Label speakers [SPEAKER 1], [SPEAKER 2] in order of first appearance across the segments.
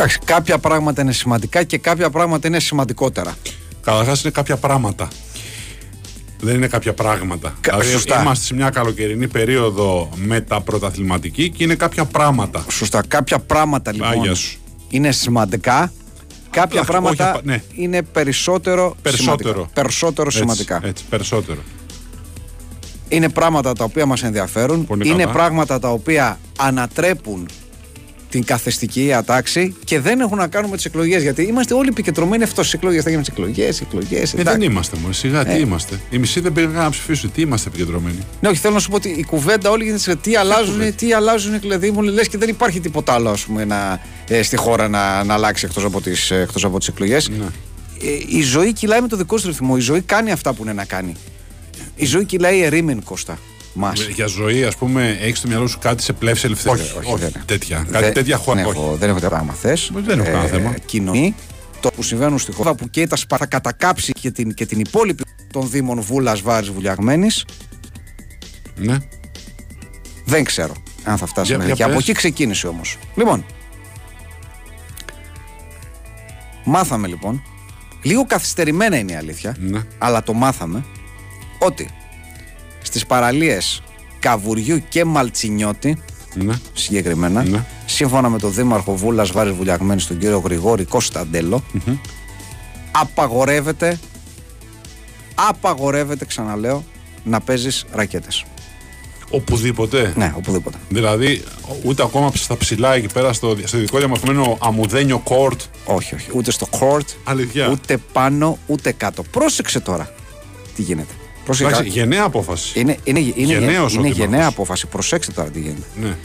[SPEAKER 1] Εντάξει, κάποια πράγματα είναι σημαντικά και κάποια πράγματα είναι σημαντικότερα.
[SPEAKER 2] Καταρχάς είναι κάποια πράγματα. Δεν είναι κάποια πράγματα.
[SPEAKER 1] Κα-
[SPEAKER 2] δηλαδή,
[SPEAKER 1] σωστά.
[SPEAKER 2] είμαστε σε μια καλοκαιρινή περίοδο μεταπρωταθληματική και είναι κάποια πράγματα.
[SPEAKER 1] Σωστά. Κάποια πράγματα λοιπόν
[SPEAKER 2] Άγιας σου.
[SPEAKER 1] είναι σημαντικά. Κάποια
[SPEAKER 2] όχι,
[SPEAKER 1] πράγματα
[SPEAKER 2] όχι, ναι.
[SPEAKER 1] είναι περισσότερο,
[SPEAKER 2] Περισσότερο.
[SPEAKER 1] σημαντικά. Περισσότερο
[SPEAKER 2] Έτσι,
[SPEAKER 1] σημαντικά.
[SPEAKER 2] Έτσι, περισσότερο.
[SPEAKER 1] Είναι πράγματα τα οποία μας ενδιαφέρουν.
[SPEAKER 2] Πολύ
[SPEAKER 1] είναι
[SPEAKER 2] καλά.
[SPEAKER 1] πράγματα τα οποία ανατρέπουν την καθεστική ατάξη και δεν έχουν να κάνουν με τις εκλογές. Γιατί είμαστε όλοι επικεντρωμένοι αυτός στις εκλογές. Θα γίνουν τις εκλογές, εκλογές.
[SPEAKER 2] Ε, δεν είμαστε μόνο. Σιγά, τι είμαστε. Οι μισοί δεν πήγαν να ψηφίσουν. Τι είμαστε επικεντρωμένοι.
[SPEAKER 1] Ναι, όχι, θέλω να σου πω ότι η κουβέντα όλη γίνεται σε τι αλλάζουν, τι αλλάζουν, δηλαδή μου λες και δεν υπάρχει τίποτα άλλο ας πούμε, να, ε, στη χώρα να, να αλλάξει εκτός από τις εκτός από τις εκλογές.
[SPEAKER 2] Ναι.
[SPEAKER 1] Ε, η ζωή κυλάει με το δικό σου ρυθμό. Η ζωή κάνει αυτά που είναι να κάνει. Η ζωή κυλάει ερήμην, Κώστα. Μα.
[SPEAKER 2] Για ζωή, ας πούμε, έχεις στο μυαλό σου κάτι σε πλεύση ελευθερία;
[SPEAKER 1] Όχι, όχι, δεν είναι.
[SPEAKER 2] τέτοια. Κάτι τέτοια χώρα.
[SPEAKER 1] Δεν
[SPEAKER 2] όχι.
[SPEAKER 1] έχω, δεν έχω τέτοια πράγμα θες.
[SPEAKER 2] Δεν έχω κανένα θέμα.
[SPEAKER 1] Κοινωνεί το που συμβαίνουν στη χώρα που και τα σπα θα κατακάψει και την, και την υπόλοιπη των Δήμων Βούλας Βάρης Βουλιαγμένης.
[SPEAKER 2] Ναι.
[SPEAKER 1] Δεν ξέρω αν θα φτάσει
[SPEAKER 2] Για-
[SPEAKER 1] μέχρι
[SPEAKER 2] για
[SPEAKER 1] εκεί. Από
[SPEAKER 2] πες.
[SPEAKER 1] εκεί ξεκίνησε όμως. Λοιπόν. Μάθαμε λοιπόν. Λίγο καθυστερημένα είναι η αλήθεια.
[SPEAKER 2] Ναι.
[SPEAKER 1] Αλλά το μάθαμε. Ότι στις παραλίες Καβουριού και Μαλτσινιώτη
[SPEAKER 2] ναι.
[SPEAKER 1] συγκεκριμένα,
[SPEAKER 2] Ναι.
[SPEAKER 1] σύμφωνα με τον Δήμαρχο Βούλας Βάρη Βουλιαγμένη, τον κύριο Γρηγόρη Κωνσταντέλο, απαγορεύεται, απαγορεύεται, ξαναλέω, να παίζεις ρακέτες.
[SPEAKER 2] Οπουδήποτε.
[SPEAKER 1] Ναι, οπουδήποτε.
[SPEAKER 2] Δηλαδή, ούτε ακόμα στα ψηλά εκεί πέρα στο, στο ειδικό διαμορφωμένο αμουδένιο κόρτ.
[SPEAKER 1] Όχι, όχι. Ούτε στο court,
[SPEAKER 2] Αλήθεια.
[SPEAKER 1] ούτε πάνω, ούτε κάτω. Πρόσεξε τώρα τι γίνεται. Πρόσεξε.
[SPEAKER 2] Εντάξει, γενναία απόφαση.
[SPEAKER 1] Είναι, είναι, είναι, είναι,
[SPEAKER 2] Γενναίος ο
[SPEAKER 1] είναι
[SPEAKER 2] Δήμαρχος.
[SPEAKER 1] γενναία απόφαση. Προσέξτε τώρα τι γίνεται.
[SPEAKER 2] Ναι.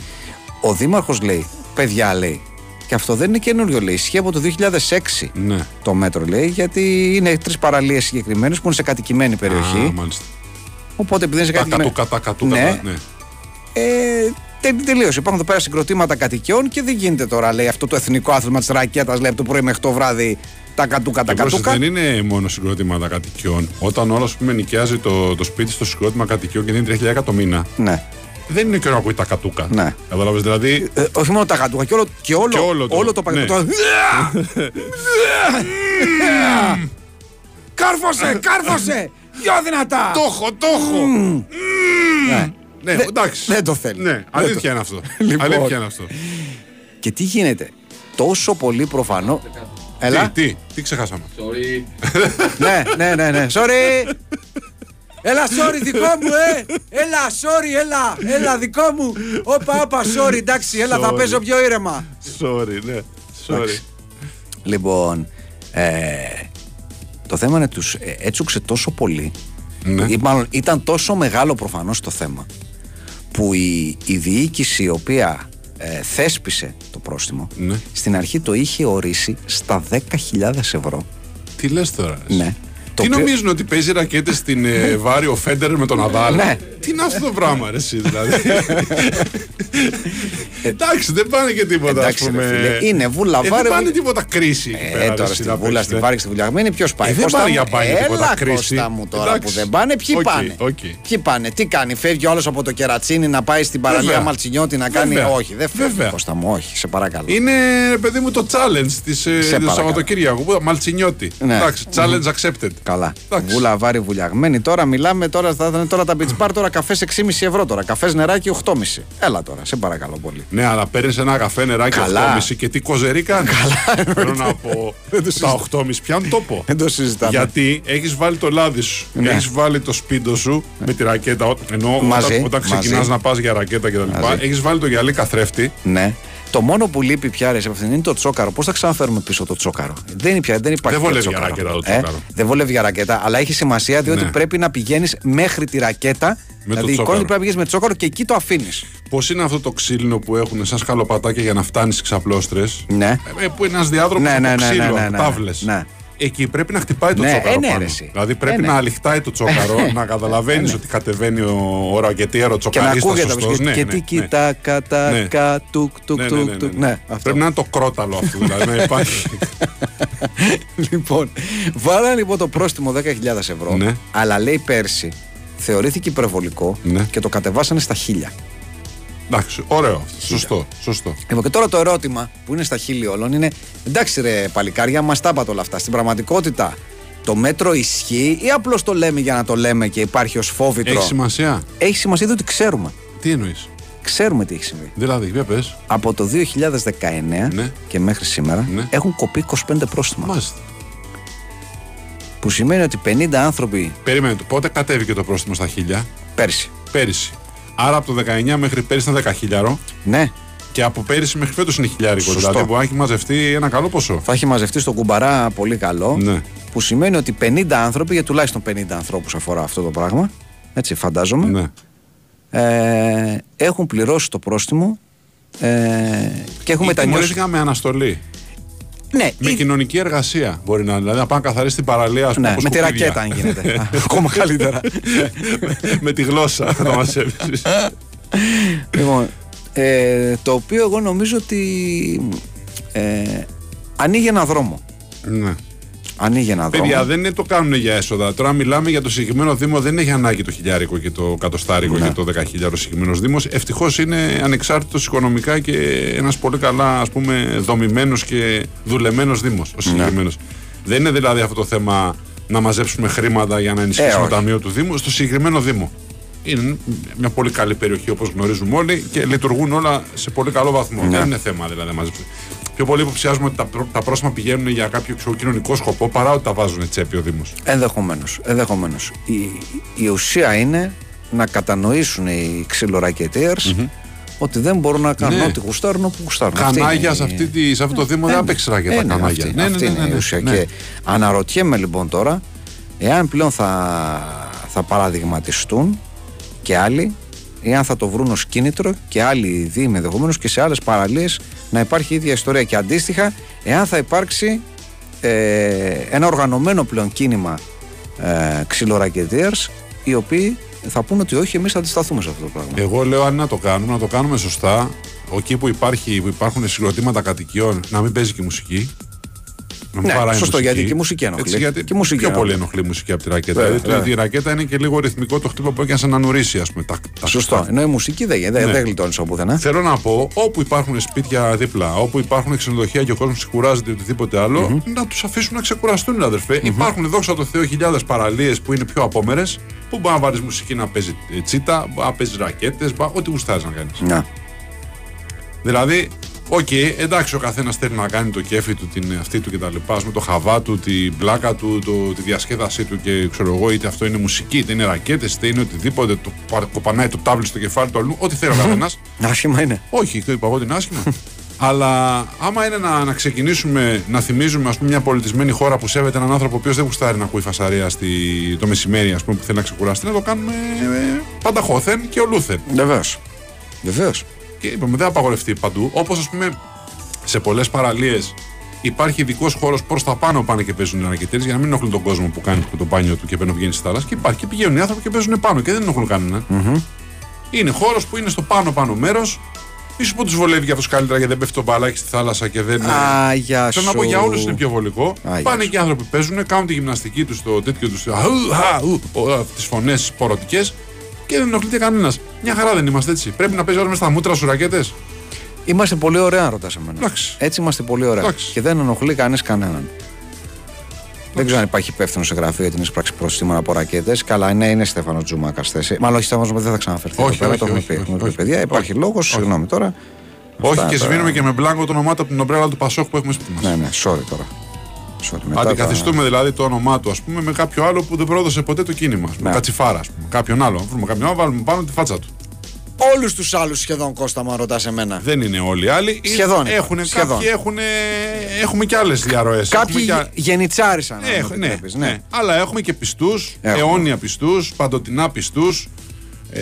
[SPEAKER 1] Ο Δήμαρχος λέει, παιδιά λέει, και αυτό δεν είναι καινούριο λέει, ισχύει από το 2006
[SPEAKER 2] Ναι.
[SPEAKER 1] το μέτρο λέει, γιατί είναι τρεις παραλίες συγκεκριμένες που είναι σε κατοικημένη περιοχή.
[SPEAKER 2] Α, μάλιστα.
[SPEAKER 1] οπότε επειδή είναι σε
[SPEAKER 2] Τα
[SPEAKER 1] κατοικημένη.
[SPEAKER 2] κατούκα, τα κατούκα.
[SPEAKER 1] Ναι.
[SPEAKER 2] ναι.
[SPEAKER 1] Ε, τε, τελείωσε. Υπάρχουν εδώ πέρα συγκροτήματα κατοικιών και δεν γίνεται τώρα, λέει, αυτό το εθνικό άθλημα της ρακέτας, λέει, από το πρωί μέχρι το βράδυ τα κατούκα, τα
[SPEAKER 2] Και πρόσεχε,
[SPEAKER 1] κατούκα.
[SPEAKER 2] δεν είναι μόνο συγκρότηματα κατοικιών. Όταν όλος πούμε, νοικιάζει το, το σπίτι στο συγκρότημα κατοικιών και δίνει 3.000 το μήνα,
[SPEAKER 1] Ναι.
[SPEAKER 2] δεν είναι και να ακούει τα κατούκα.
[SPEAKER 1] Ναι.
[SPEAKER 2] Κατάλαβε δηλαδή.
[SPEAKER 1] Ε, όχι μόνο τα κατούκα, και όλο, και όλο,
[SPEAKER 2] Και όλο το-
[SPEAKER 1] όλο το
[SPEAKER 2] ναι.
[SPEAKER 1] πακέτο. Κάρφωσε, κάρφωσε! Πιο δυνατά!
[SPEAKER 2] Το έχω, το έχω!
[SPEAKER 1] Ναι.
[SPEAKER 2] Ναι,
[SPEAKER 1] Δεν-
[SPEAKER 2] εντάξει.
[SPEAKER 1] δεν το θέλει.
[SPEAKER 2] Ναι,
[SPEAKER 1] Δεν
[SPEAKER 2] αλήθεια
[SPEAKER 1] το-
[SPEAKER 2] είναι αυτό.
[SPEAKER 1] Λοιπόν.
[SPEAKER 2] Αλήθεια είναι αυτό.
[SPEAKER 1] Και τι γίνεται, τόσο πολύ προφανό. Έλα.
[SPEAKER 2] Τι, τι, τι ξεχάσαμε;
[SPEAKER 1] ναι, ναι, ναι, ναι. Sorry. Έλα, sorry, δικό μου, ε! Έλα, sorry, έλα, έλα, δικό μου. Όπα, όπα, sorry, εντάξει, έλα, θα
[SPEAKER 2] Sorry.
[SPEAKER 1] παίζω πιο ήρεμα.
[SPEAKER 2] Sorry, ναι. Sorry.
[SPEAKER 1] Λοιπόν, ε, το θέμα είναι τους ε, έτσουξε τόσο πολύ,
[SPEAKER 2] Ναι.
[SPEAKER 1] ή μάλλον ήταν τόσο μεγάλο προφανώς το θέμα, που η, η διοίκηση η οποία ε, θέσπισε το πρόστιμο,
[SPEAKER 2] Ναι.
[SPEAKER 1] στην αρχή το είχε ορίσει στα 10.000 ευρώ.
[SPEAKER 2] Τι λες τώρα. εσύ;
[SPEAKER 1] Ναι. Το
[SPEAKER 2] Τι
[SPEAKER 1] οποίο-
[SPEAKER 2] νομίζουν ότι παίζει ρακέτες στην ε, Βάρη ο Φέντερ με τον Αδάλ;
[SPEAKER 1] Ναι.
[SPEAKER 2] Τι είναι αυτό το πράγμα, ρε, εσύ, δηλαδή; Εντάξει, δεν πάνε και τίποτα, ας
[SPEAKER 1] Εντάξει, ρε
[SPEAKER 2] πούμε.
[SPEAKER 1] φίλε, είναι βούλα,
[SPEAKER 2] Ε,
[SPEAKER 1] βάρε,
[SPEAKER 2] Δεν πάνε
[SPEAKER 1] βι-
[SPEAKER 2] τίποτα κρίση. εκεί
[SPEAKER 1] Ε,
[SPEAKER 2] πέρα, ρε,
[SPEAKER 1] τώρα
[SPEAKER 2] εσύ,
[SPEAKER 1] στη
[SPEAKER 2] να
[SPEAKER 1] Βούλα,
[SPEAKER 2] παίξεις,
[SPEAKER 1] στην
[SPEAKER 2] ναι.
[SPEAKER 1] Βάρη, στη Βουλιαγμένη, ποιος πάει;
[SPEAKER 2] Ε, δεν
[SPEAKER 1] Κώστα
[SPEAKER 2] πάνε
[SPEAKER 1] μου,
[SPEAKER 2] για μπάνι τίποτα
[SPEAKER 1] Έλα,
[SPEAKER 2] κρίση.
[SPEAKER 1] Κώστα μου τώρα
[SPEAKER 2] Εντάξει.
[SPEAKER 1] που δεν πάνε, ποιοι
[SPEAKER 2] Οκ,
[SPEAKER 1] πάνε;
[SPEAKER 2] οκ.
[SPEAKER 1] Ποιοι πάνε, τι κάνει, φεύγει όλο από το κερατσίνι να πάει στην παραλία
[SPEAKER 2] Βέβαια.
[SPEAKER 1] Μαλτσινιώτη να κάνει.
[SPEAKER 2] Βέβαια.
[SPEAKER 1] Όχι, δεν φεύγει.
[SPEAKER 2] Βέβαια.
[SPEAKER 1] Κώστα μου, όχι, σε παρακαλώ.
[SPEAKER 2] Είναι, ρε παιδί μου, το challenge της, ε, του
[SPEAKER 1] παρακαλώ.
[SPEAKER 2] Σαββατοκύριακου. που- Μαλτσινιώτη.
[SPEAKER 1] Ναι.
[SPEAKER 2] Εντάξει, challenge accepted.
[SPEAKER 1] Καλά.
[SPEAKER 2] Εντάξει.
[SPEAKER 1] Βούλα βάρη βουλιαγμένη. Τώρα μιλάμε, τώρα, θα, θα- τώρα τα beach bar, τώρα καφές 6,5 ευρώ τώρα. Καφές νεράκι 8,5. Έλα τώρα, σε παρακαλώ πολύ.
[SPEAKER 2] Ναι, αλλά παίρνεις ένα καφέ νεράκι
[SPEAKER 1] Καλά.
[SPEAKER 2] 8,5 και τι κοζερί κάνεις; Καλά. Θέλω να πω. Τα 8,5 πιάνουν τόπο.
[SPEAKER 1] Δεν το συζητάμε.
[SPEAKER 2] Γιατί έχεις βάλει το λάδι σου,
[SPEAKER 1] Ναι.
[SPEAKER 2] έχεις βάλει το σπίτι σου με τη ρακέτα. ό- Ενώ
[SPEAKER 1] Μαζί,
[SPEAKER 2] όταν, όταν
[SPEAKER 1] μαζί.
[SPEAKER 2] ξεκινάς να πας για ρακέτα κτλ.
[SPEAKER 1] Μαζί.
[SPEAKER 2] Έχεις βάλει το γυαλί καθρέφτη.
[SPEAKER 1] Ναι. Το μόνο που λείπει πια ρε, σε αυτήν είναι το τσόκαρο. Πώς θα ξαναφέρουμε πίσω το τσόκαρο; Δεν, είναι πια, δεν υπάρχει
[SPEAKER 2] Δεν
[SPEAKER 1] πια
[SPEAKER 2] βολεύει για ρακέτα το
[SPEAKER 1] Ε,
[SPEAKER 2] τσόκαρο.
[SPEAKER 1] δεν βολεύει για ρακέτα, αλλά έχει σημασία διότι
[SPEAKER 2] Ναι.
[SPEAKER 1] πρέπει να πηγαίνεις μέχρι τη ρακέτα.
[SPEAKER 2] Με το
[SPEAKER 1] δηλαδή η
[SPEAKER 2] τσόκαρο.
[SPEAKER 1] εικόνα πρέπει να πηγαίνεις με τσόκαρο και εκεί το αφήνεις.
[SPEAKER 2] Πώς είναι αυτό το ξύλινο που έχουν σαν σκαλοπατάκια για να φτάνεις στις ξαπλώστρες;
[SPEAKER 1] Ναι.
[SPEAKER 2] Ε, που είναι ένας διάδρομος
[SPEAKER 1] Ναι,
[SPEAKER 2] από
[SPEAKER 1] ναι, ναι,
[SPEAKER 2] ξύλο,
[SPEAKER 1] ναι, ναι,
[SPEAKER 2] από
[SPEAKER 1] ναι.
[SPEAKER 2] τάβλες.
[SPEAKER 1] Ναι.
[SPEAKER 2] Εκεί πρέπει να χτυπάει το
[SPEAKER 1] Ναι,
[SPEAKER 2] τσόκαρο
[SPEAKER 1] ε, ναι,
[SPEAKER 2] πάνω.
[SPEAKER 1] ρε, εσύ.
[SPEAKER 2] Δηλαδή πρέπει
[SPEAKER 1] Ε, ναι.
[SPEAKER 2] να αληχτάει το τσόκαρο, να καταλαβαίνεις ότι κατεβαίνει ο, ο ρακετίαρο
[SPEAKER 1] Και να
[SPEAKER 2] τσοκαρίστας
[SPEAKER 1] ακούγεται
[SPEAKER 2] σωστός.
[SPEAKER 1] αυτό.
[SPEAKER 2] Ναι,
[SPEAKER 1] και
[SPEAKER 2] ναι,
[SPEAKER 1] τι
[SPEAKER 2] ναι.
[SPEAKER 1] κοιτά, κατά,
[SPEAKER 2] Ναι.
[SPEAKER 1] κα, τουκ, τουκ,
[SPEAKER 2] Ναι, ναι, ναι,
[SPEAKER 1] τουκ,
[SPEAKER 2] ναι,
[SPEAKER 1] τουκ.
[SPEAKER 2] ναι.
[SPEAKER 1] Ναι, αυτό.
[SPEAKER 2] Πρέπει να είναι το κρόταλο αυτό, δηλαδή να υπάρχει.
[SPEAKER 1] Λοιπόν, βάλα λοιπόν το πρόστιμο 10.000 ευρώ,
[SPEAKER 2] Ναι.
[SPEAKER 1] αλλά λέει πέρσι θεωρήθηκε υπερβολικό
[SPEAKER 2] Ναι.
[SPEAKER 1] και το κατεβάσανε στα χίλια.
[SPEAKER 2] Εντάξει, ωραίο. Σωστό. σωστό.
[SPEAKER 1] Λοιπόν, και τώρα το ερώτημα που είναι στα χείλη όλων είναι εντάξει ρε παλικάρια, μας τα είπατε όλα αυτά. Στην πραγματικότητα το μέτρο ισχύει ή απλώς το λέμε για να το λέμε και υπάρχει ως φόβητρο;
[SPEAKER 2] Έχει σημασία.
[SPEAKER 1] Έχει σημασία διότι ξέρουμε.
[SPEAKER 2] Τι εννοείς;
[SPEAKER 1] Ξέρουμε τι έχει συμβεί.
[SPEAKER 2] Δηλαδή, για πες.
[SPEAKER 1] Από το 2019
[SPEAKER 2] Ναι.
[SPEAKER 1] και μέχρι σήμερα
[SPEAKER 2] Ναι.
[SPEAKER 1] έχουν κοπεί 25 πρόστιμα.
[SPEAKER 2] Μάλιστα.
[SPEAKER 1] Που σημαίνει ότι 50 άνθρωποι
[SPEAKER 2] Περίμενε, πότε κατέβηκε το πρόστιμο στα χίλια.
[SPEAKER 1] πέρσι.
[SPEAKER 2] Πέρυσι. Άρα από το 19 μέχρι πέρυσι ήταν 10 χιλιάρο
[SPEAKER 1] Ναι,
[SPEAKER 2] και από πέρυσι μέχρι φέτος είναι χιλιάρικο.
[SPEAKER 1] Σωστό.
[SPEAKER 2] Δηλαδή μπορεί να έχει μαζευτεί ένα καλό ποσό.
[SPEAKER 1] θα έχει μαζευτεί στο κουμπαρά πολύ καλό.
[SPEAKER 2] Ναι.
[SPEAKER 1] Που σημαίνει ότι 50 άνθρωποι, για τουλάχιστον 50 ανθρώπους αφορά αυτό το πράγμα, έτσι φαντάζομαι,
[SPEAKER 2] Ναι.
[SPEAKER 1] ε, έχουν πληρώσει το πρόστιμο ε, και έχουν
[SPEAKER 2] Ή
[SPEAKER 1] μετανιώσει.
[SPEAKER 2] τιμωρήθηκαν με αναστολή.
[SPEAKER 1] Ναι,
[SPEAKER 2] Με
[SPEAKER 1] ή-
[SPEAKER 2] κοινωνική εργασία μπορεί να είναι. Δηλαδή να πάνε να καθαρίσει την παραλία, ας πούμε.
[SPEAKER 1] ναι,
[SPEAKER 2] από
[SPEAKER 1] με τη
[SPEAKER 2] σκουπίδια.
[SPEAKER 1] ρακέτα αν γίνεται. Α, Ακόμα καλύτερα.
[SPEAKER 2] με τη γλώσσα να το μαζέψει.
[SPEAKER 1] λοιπόν, ε, το οποίο εγώ νομίζω ότι ε, ανοίγει ένα δρόμο.
[SPEAKER 2] ναι.
[SPEAKER 1] Ανοίγει ένα δρόμο.
[SPEAKER 2] Παιδιά δεν είναι το κάνουν για έσοδα. Τώρα μιλάμε για το συγκεκριμένο Δήμο, δεν έχει ανάγκη το χιλιάρικο και το κατοστάρικο
[SPEAKER 1] Ναι.
[SPEAKER 2] και το δεκαχίλιαρο συγκεκριμένος Δήμος. Ευτυχώς είναι ανεξάρτητος οικονομικά και ένας πολύ καλά ας πούμε δομημένος και δουλεμένος Δήμος ο
[SPEAKER 1] Ναι.
[SPEAKER 2] συγκεκριμένος. Δεν είναι δηλαδή αυτό το θέμα να μαζέψουμε χρήματα για να ενισχύσουμε
[SPEAKER 1] Ε, όχι.
[SPEAKER 2] το ταμείο του Δήμου στο συγκεκριμένο Δήμο. Είναι μια πολύ καλή περιοχή όπως γνωρίζουμε όλοι και λειτουργούν όλα σε πολύ καλό βαθμό.
[SPEAKER 1] Ναι.
[SPEAKER 2] Δεν είναι θέμα δηλαδή να μαζέψουμε. Πιο πολύ υποψιάζουμε ότι τα, πρό- τα πρόστιμα πηγαίνουν για κάποιο ξέρω, κοινωνικό σκοπό παρά ότι τα βάζουν τσέπη ο Δήμος.
[SPEAKER 1] Ενδεχομένως. Ενδεχομένως. Η, η ουσία είναι να κατανοήσουν οι ξυλορακετέρς ότι δεν μπορούν να κάνουν
[SPEAKER 2] Ναι.
[SPEAKER 1] ό,τι γουστάρουν όπου γουστάρουν. Αυτή
[SPEAKER 2] Κανάγια
[SPEAKER 1] είναι
[SPEAKER 2] σε,
[SPEAKER 1] η-
[SPEAKER 2] αυτή τη, σε αυτό το Δήμο δεν έπαιξε ράκετα
[SPEAKER 1] Ε, ναι,
[SPEAKER 2] κανάγια.
[SPEAKER 1] Αυτή, αυτή είναι η ουσία.
[SPEAKER 2] ναι.
[SPEAKER 1] Και αναρωτιέμαι λοιπόν τώρα, εάν πλέον θα, θα παραδειγματιστούν και άλλοι, εάν θα το βρουν ως κίνητρο και άλλοι δήμοι ενδεχομένως και σε άλλες παραλίες να υπάρχει η ίδια ιστορία. Και αντίστοιχα, εάν θα υπάρξει ε, ένα οργανωμένο πλέον κίνημα ε, ξυλορακετέρς οι οποίοι θα πούνε ότι όχι, εμείς θα αντισταθούμε σε αυτό το πράγμα.
[SPEAKER 2] Εγώ λέω αν να το κάνουμε, να το κάνουμε σωστά. Εκεί που, υπάρχει, που υπάρχουν συγκροτήματα κατοικιών, να μην παίζει και η μουσική. Να μην
[SPEAKER 1] Ναι,
[SPEAKER 2] παράει
[SPEAKER 1] σωστό,
[SPEAKER 2] μουσική.
[SPEAKER 1] γιατί και η μουσική ενοχλεί.
[SPEAKER 2] Έτσι, γιατί
[SPEAKER 1] Και η μουσική
[SPEAKER 2] πιο
[SPEAKER 1] ενοχλεί.
[SPEAKER 2] πολύ ενοχλεί η μουσική από τη ρακέτα.
[SPEAKER 1] Βέβαια,
[SPEAKER 2] δηλαδή, το-
[SPEAKER 1] βέβαια.
[SPEAKER 2] η ρακέτα είναι και λίγο ρυθμικό το χτύπημα που έχει σαν να νουρίσει, ας πούμε. Τα, τα
[SPEAKER 1] Σωστό.
[SPEAKER 2] σκάφη.
[SPEAKER 1] Ενώ η μουσική δεν, δεν,
[SPEAKER 2] Ναι.
[SPEAKER 1] δεν γλιτώνεις από πουθενά.
[SPEAKER 2] Θέλω να πω, όπου υπάρχουν σπίτια δίπλα, όπου υπάρχουν ξενοδοχεία και ο κόσμος ξεκουράζεται ή οτιδήποτε άλλο, να τους αφήσουν να ξεκουραστούν, αδερφέ. Υπάρχουν, δόξα τω Θεώ, χιλιάδες παραλίες που είναι πιο απόμερες, που μπορεί να βάλεις μουσική να παίζει ε, τσίτα, να παίζεις ρακέτες, ό,τι γουστάζει να κάνεις.
[SPEAKER 1] Να.
[SPEAKER 2] Δηλαδή, οκ, εντάξει, ο καθένας θέλει να κάνει το κέφι του, την αυτή του κτλ. Με το χαβά του, την πλάκα του, το, τη διασκέδασή του και ξέρω εγώ, είτε αυτό είναι μουσική, είτε είναι ρακέτες, είτε είναι οτιδήποτε. Το πα- κοπανάει το τάβλι στο κεφάλι του αλλού, ό,τι θέλει ο καθένας.
[SPEAKER 1] Άσχημα είναι.
[SPEAKER 2] Όχι, το είπα εγώ ότι είναι άσχημα. Αλλά άμα είναι να, να ξεκινήσουμε να θυμίζουμε ας πούμε, μια πολιτισμένη χώρα που σέβεται έναν άνθρωπο ο οποίος δεν γουστάρει να ακούει φασαρία στη, το μεσημέρι ας πούμε, που θέλει να ξεκουραστεί, να το κάνουμε ε, πανταχώθεν και ολούθεν.
[SPEAKER 1] Βεβαίως. Βεβαίως.
[SPEAKER 2] Και είπαμε, δεν απαγορευτεί παντού. Όπως ας πούμε σε πολλές παραλίες υπάρχει ειδικός χώρος προς τα πάνω που πάνε και παίζουν οι ρακετέρε για να μην ενοχλούν τον κόσμο που κάνει το μπάνιο του και παίρνει βγαίνει στη θάλασσα. Και υπάρχει και πηγαίνουν οι άνθρωποι και παίζουν πάνω και δεν ενοχλούν κανέναν. Είναι χώρος που είναι στο πάνω-πάνω μέρος. σω που τους βολεύει για αυτούς καλύτερα γιατί δεν πέφτει το μπαλάκι στη θάλασσα και δεν.
[SPEAKER 1] Α, γεια
[SPEAKER 2] Θέλω να πω
[SPEAKER 1] σου.
[SPEAKER 2] για όλους είναι πιο βολικό.
[SPEAKER 1] Α, γεια
[SPEAKER 2] Πάνε
[SPEAKER 1] σου.
[SPEAKER 2] και οι άνθρωποι παίζουν, κάνουν τη γυμναστική τους, το τέτοιο τους. Τις φωνές πορωτικές και δεν ενοχλείται κανένας. Μια χαρά δεν είμαστε έτσι. Πρέπει να παίζει όλο με στα μούτρα σου ρακέτες.
[SPEAKER 1] Είμαστε πολύ ωραία, ρωτάς εμένα.
[SPEAKER 2] Εντάξει.
[SPEAKER 1] Έτσι είμαστε πολύ ωραία.
[SPEAKER 2] Εντάξει.
[SPEAKER 1] Και δεν ενοχλεί κανείς κανέναν. Δεν ξέρω αν υπάρχει υπεύθυνος σε γραφείο για την εισπράξη προστήμων από ρακέτες. Καλά, είναι, είναι Στέφανο Τζουμάκας θέση. Μάλλον όχι Στέφανος δεν θα ξαναφερθεί.
[SPEAKER 2] Όχι,
[SPEAKER 1] εδώ πέρα,
[SPEAKER 2] όχι,
[SPEAKER 1] το έχουμε
[SPEAKER 2] όχι,
[SPEAKER 1] πει.
[SPEAKER 2] όχι,
[SPEAKER 1] Έχουμε πει,
[SPEAKER 2] όχι.
[SPEAKER 1] παιδιά, υπάρχει
[SPEAKER 2] Όχι.
[SPEAKER 1] λόγος, συγγνώμη τώρα.
[SPEAKER 2] Όχι
[SPEAKER 1] Αυτά
[SPEAKER 2] και
[SPEAKER 1] τώρα-
[SPEAKER 2] σβήνουμε και με μπλάνκο το όνομά του από την ομπρέλα του Πασόκ που έχουμε σπίτι μας.
[SPEAKER 1] Ναι, ναι, sorry τώρα. Sorry, μετά
[SPEAKER 2] Αντικαθιστούμε δηλαδή το όνομά του, ας πούμε, με κάποιο άλλο που δεν πρόδωσε ποτέ το κίνημα. ας πούμε.
[SPEAKER 1] Ναι.
[SPEAKER 2] Κατσιφάρα, ας πούμε. Κάποιον άλλο. Να βρούμε κάποιον άλλο, βάλουμε πάνω τη φάτσα του.
[SPEAKER 1] Όλους τους άλλους σχεδόν Κώστα, μα ρωτάς εμένα.
[SPEAKER 2] Δεν είναι όλοι οι άλλοι.
[SPEAKER 1] Σχεδόν
[SPEAKER 2] Έχουν,
[SPEAKER 1] είπα, σχεδόν.
[SPEAKER 2] Κάποιοι έχουν. Έχουμε και άλλες διαρροές.
[SPEAKER 1] Κάποιοι γενιτσάρισαν. αν
[SPEAKER 2] Έχ,
[SPEAKER 1] μου
[SPEAKER 2] ναι,
[SPEAKER 1] επιτρέπεις,
[SPEAKER 2] ναι. Αλλά έχουμε και πιστούς,
[SPEAKER 1] Έχουμε.
[SPEAKER 2] αιώνια πιστούς, παντοτινά πιστούς. Ε,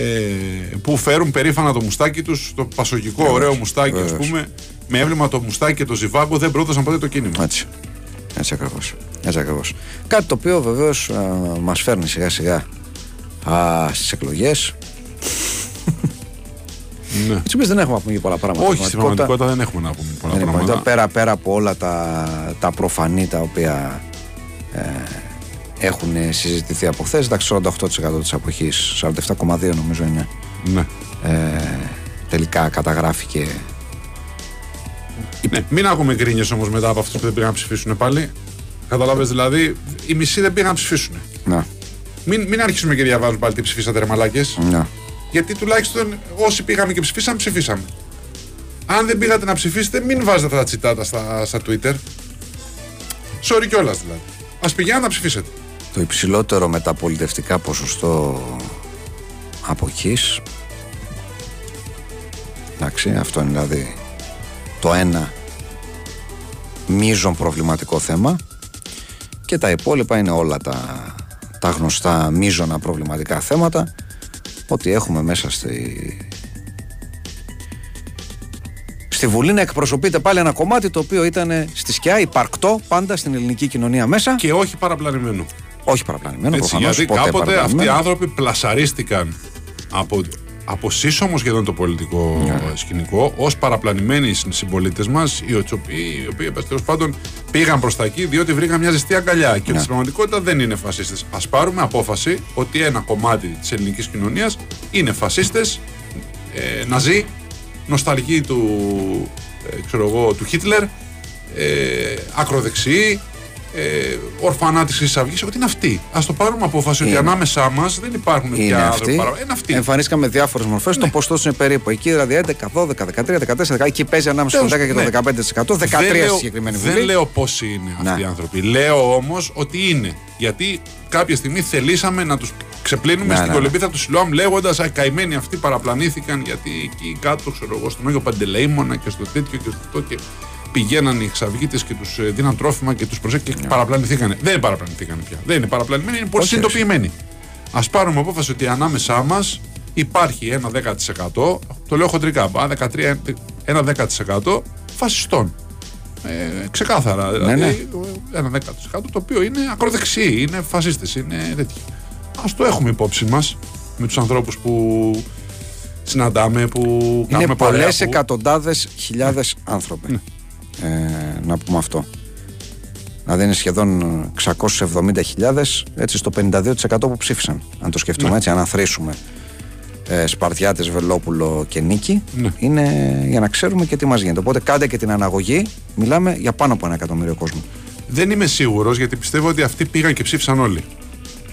[SPEAKER 2] που φέρουν περήφανα το μουστάκι τους, το πασογικό ωραίο μουστάκι, ας
[SPEAKER 1] Βεβαίως.
[SPEAKER 2] πούμε. Με έβλημα το μουστάκι και το ζιβάγκο δεν πρόδωσαν ποτέ το κίνημα.
[SPEAKER 1] Έτσι. Έτσι ακριβώς. Έτσι ακριβώς. Κάτι το οποίο βεβαίως μας φέρνει σιγά σιγά στις εκλογές.
[SPEAKER 2] Ναι.
[SPEAKER 1] Τις οποίες δεν έχουμε να πούμε για πολλά πράγματα.
[SPEAKER 2] Όχι, στην πραγματικότητα δεν έχουμε να πούμε πολλά
[SPEAKER 1] δεν υπάρχει.
[SPEAKER 2] πράγματα.
[SPEAKER 1] Πέρα, πέρα από όλα τα, τα προφανή τα οποία ε, έχουν συζητηθεί από χθες. Εντάξει, 48% της αποχής, 47,2 νομίζω είναι.
[SPEAKER 2] Ναι.
[SPEAKER 1] Ε, τελικά καταγράφηκε.
[SPEAKER 2] Ναι, μην έχουμε γκρίνιες όμως μετά από αυτού που δεν πήγαν να ψηφίσουν πάλι. Καταλάβες δηλαδή, οι μισοί δεν πήγαν να ψηφίσουν.
[SPEAKER 1] Να,
[SPEAKER 2] Μην, μην αρχίσουμε και διαβάζουμε πάλι τι ψηφίσατε ρε μαλάκες.
[SPEAKER 1] να.
[SPEAKER 2] Γιατί τουλάχιστον όσοι πήγαμε και ψηφίσαμε, ψηφίσαμε. Αν δεν πήγατε να ψηφίσετε, μην βάζετε αυτά τα τσιτάτα στα, στα Twitter. Sorry κιόλας δηλαδή. Α πηγαίνετε να ψηφίσετε.
[SPEAKER 1] Το υψηλότερο μεταπολιτευτικά ποσοστό αποχής εντάξει αυτό είναι δηλαδή το ένα μείζον προβληματικό θέμα και τα υπόλοιπα είναι όλα τα, τα γνωστά μείζωνα προβληματικά θέματα ότι έχουμε μέσα στη, στη Βουλή να εκπροσωπείται πάλι ένα κομμάτι το οποίο ήταν στη σκιά υπαρκτό πάντα στην ελληνική κοινωνία μέσα
[SPEAKER 2] Και όχι παραπλανημένο.
[SPEAKER 1] όχι παραπλανημένο
[SPEAKER 2] Έτσι,
[SPEAKER 1] προφανώς,
[SPEAKER 2] γιατί
[SPEAKER 1] ποτέ
[SPEAKER 2] κάποτε αυτοί οι
[SPEAKER 1] παραπλανημένο.
[SPEAKER 2] άνθρωποι πλασαρίστηκαν από, από σύσσωμος σχεδόν το πολιτικό
[SPEAKER 1] Ναι.
[SPEAKER 2] σκηνικό ως παραπλανημένοι συμπολίτες μας, οι οποίοι, οι οποίοι τέλο πάντων πήγαν προς τα εκεί διότι βρήκαν μια ζεστή αγκαλιά. Και
[SPEAKER 1] Ναι.
[SPEAKER 2] στην πραγματικότητα δεν είναι φασίστες. Α πάρουμε απόφαση ότι ένα κομμάτι της ελληνικής κοινωνίας είναι φασίστες, ε, ναζί, νοσταλγοί του, ε, ξέρω εγώ, του Χίτλερ, ε, ακροδεξιοί, ε, ορφανά της Χρυσής Αυγής, ότι είναι αυτοί. Α το πάρουμε απόφαση ότι
[SPEAKER 1] Είναι.
[SPEAKER 2] ανάμεσά μας δεν υπάρχουν
[SPEAKER 1] Είναι
[SPEAKER 2] πια
[SPEAKER 1] αυτοί.
[SPEAKER 2] παρα- Είναι αυτοί.
[SPEAKER 1] Εμφανίστηκαν με διάφορες μορφές. Το ποσοστό του είναι περίπου εκεί, δηλαδή 11, 12, 13, 14. Εκεί παίζει ανάμεσα στο 10
[SPEAKER 2] Τέλος,
[SPEAKER 1] και το
[SPEAKER 2] ναι.
[SPEAKER 1] 15%. 13
[SPEAKER 2] δεν λέω,
[SPEAKER 1] στη συγκεκριμένη
[SPEAKER 2] δεν
[SPEAKER 1] βουλή.
[SPEAKER 2] λέω πόσοι είναι αυτοί
[SPEAKER 1] Ναι.
[SPEAKER 2] οι άνθρωποι. Λέω όμως ότι είναι. Γιατί κάποια στιγμή θελήσαμε να τους ξεπλύνουμε
[SPEAKER 1] Ναι,
[SPEAKER 2] στην
[SPEAKER 1] ναι, ναι.
[SPEAKER 2] κολυμπήθα του Σιλόαμ λέγοντας Α, καημένοι αυτοί παραπλανήθηκαν γιατί εκεί κάτω, ξέρω εγώ, στον Άγιο Παντελεήμονα και στο τέτοιο και στο αυτό και πηγαίναν οι εξαυγίτε και τους δίναν τρόφιμα και τους προσέξαν και παραπλανηθήκανε. Δεν παραπλανηθήκανε πια. Δεν είναι παραπλανημένοι, είναι πολύ
[SPEAKER 1] Ναι. Όχι,
[SPEAKER 2] συνειδητοποιημένοι. Α πάρουμε απόφαση ότι ανάμεσά μας υπάρχει ένα 10%, το λέω χοντρικά, α, 13, ένα 10% φασιστών. Ε, ξεκάθαρα. Δηλαδή,
[SPEAKER 1] ναι.
[SPEAKER 2] ένα 10% το οποίο είναι ακροδεξιοί, είναι φασίστες, είναι τέτοιοι. Α το έχουμε υπόψη μας με τους ανθρώπους που συναντάμε, που
[SPEAKER 1] Είναι
[SPEAKER 2] κάνουμε παρέα.
[SPEAKER 1] πολλές
[SPEAKER 2] που- Ναι.
[SPEAKER 1] εκατοντάδες χιλιάδες άνθρωποι. Ε, να πούμε αυτό. Δηλαδή είναι σχεδόν 670.000 έτσι στο 52% που ψήφισαν. Αν το σκεφτούμε
[SPEAKER 2] Ναι.
[SPEAKER 1] έτσι, αν αθροίσουμε ε, Σπαρτιάτες, Βελόπουλο και Νίκη,
[SPEAKER 2] Ναι.
[SPEAKER 1] είναι για να ξέρουμε και τι μας γίνεται. Οπότε κάντε και την αναγωγή. Μιλάμε για πάνω από ένα εκατομμύριο κόσμο.
[SPEAKER 2] Δεν είμαι σίγουρος γιατί πιστεύω ότι αυτοί πήγαν και ψήφισαν όλοι.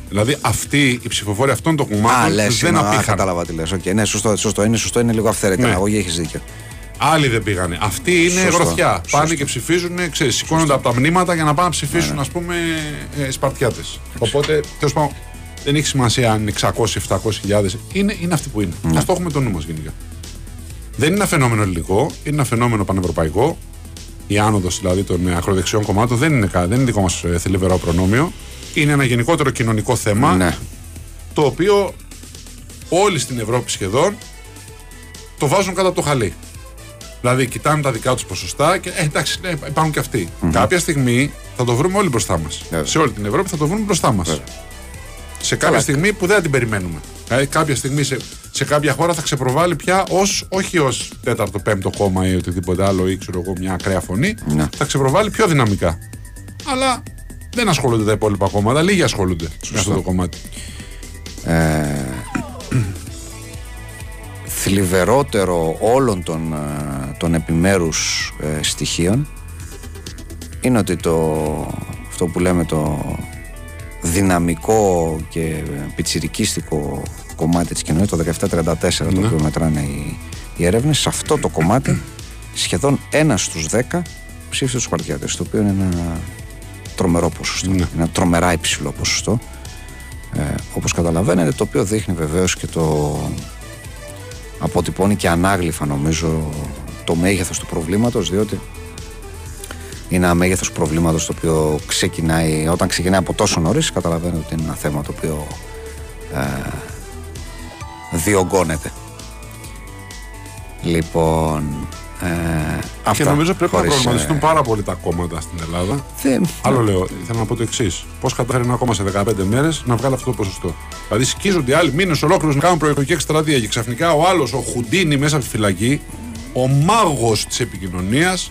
[SPEAKER 2] Δηλαδή αυτοί οι ψηφοφόροι αυτών των
[SPEAKER 1] Α,
[SPEAKER 2] κομμάτων
[SPEAKER 1] λες,
[SPEAKER 2] δεν απήχαν.
[SPEAKER 1] κατάλαβα τι λες. Okay, ναι, σωστό, σωστό, είναι σωστό, είναι λίγο αυθαίρετη.
[SPEAKER 2] Ναι.
[SPEAKER 1] Αναγωγή έχεις δίκιο.
[SPEAKER 2] Άλλοι δεν πήγανε. Αυτοί είναι
[SPEAKER 1] Σωστό.
[SPEAKER 2] γροθιά. Πάνε
[SPEAKER 1] Σωστό.
[SPEAKER 2] και ψηφίζουν, ξέρεις, σηκώνονται από τα μνήματα για να πάνε να ψηφίσουν,
[SPEAKER 1] Ναι,
[SPEAKER 2] ας πούμε, ε, Σπαρτιάτες. Οπότε, τέλος πάντων, δεν έχει σημασία αν είναι 600-700 χιλιάδες. Είναι, είναι αυτοί που είναι.
[SPEAKER 1] Ναι.
[SPEAKER 2] Α το έχουμε το νου μας γενικά. Δεν είναι ένα φαινόμενο ελληνικό, είναι ένα φαινόμενο πανευρωπαϊκό. Η άνοδος δηλαδή των ε, ακροδεξιών κομμάτων δεν είναι, κα- δεν είναι δικό μας θελιβερό προνόμιο. Είναι ένα γενικότερο κοινωνικό θέμα
[SPEAKER 1] Ναι.
[SPEAKER 2] το οποίο όλοι στην Ευρώπη σχεδόν το βάζουν κάτω από το χαλί. Δηλαδή, κοιτάνε τα δικά τους ποσοστά και ε, εντάξει, ναι, υπάρχουν και αυτοι Κάποια στιγμή θα το βρούμε όλοι μπροστά μας.
[SPEAKER 1] Βέβαια.
[SPEAKER 2] Σε όλη την Ευρώπη θα το βρούμε μπροστά μας. Σε κάποια
[SPEAKER 1] Καλά.
[SPEAKER 2] στιγμή που δεν την περιμένουμε. Δηλαδή, κάποια στιγμή σε, σε κάποια χώρα θα ξεπροβάλλει πια ως, όχι ως τέταρτο, πέμπτο κόμμα ή οτιδήποτε άλλο ή ξέρω εγώ μια ακραία φωνή.
[SPEAKER 1] Ναι.
[SPEAKER 2] Θα ξεπροβάλλει πιο δυναμικά. Αλλά δεν ασχολούνται τα υπόλοιπα κόμματα. Λίγοι ασχολούνται με αυτό το κομμάτι.
[SPEAKER 1] Θλιβερότερο όλων των, ε, των επιμέρους ε, στοιχείων είναι ότι το, αυτό που λέμε το δυναμικό και πιτσιρικίστικο κομμάτι της κοινωνίας, το 1734 το
[SPEAKER 2] Ναι.
[SPEAKER 1] οποίο μετράνε οι, οι έρευνες, σε αυτό το κομμάτι σχεδόν ένα στους 10 ψήφισε τους Σπαρτιάτες, το οποίο είναι ένα τρομερό ποσοστό,
[SPEAKER 2] Ναι.
[SPEAKER 1] ένα τρομερά υψηλό ποσοστό ε, όπως καταλαβαίνετε το οποίο δείχνει βεβαίως και το αποτυπώνει και ανάγλυφα νομίζω το μέγεθος του προβλήματος διότι είναι ένα μέγεθος προβλήματος το οποίο ξεκινάει όταν ξεκινάει από τόσο νωρίς καταλαβαίνετε ότι είναι ένα θέμα το οποίο ε, διωγγώνεται. Λοιπόν ε, αυτά
[SPEAKER 2] Και νομίζω πρέπει
[SPEAKER 1] χωρίς,
[SPEAKER 2] να προβληματιστούν
[SPEAKER 1] ε,
[SPEAKER 2] πάρα πολύ τα κόμματα στην Ελλάδα.
[SPEAKER 1] δεν-
[SPEAKER 2] Άλλο λέω, θέλω να πω το εξής. Πώς κατάφερε ένα κόμμα σε 15 μέρες να βγάλει αυτό το ποσοστό. Δηλαδή, σκίζονται οι άλλοι μήνες ολόκληρου να κάνουν προεκλογική εκστρατεία και ξαφνικά ο άλλος, ο Χουντίνη μέσα από τη φυλακή, ο μάγος της επικοινωνίας,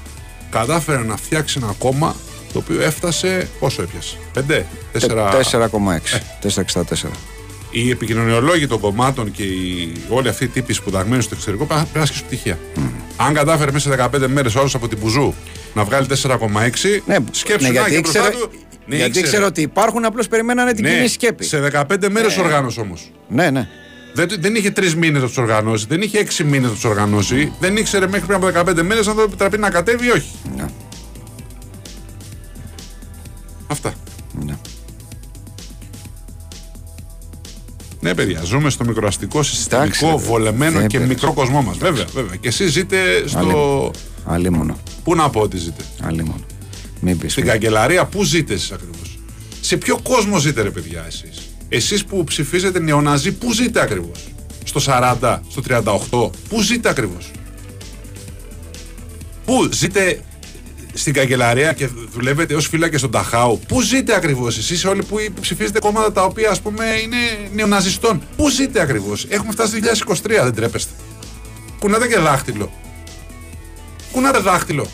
[SPEAKER 2] κατάφερε να φτιάξει ένα κόμμα το οποίο έφτασε. Πόσο έπιασε, 5, 4.
[SPEAKER 1] 4,6 4,64
[SPEAKER 2] οι επικοινωνιολόγοι των κομμάτων και οι, όλοι αυτοί οι τύποι σπουδαγμένοι στο εξωτερικό πρέπει να ασκήσουν πτυχία. Αν κατάφερε μέσα σε 15 μέρες όλο από την Μπουζού να βγάλει 4,6,
[SPEAKER 1] Ναι,
[SPEAKER 2] σκέψου
[SPEAKER 1] ναι,
[SPEAKER 2] να
[SPEAKER 1] γιατί
[SPEAKER 2] και μπροστά
[SPEAKER 1] ήξερε-
[SPEAKER 2] του. Ναι,
[SPEAKER 1] γιατί
[SPEAKER 2] ήξερε.
[SPEAKER 1] ξέρω ότι υπάρχουν, απλώς περιμένανε την
[SPEAKER 2] Ναι,
[SPEAKER 1] κοινή σκέπη.
[SPEAKER 2] σε 15 μέρες οργάνωσε όμως.
[SPEAKER 1] Ναι, ναι.
[SPEAKER 2] Δεν, δεν είχε τρεις μήνες να τους οργανώσει, δεν είχε έξι μήνες να τους οργανώσει, δεν ήξερε μέχρι πριν από 15 μέρες αν θα επιτραπεί να κατέβει ή όχι.
[SPEAKER 1] ναι.
[SPEAKER 2] Αυτά.
[SPEAKER 1] Ναι.
[SPEAKER 2] Ναι, παιδιά, ζούμε στο μικροαστικό, συστημικό,
[SPEAKER 1] Εντάξει, ρε,
[SPEAKER 2] βολεμένο
[SPEAKER 1] δεν
[SPEAKER 2] και
[SPEAKER 1] πειράζει.
[SPEAKER 2] μικρό κοσμό μας. Βέβαια, βέβαια. Και εσείς ζείτε στο.
[SPEAKER 1] Αλίμονο. Αλίμονο.
[SPEAKER 2] Πού να πω ότι ζείτε;
[SPEAKER 1] Αλίμονο. Μην πεις.
[SPEAKER 2] Στην καγκελαρία, πού ζείτε εσείς ακριβώς; Σε ποιο κόσμο ζείτε, ρε παιδιά, εσείς; Εσείς που ψηφίζετε νεοναζί, πού ζείτε ακριβώς; Στο 40, στο 38, πού ζείτε ακριβώς; Πού; Ζείτε στην καγκελαρία και δουλεύετε ως φύλακες στον Ταχάου. Πού ζείτε ακριβώς εσείς, όλοι που ψηφίζετε κόμματα τα οποία ας πούμε είναι νεοναζιστών. Πού ζείτε ακριβώς. Έχουμε φτάσει το 2023, δεν τρέπεστε. Κουνάτε και δάχτυλο. Κουνάτε δάχτυλο.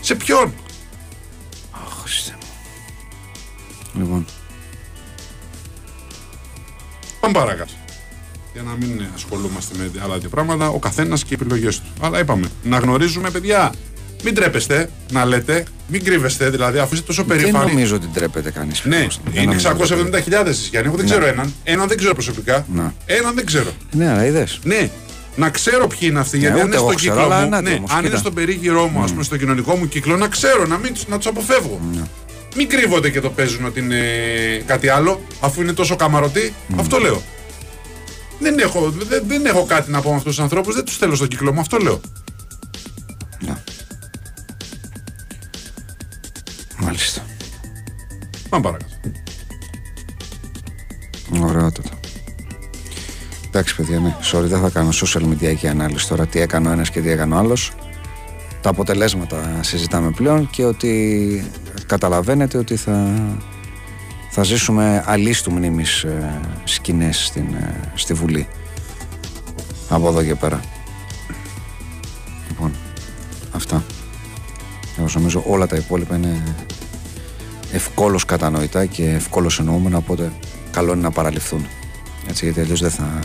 [SPEAKER 2] Σε ποιον;
[SPEAKER 1] Αχ, Χριστέ μου. Λοιπόν,
[SPEAKER 2] Πάμε παρακάτω. Για να μην ασχολούμαστε με άλλα τέτοια πράγματα, ο καθένας και οι επιλογές του. Αλλά είπαμε, να γνωρίζουμε, παιδιά, μην τρέπεστε να λέτε, μην κρύβεστε, δηλαδή, αφού είστε τόσο
[SPEAKER 1] δεν
[SPEAKER 2] περήφανοι.
[SPEAKER 1] νομίζω ότι ντρέπεται κανείς.
[SPEAKER 2] Ναι, είναι 670.000 εσείς, Γιάννη. Εγώ δεν ξέρω έναν. Έναν δεν ξέρω προσωπικά.
[SPEAKER 1] Ναι.
[SPEAKER 2] Έναν δεν ξέρω.
[SPEAKER 1] Ναι, αλλά είδες.
[SPEAKER 2] Ναι, να ξέρω ποιοι είναι αυτοί. γιατί
[SPEAKER 1] ούτε
[SPEAKER 2] αν είναι
[SPEAKER 1] εγώ
[SPEAKER 2] στον
[SPEAKER 1] ξέρω,
[SPEAKER 2] κύκλο
[SPEAKER 1] αλλά
[SPEAKER 2] μου,
[SPEAKER 1] να
[SPEAKER 2] ναι,
[SPEAKER 1] το όμως,
[SPEAKER 2] αν είναι
[SPEAKER 1] κοίτα.
[SPEAKER 2] στον περίγυρό μου, ας πούμε, στο κοινωνικό μου κύκλο, να ξέρω, να, μην, τους- να τους αποφεύγω.
[SPEAKER 1] Ναι.
[SPEAKER 2] Μην κρύβονται και το παίζουν ότι είναι κάτι άλλο, αφού είναι τόσο καμαρωτή. Αυτό λέω. Δεν έχω, δεν, δεν έχω κάτι να πω με αυτούς τους ανθρώπους, δεν τους θέλω στον κύκλο μου, αυτό λέω. Πάμε παρακάτω.
[SPEAKER 1] Ωραιότατο. Εντάξει, παιδιά, ναι. Sorry, δεν θα κάνω social media και ανάλυση τώρα τι έκανε ο ένας και τι έκανε ο άλλος. Τα αποτελέσματα συζητάμε πλέον και ότι καταλαβαίνετε ότι θα, θα ζήσουμε αλίστου μνήμης ε, σκηνές στην, ε, στη Βουλή. Από εδώ και πέρα. Λοιπόν, αυτά. Εγώ νομίζω όλα τα υπόλοιπα είναι ευκόλως κατανοητά και ευκόλως εννοούμενα οπότε καλό είναι να παραλυφθούν έτσι γιατί αλλιώς δεν θα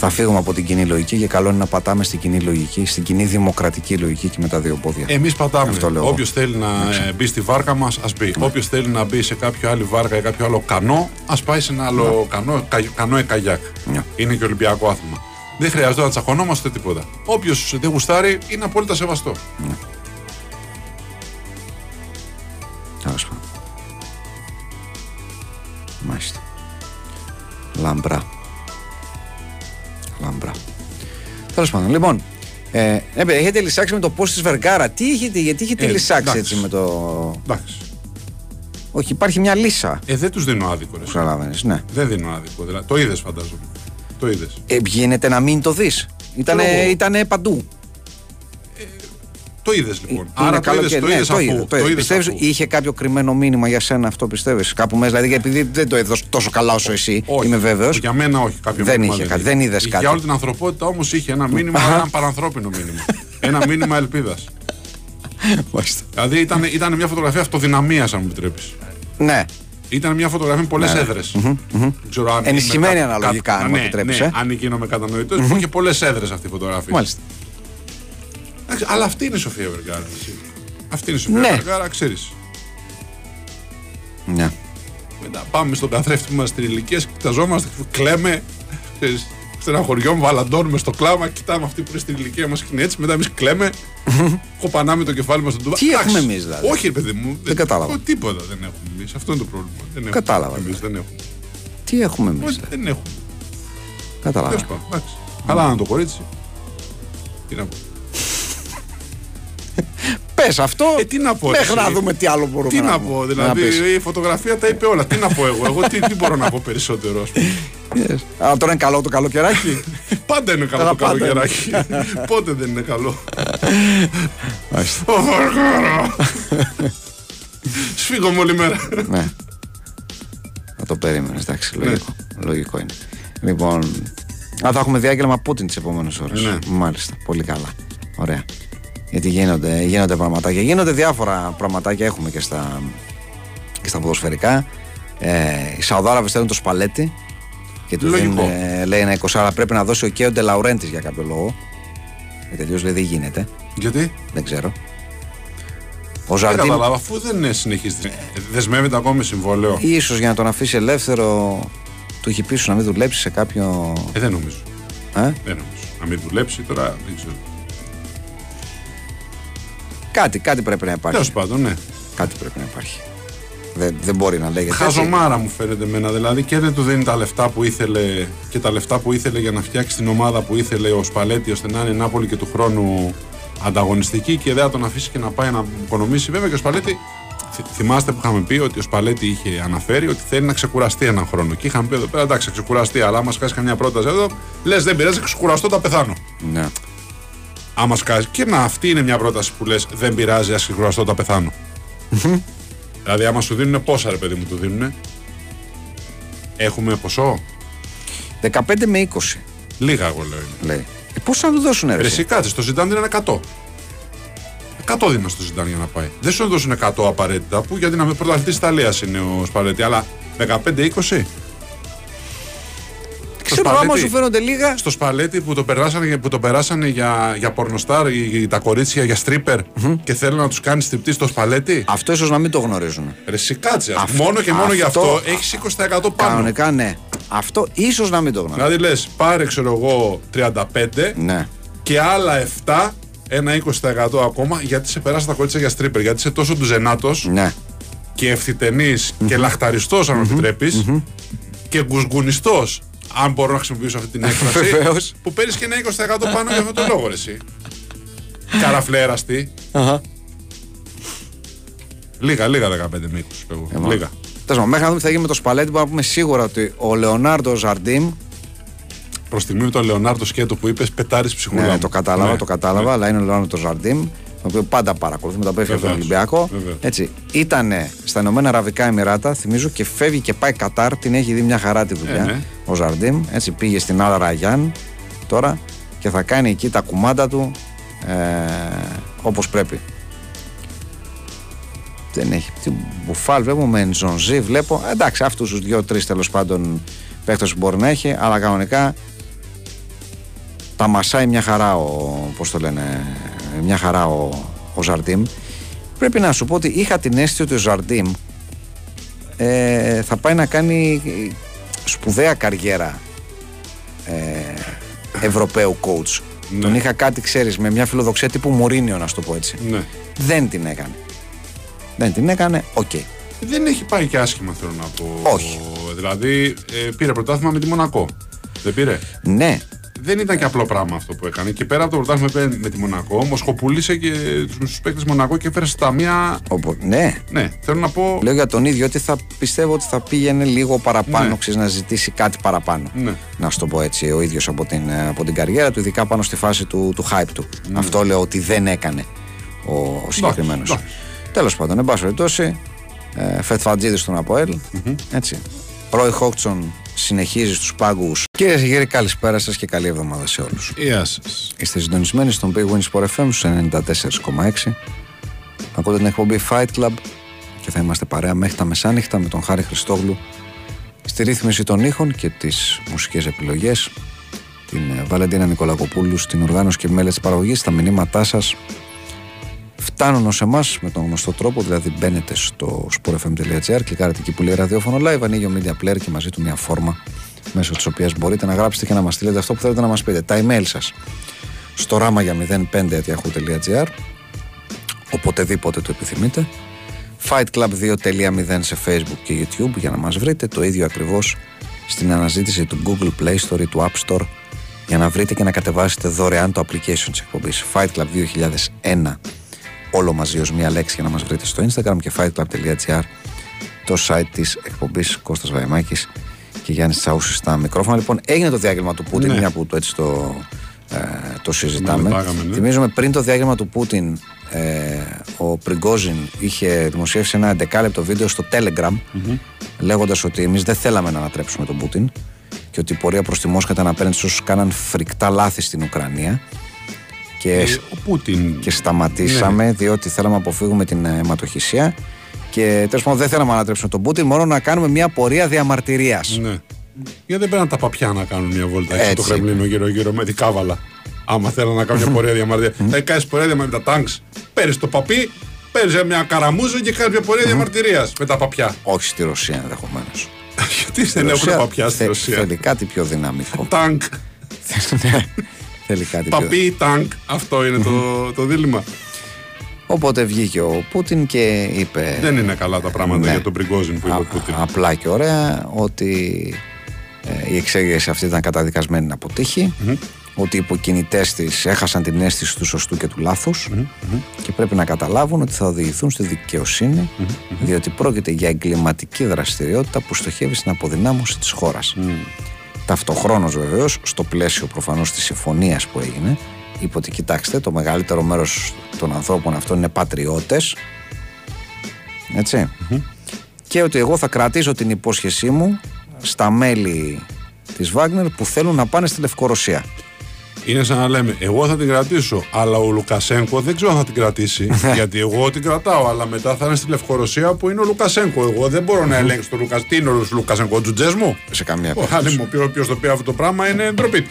[SPEAKER 1] θα φύγουμε από την κοινή λογική και καλό είναι να πατάμε στην κοινή λογική στην κοινή δημοκρατική λογική και με τα δύο πόδια
[SPEAKER 2] Εμείς πατάμε.
[SPEAKER 1] Αυτό λέω εγώ.
[SPEAKER 2] Όποιος θέλει να ε, μπει στη βάρκα μας, ας μπει. Όποιος θέλει να μπει σε κάποιο άλλη βάρκα ή κάποιο άλλο κανό, ας πάει σε ένα άλλο κανό, κα, κανό ε, καγιάκ.
[SPEAKER 1] Ναι.
[SPEAKER 2] Είναι και Ολυμπιακό άθλημα. Δεν χρειάζεται να τσακωνόμαστε τίποτα. Όποιος δεν γουστάρει είναι απόλυτα σεβαστό.
[SPEAKER 1] Τέλος Λαμπρά. Λαμπρά. Τέλος πάντων, λοιπόν. Ε, ε, παιδιά, έχετε λησάξει με το πώ της Βεργάρα. Τι έχετε, γιατί έχετε
[SPEAKER 2] Ε,
[SPEAKER 1] λησάξει
[SPEAKER 2] εντάξει.
[SPEAKER 1] έτσι με το.
[SPEAKER 2] Εντάξει.
[SPEAKER 1] Όχι, υπάρχει μια λύσα.
[SPEAKER 2] Ε, δεν τους δίνω άδικο. Ρε.
[SPEAKER 1] Καταλάβαινες, ναι.
[SPEAKER 2] Δεν δίνω άδικο. Δηλαδή, το είδες, φαντάζομαι. Το είδες.
[SPEAKER 1] Ε, γίνεται να μην το δεις. Ήτανε,
[SPEAKER 2] Ξέρω.
[SPEAKER 1] ήτανε παντού.
[SPEAKER 2] Το είδες λοιπόν.
[SPEAKER 1] Είναι
[SPEAKER 2] Άρα το είδες.
[SPEAKER 1] καλοκαίρι.
[SPEAKER 2] Το
[SPEAKER 1] Ναι,
[SPEAKER 2] είδες
[SPEAKER 1] το είδα,
[SPEAKER 2] αφού.
[SPEAKER 1] το είδα.
[SPEAKER 2] είδες
[SPEAKER 1] Πιστεύεις,
[SPEAKER 2] αφού.
[SPEAKER 1] είχε κάποιο κρυμμένο μήνυμα για σένα αυτό πιστεύεις. Κάπου μέσα, δηλαδή επειδή δεν το είδε τόσο καλά όσο εσύ.
[SPEAKER 2] Όχι.
[SPEAKER 1] Είμαι βέβαιος.
[SPEAKER 2] Για μένα όχι. Κάποιο
[SPEAKER 1] Δεν
[SPEAKER 2] μήνυμα
[SPEAKER 1] είχε κάτι, δεν είδες
[SPEAKER 2] Για
[SPEAKER 1] κάτι.
[SPEAKER 2] όλη την ανθρωπότητα όμως είχε ένα μήνυμα, ένα παρανθρώπινο μήνυμα. ένα μήνυμα ελπίδας. Δηλαδή ήταν, ήταν μια φωτογραφία αυτοδυναμίας, αν μου επιτρέπεις.
[SPEAKER 1] Ναι,
[SPEAKER 2] Ήταν μια φωτογραφία με πολλές έδρες.
[SPEAKER 1] Ενισχυμένη αναλογικά, αν μου επιτρέπεις,
[SPEAKER 2] Ναι,
[SPEAKER 1] ε.
[SPEAKER 2] αν γίνομαι κατανοητός, που είχε πολλές έδρες αυτή η φωτογραφία.
[SPEAKER 1] μάλιστα.
[SPEAKER 2] Εντάξει, Αλλά αυτή είναι η Σοφία Βεργάρα. έτσι. Αυτή είναι η Σοφία
[SPEAKER 1] Ναι.
[SPEAKER 2] Βεργάρα, ξέρεις.
[SPEAKER 1] Ναι.
[SPEAKER 2] Μετά πάμε στον καθρέφτη μας στην ηλικία, κοιταζόμαστε, κλαίμε. Ξέρεις, στεναχωριόμαι, βαλαντώνουμε στο κλάμα, κοιτάμε αυτή που είναι στην ηλικία μας και είναι έτσι. Μετά εμείς κλαίμε, κοπανάμε το κεφάλι μας στον τούμπα.
[SPEAKER 1] Τι
[SPEAKER 2] Εντάξει.
[SPEAKER 1] έχουμε εμείς, δηλαδή;
[SPEAKER 2] Όχι, ρε παιδί μου.
[SPEAKER 1] Δεν κατάλαβα.
[SPEAKER 2] ό, Τίποτα δεν έχουμε εμείς. Αυτό είναι το πρόβλημα. Δεν έχουμε.
[SPEAKER 1] Κατάλαβα,
[SPEAKER 2] Εμείς
[SPEAKER 1] δηλαδή.
[SPEAKER 2] δεν έχουμε.
[SPEAKER 1] Τι έχουμε εμείς.
[SPEAKER 2] Όχι, δεν έχουμε. Τέλος
[SPEAKER 1] Κατάλαβα.
[SPEAKER 2] πάντων. εντάξει. Καλά να το κορίτσι. Τι να πω.
[SPEAKER 1] Πες αυτό.
[SPEAKER 2] Ε, τι να πω,
[SPEAKER 1] Μέχρι
[SPEAKER 2] εσύ.
[SPEAKER 1] να δούμε τι άλλο μπορούμε
[SPEAKER 2] Τι
[SPEAKER 1] να,
[SPEAKER 2] να
[SPEAKER 1] πούμε.
[SPEAKER 2] πω, δηλαδή
[SPEAKER 1] πεις.
[SPEAKER 2] η φωτογραφία τα είπε όλα. Τι να πω εγώ, εγώ τι, τι μπορώ να πω περισσότερο, ας πούμε.
[SPEAKER 1] Yes. Α, τώρα είναι καλό το καλοκαιράκι.
[SPEAKER 2] Πάντα είναι καλό
[SPEAKER 1] Καλά,
[SPEAKER 2] το
[SPEAKER 1] πάντα
[SPEAKER 2] καλοκαιράκι. Πότε δεν είναι καλό.
[SPEAKER 1] Μάλιστα.
[SPEAKER 2] Ω, Βαργάρα. Σφίγγομαι όλη μέρα.
[SPEAKER 1] ναι. Θα το περίμενες, εντάξει. Λογικό. Λογικό είναι. Λοιπόν. Α, θα έχουμε διάγγελμα Πούτιν τις επόμενες ώρες.
[SPEAKER 2] Ναι.
[SPEAKER 1] Μάλιστα. Πολύ καλά. Ωραία. Γιατί γίνονται, γίνονται πραγματάκια. Γίνονται διάφορα πραγματάκια. Έχουμε και στα, και στα ποδοσφαιρικά. Ε, οι Σαουδάραβες θέλουν το σπαλέτι. Και τους
[SPEAKER 2] Λογικό.
[SPEAKER 1] δίνουν, ε, λέει ένα 20, αλλά πρέπει να δώσει ο Κέο Ντελαουρέντη για κάποιο λόγο. Γιατί τελείως λέει δεν γίνεται.
[SPEAKER 2] Γιατί;
[SPEAKER 1] Δεν ξέρω. Ο
[SPEAKER 2] Δεν
[SPEAKER 1] Ζαρντίν,
[SPEAKER 2] καταλάβα, αφού δεν είναι συνεχίσει. Δεσμεύεται ακόμη συμβόλαιο.
[SPEAKER 1] ίσως για να τον αφήσει ελεύθερο, του έχει πει σου να μην δουλέψει σε κάποιο.
[SPEAKER 2] Ε, δεν νομίζω.
[SPEAKER 1] Ε;
[SPEAKER 2] Δεν νομίζω. Να μην δουλέψει τώρα, δεν ξέρω.
[SPEAKER 1] Κάτι, κάτι πρέπει να υπάρχει.
[SPEAKER 2] Τέλος πάντων, ναι.
[SPEAKER 1] Κάτι πρέπει να υπάρχει. Δεν, δεν μπορεί να λέγεται. έτσι.
[SPEAKER 2] Χαζομάρα μου φαίνεται εμένα. Δηλαδή και δεν του δίνει τα λεφτά που ήθελε και τα λεφτά που ήθελε για να φτιάξει την ομάδα που ήθελε ο Σπαλέτη ώστε να είναι η Νάπολη και του χρόνου ανταγωνιστική και δεν θα τον αφήσει και να πάει να οικονομήσει. Βέβαια και ο Σπαλέτη, θυ- θυμάστε που είχαμε πει ότι ο Σπαλέτη είχε αναφέρει ότι θέλει να ξεκουραστεί έναν χρόνο. Και είχαμε πει εδώ πέρα εντάξει, θα ξεκουραστεί, αλλά άμα σκάσει καμιά πρόταση εδώ, λες δεν πειράζει, θα ξεκουραστώ, θα πεθάνω.
[SPEAKER 1] Ναι.
[SPEAKER 2] Άμα σκάσει. Και να, αυτή είναι μια πρόταση που λες: Δεν πειράζει, ας ξεκουραστώ, θα πεθάνω. δηλαδή, άμα σου δίνουν πόσα ρε παιδί μου του δίνουν. Έχουμε ποσό;
[SPEAKER 1] 15 με 20
[SPEAKER 2] Λίγα, εγώ λέω. είναι.
[SPEAKER 1] λέει. Ε, Πώ θα του δώσουν
[SPEAKER 2] Ρε,
[SPEAKER 1] ρε.
[SPEAKER 2] εσύ κάτσε, στο Ζιντάν δίνανε 100. 100 δίνανε στο Ζιντάν για να πάει. Δεν σου δώσουν 100 απαραίτητα, που γιατί να με πρωταθλητής Ιταλίας είναι ο Σπαλέτη, αλλά 15-20.
[SPEAKER 1] Ξέρω άμα σου φαίνονται λίγα.
[SPEAKER 2] Στο Σπαλέτη που το περάσανε, που το περάσανε για, για πορνοστάρ, ή τα κορίτσια για στρίπερ και θέλουν να τους κάνεις στριπτή στο Σπαλέτη.
[SPEAKER 1] Αυτό ίσως να μην το γνωρίζουν.
[SPEAKER 2] Ρε εσύ κάτσε, ας.
[SPEAKER 1] Αυτό-
[SPEAKER 2] μόνο και μόνο γι' αυτό
[SPEAKER 1] αυτό-
[SPEAKER 2] έχει 20% πάνω.
[SPEAKER 1] Κανονικά ναι. Αυτό ίσως να μην το γνωρίζουν.
[SPEAKER 2] Δηλαδή λες, πάρε ξέρω εγώ 35
[SPEAKER 1] Ναι.
[SPEAKER 2] και άλλα 7, ένα 20% ακόμα, γιατί σε περάσαν τα κορίτσια για στρίπερ. Γιατί είσαι τόσο ντουζενάτος
[SPEAKER 1] Ναι.
[SPEAKER 2] και ευθυτενής και λαχταριστός, αν επιτρέπεις, και γκουσγκουνιστός, αν μπορώ να χρησιμοποιήσω αυτή την έκφραση.
[SPEAKER 1] Βεβαίως.
[SPEAKER 2] που παίρνεις και ένα 20% πάνω για αυτόν τον λόγο, ρε, εσύ. Καραφλέραστη.
[SPEAKER 1] Αχα.
[SPEAKER 2] Λίγα, λίγα 15 με 20. εγώ.
[SPEAKER 1] Ε, μα-
[SPEAKER 2] λίγα.
[SPEAKER 1] Τέλος πάντων, μέχρι να δούμε τι θα γίνει με το Σπαλέτη, μπορούμε να πούμε σίγουρα ότι ο Λεωνάρντο Ζαρντίμ.
[SPEAKER 2] Προς στιγμή με τον Λεωνάρντο Σκέτο που είπες, πετάρεις ψυχούλα.
[SPEAKER 1] Ναι,
[SPEAKER 2] μου.
[SPEAKER 1] το κατάλαβα,
[SPEAKER 2] Ναι,
[SPEAKER 1] το κατάλαβα,
[SPEAKER 2] ναι.
[SPEAKER 1] αλλά είναι ο Λεωνάρντο Ζαρντίμ, τον οποίο πάντα παρακολουθούμε τα παιδιά από τον
[SPEAKER 2] Βεβαίως,
[SPEAKER 1] Ολυμπιακό.
[SPEAKER 2] βεβαίως.
[SPEAKER 1] Έτσι, ήταν στα Ηνωμένα Αραβικά Εμμυράτα, θυμίζω, και φεύγει και πάει Κατάρ, την έχει δει μια χαρά τη δουλειά.
[SPEAKER 2] Ε, ναι.
[SPEAKER 1] Ο Ζαρντίμ, έτσι πήγε στην Άλλα Ραγιάν τώρα και θα κάνει εκεί τα κουμάντα του ε, όπως πρέπει. Δεν έχει. Την Μπουφάλ βλέπω, με Ενζονζή βλέπω. Ε, Εντάξει, αυτούς τους δύο-τρει τέλος πάντων παίχτες που μπορεί να έχει, αλλά κανονικά τα μασάει μια χαρά ο, πώς το λένε, μια χαρά ο, ο Ζαρντίμ. Πρέπει να σου πω ότι είχα την αίσθηση ότι ο Ζαρντίμ ε, θα πάει να κάνει σπουδαία καριέρα ε, Ευρωπαίου coach.
[SPEAKER 2] Ναι.
[SPEAKER 1] Τον είχα κάτι, ξέρεις, με μια φιλοδοξία τύπου Μουρίνιο, να σου το πω έτσι.
[SPEAKER 2] Ναι.
[SPEAKER 1] Δεν την έκανε. Δεν την έκανε, οκ.
[SPEAKER 2] Δεν έχει πάει και άσχημα, θέλω να πω.
[SPEAKER 1] Όχι.
[SPEAKER 2] Δηλαδή, ε, πήρε πρωτάθλημα με τη Μονακό. Δεν πήρε.
[SPEAKER 1] Ναι,
[SPEAKER 2] Δεν ήταν και απλό πράγμα αυτό που έκανε. Και πέρα από το πρωτάθλημα που έπαιρνε με τη Μονακό, μοσχοπούλησε και τους παίκτες Μονακό και έφερε στα μία.
[SPEAKER 1] οπο- ναι.
[SPEAKER 2] Ναι, θέλω να πω.
[SPEAKER 1] Λέω για τον ίδιο ότι θα πιστεύω ότι θα πήγαινε λίγο παραπάνω,
[SPEAKER 2] Ναι.
[SPEAKER 1] ξέρεις, να ζητήσει κάτι παραπάνω.
[SPEAKER 2] Ναι.
[SPEAKER 1] Να σου το πω έτσι, ο ίδιος από την, ε, από την καριέρα του, ειδικά πάνω στη φάση του, του hype του. Αυτό λέω ότι δεν έκανε ο, ο συγκεκριμένος.
[SPEAKER 2] εντάξει.
[SPEAKER 1] Τέλος πάντων, εν πάση περιπτώσει, ε, Φετφατζίδη στον αποελ Έτσι. Ρόι Χόκτσον συνεχίζει στους πάγκους. Κυρίε και κύριοι, καλησπέρα σας και καλή εβδομάδα σε όλους.
[SPEAKER 2] Γεια σας.
[SPEAKER 1] Είστε συντονισμένοι στον Big Win Sport FM στους 94,6. Ακούτε την εκπομπή Fight Club και θα είμαστε παρέα μέχρι τα μεσάνυχτα με τον Χάρη Χριστόγλου στη ρύθμιση των ήχων και τις μουσικές επιλογές την ε, Βαλεντίνα Νικολακοπούλου στην οργάνωση και μέλη της παραγωγής τα μηνύματά σας φτάνουν ως εμάς με τον γνωστό τρόπο δηλαδή μπαίνετε στο sportfm.gr κλικάρετε εκεί που λέει ραδιόφωνο live ανοίγει ο media player και μαζί του μια φόρμα μέσω της οποίας μπορείτε να γράψετε και να μας στείλετε αυτό που θέλετε να μας πείτε. Τα email σας στο ράμα για 05.yahoo.gr οποτεδήποτε το επιθυμείτε. Fight Club 2.0 σε Facebook και YouTube για να μας βρείτε. Το ίδιο ακριβώς στην αναζήτηση του Google Play Store ή του App Store για να βρείτε και να κατεβάσετε δωρεάν το application της εκπομπής. Fight Club 2001 όλο μαζί ως μία λέξη για να μας βρείτε στο Instagram και fightclub.gr το site της εκπομπής Κώστας Βαϊμάκης και Γιάννης Τσαούσης στα μικρόφωνα. Λοιπόν, έγινε το διάγγελμα του Πούτιν,
[SPEAKER 2] Ναι.
[SPEAKER 1] μια που το έτσι το, ε, το συζητάμε.
[SPEAKER 2] μελετάγαμε, ναι.
[SPEAKER 1] Θυμίζουμε πριν το διάγγελμα του Πούτιν ε, ο Πριγκόζιν είχε δημοσιεύσει ένα 11 λεπτό βίντεο στο Telegram λέγοντας ότι εμείς δεν θέλαμε να ανατρέψουμε τον Πούτιν και ότι η πορεία προς τη Μόσχα ήταν απέναντι στους όσους κάναν φρικτά λάθη στην Ουκρανία και,
[SPEAKER 2] Ε, ο Πούτιν.
[SPEAKER 1] και σταματήσαμε
[SPEAKER 2] Ναι.
[SPEAKER 1] διότι θέλαμε να αποφύγουμε την ε, αιματοχυσία και τέλος πάντων δεν θέλαμε να ανατρέψουμε τον Πούτιν, μόνο να κάνουμε μια πορεία διαμαρτυρίας.
[SPEAKER 2] Ναι. Γιατί δεν παίρνουν τα παπιά να κάνουν μια βόλτα έξω
[SPEAKER 1] Έτσι.
[SPEAKER 2] το Κρεμλίνο γύρω-γύρω με την κάβαλα. Άμα θέλουν να κάνουν μια πορεία διαμαρτυρίας. Θα κάνει πορεία διαμαρτυρίας με τα τάγκς. Παίρνεις το παπί, παίρνεις μια καραμούζα και κάνεις μια πορεία διαμαρτυρίας με τα παπιά.
[SPEAKER 1] Όχι στη Ρωσία ενδεχομένως.
[SPEAKER 2] Γιατί δεν έχουν παπιά στη Ρωσία;
[SPEAKER 1] Θέλει κάτι πιο δυναμικό.
[SPEAKER 2] Τάγκ.
[SPEAKER 1] Ναι, θέλει κάτι πιο
[SPEAKER 2] Παπί, τάγκ. Αυτό είναι το, το δίλημα.
[SPEAKER 1] Οπότε βγήκε ο Πούτιν και είπε
[SPEAKER 2] Δεν είναι καλά τα πράγματα
[SPEAKER 1] Ναι.
[SPEAKER 2] για τον Πριγκόζιν που είπε ο
[SPEAKER 1] α-
[SPEAKER 2] Πούτιν.
[SPEAKER 1] απλά και ωραία ότι ε, η εξέγερση αυτή ήταν καταδικασμένη να αποτύχει ότι οι υποκινητές της έχασαν την αίσθηση του σωστού και του λάθους και πρέπει να καταλάβουν ότι θα οδηγηθούν στη δικαιοσύνη διότι πρόκειται για εγκληματική δραστηριότητα που στοχεύει στην αποδυνάμωση της χώρας. Ταυτοχρόνως βεβαίως στο πλαίσιο προφανώς της συμφωνίας που έγινε είπε ότι κοιτάξτε το μεγαλύτερο μέρος των ανθρώπων αυτών είναι πατριώτες έτσι. Και ότι εγώ θα κρατήσω την υπόσχεσή μου στα μέλη της Βάγνερ που θέλουν να πάνε στη Λευκορωσία.
[SPEAKER 2] Είναι σαν να λέμε, εγώ θα την κρατήσω, αλλά ο Λουκασέγκο δεν ξέρω αν θα την κρατήσει. γιατί εγώ την κρατάω, αλλά μετά θα είναι στη Λευκορωσία που είναι ο Λουκασέγκο. Εγώ δεν μπορώ να ελέγξω τον Λουκασέγκο. Τι είναι ο Λουκασέγκο, ο τζουτζές μου;
[SPEAKER 1] Σε καμία
[SPEAKER 2] Ο
[SPEAKER 1] περίπτωση.
[SPEAKER 2] Χάλη μου, ποιο το πει αυτό το πράγμα είναι ντροπή του.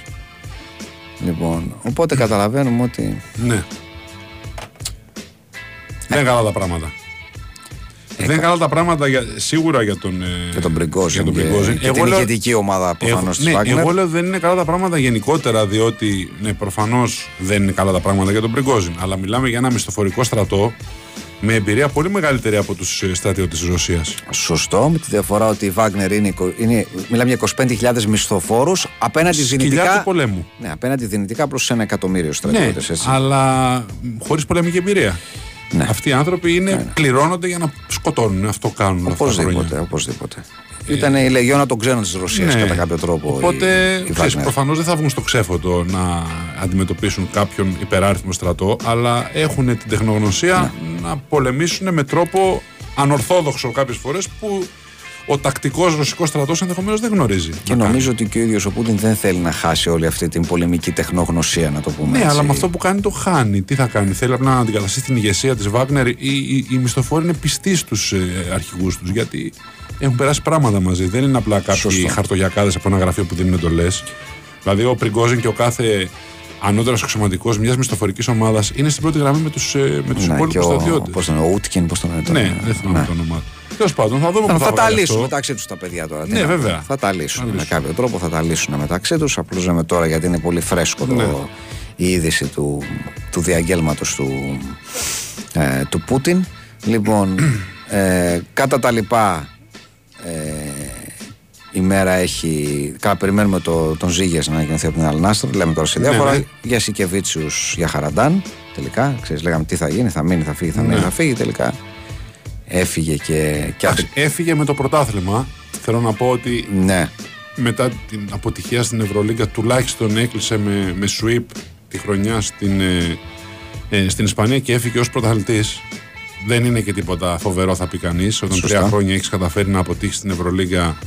[SPEAKER 1] Λοιπόν, οπότε καταλαβαίνουμε ότι
[SPEAKER 2] Ναι. Δεν είναι καλά τα πράγματα. Δεν είναι καλά τα πράγματα για, σίγουρα για τον, ε,
[SPEAKER 1] και τον Πριγκόζιν
[SPEAKER 2] για τον
[SPEAKER 1] και,
[SPEAKER 2] Prigozhin.
[SPEAKER 1] και
[SPEAKER 2] Εγώ
[SPEAKER 1] την
[SPEAKER 2] λέω-
[SPEAKER 1] ηγετική ομάδα προφανώς
[SPEAKER 2] Εγώ,
[SPEAKER 1] της
[SPEAKER 2] ναι,
[SPEAKER 1] Βάγνερ.
[SPEAKER 2] εγώ λέω δεν είναι καλά τα πράγματα γενικότερα, διότι ναι, προφανώς δεν είναι καλά τα πράγματα για τον Πριγκόζιν. Αλλά μιλάμε για ένα μισθοφορικό στρατό με εμπειρία πολύ μεγαλύτερη από τους στρατιώτες της Ρωσίας.
[SPEAKER 1] Σωστό, με τη διαφορά ότι η Βάγνερ είναι, εικο- είναι μιλάμε για 25.000 μισθοφόρους απέναντι
[SPEAKER 2] Σκυλιά
[SPEAKER 1] δυνητικά.
[SPEAKER 2] του πολέμου.
[SPEAKER 1] Ναι, απέναντι δυνητικά προς ένα εκατομμύριο
[SPEAKER 2] Ναι,
[SPEAKER 1] στρατιώτε. έτσι.
[SPEAKER 2] αλλά χωρίς πολεμική εμπειρία.
[SPEAKER 1] Ναι.
[SPEAKER 2] Αυτοί οι άνθρωποι είναι, πληρώνονται για να σκοτώνουν. Αυτό κάνουν αυτά τα
[SPEAKER 1] Οπωσδήποτε,
[SPEAKER 2] χρόνια.
[SPEAKER 1] οπωσδήποτε. Ήταν η λεγιώνα των ξένων της Ρωσίας
[SPEAKER 2] Ναι.
[SPEAKER 1] κατά κάποιο τρόπο.
[SPEAKER 2] Οπότε,
[SPEAKER 1] η, η
[SPEAKER 2] ξέρεις,
[SPEAKER 1] Wagner.
[SPEAKER 2] προφανώς δεν θα βγουν στο ξέφωτο να αντιμετωπίσουν κάποιον υπεράριθμο στρατό, αλλά έχουν την τεχνογνωσία
[SPEAKER 1] Ναι.
[SPEAKER 2] να πολεμήσουν με τρόπο ανορθόδοξο κάποιες φορές που ο τακτικός ρωσικός στρατός ενδεχομένως δεν γνωρίζει.
[SPEAKER 1] Και
[SPEAKER 2] να
[SPEAKER 1] νομίζω ότι και ο ίδιος ο Πούτιν δεν θέλει να χάσει όλη αυτή την πολεμική τεχνογνωσία, να το πούμε.
[SPEAKER 2] Ναι,
[SPEAKER 1] έτσι.
[SPEAKER 2] αλλά με αυτό που κάνει το χάνει. Τι θα κάνει, θέλει απλά να αντικαταστήσει την ηγεσία της Βάγνερ. Οι, οι, οι μισθοφόροι είναι πιστοί στους ε, αρχηγούς τους γιατί έχουν περάσει πράγματα μαζί. Δεν είναι απλά κάποιοι
[SPEAKER 1] Σωστό.
[SPEAKER 2] χαρτογιακάδες από ένα γραφείο που δίνουν εντολές. Δηλαδή, ο Πριγκόζιν και ο κάθε ανώτερος αξιωματικός μιας μισθοφορικής ομάδας είναι στην πρώτη γραμμή με τους με τους
[SPEAKER 1] Ναι, και
[SPEAKER 2] υπόλοιπου
[SPEAKER 1] ο,
[SPEAKER 2] στρατιώτες.
[SPEAKER 1] πώς τον λένε, ο Ούτκιν, πώς τον λένε τώρα.
[SPEAKER 2] Ναι, δεν θυμάμαι
[SPEAKER 1] Ναι.
[SPEAKER 2] το όνομά του. Τέλος πάντων, θα δούμε
[SPEAKER 1] Θα,
[SPEAKER 2] πού θα,
[SPEAKER 1] τα
[SPEAKER 2] βγάλει
[SPEAKER 1] λύσουν
[SPEAKER 2] αυτό.
[SPEAKER 1] μεταξύ τους τα παιδιά τώρα. τι
[SPEAKER 2] Ναι,
[SPEAKER 1] να πούμε.
[SPEAKER 2] βέβαια.
[SPEAKER 1] Θα τα λύσουν.
[SPEAKER 2] Θα
[SPEAKER 1] Με
[SPEAKER 2] λύσουν.
[SPEAKER 1] κάποιο τρόπο θα τα λύσουν μεταξύ τους. Απλώς λέμε τώρα γιατί είναι πολύ φρέσκο
[SPEAKER 2] Ναι.
[SPEAKER 1] το, η είδηση του, του διαγγέλματος του, ε, του Πούτιν. Λοιπόν, ε, κατά τα λοιπά, ε, η μέρα έχει. Καλά, περιμένουμε το, τον Ζήγες να ανακοινωθεί από την Αλνάστρο. Λέμε τώρα σε
[SPEAKER 2] Ναι,
[SPEAKER 1] διάφορα.
[SPEAKER 2] ναι.
[SPEAKER 1] Για Σικεβίτσιους, για Χαραντάν. Τελικά, ξέρεις, λέγαμε τι θα γίνει, θα μείνει, θα φύγει, θα μείνει,
[SPEAKER 2] Ναι.
[SPEAKER 1] θα φύγει. Τελικά έφυγε και. και
[SPEAKER 2] Εντάξει, Έφυγε με το πρωτάθλημα. Θέλω να πω ότι
[SPEAKER 1] ναι,
[SPEAKER 2] μετά την αποτυχία στην Ευρωλίγκα τουλάχιστον έκλεισε με, με sweep τη χρονιά στην, ε, ε, στην Ισπανία και έφυγε ως πρωταθλητής. Δεν είναι και τίποτα φοβερό θα πει κανείς όταν
[SPEAKER 1] Σωστά.
[SPEAKER 2] τρία χρόνια έχεις καταφέρει να αποτύχεις στην Ευρωλίγκα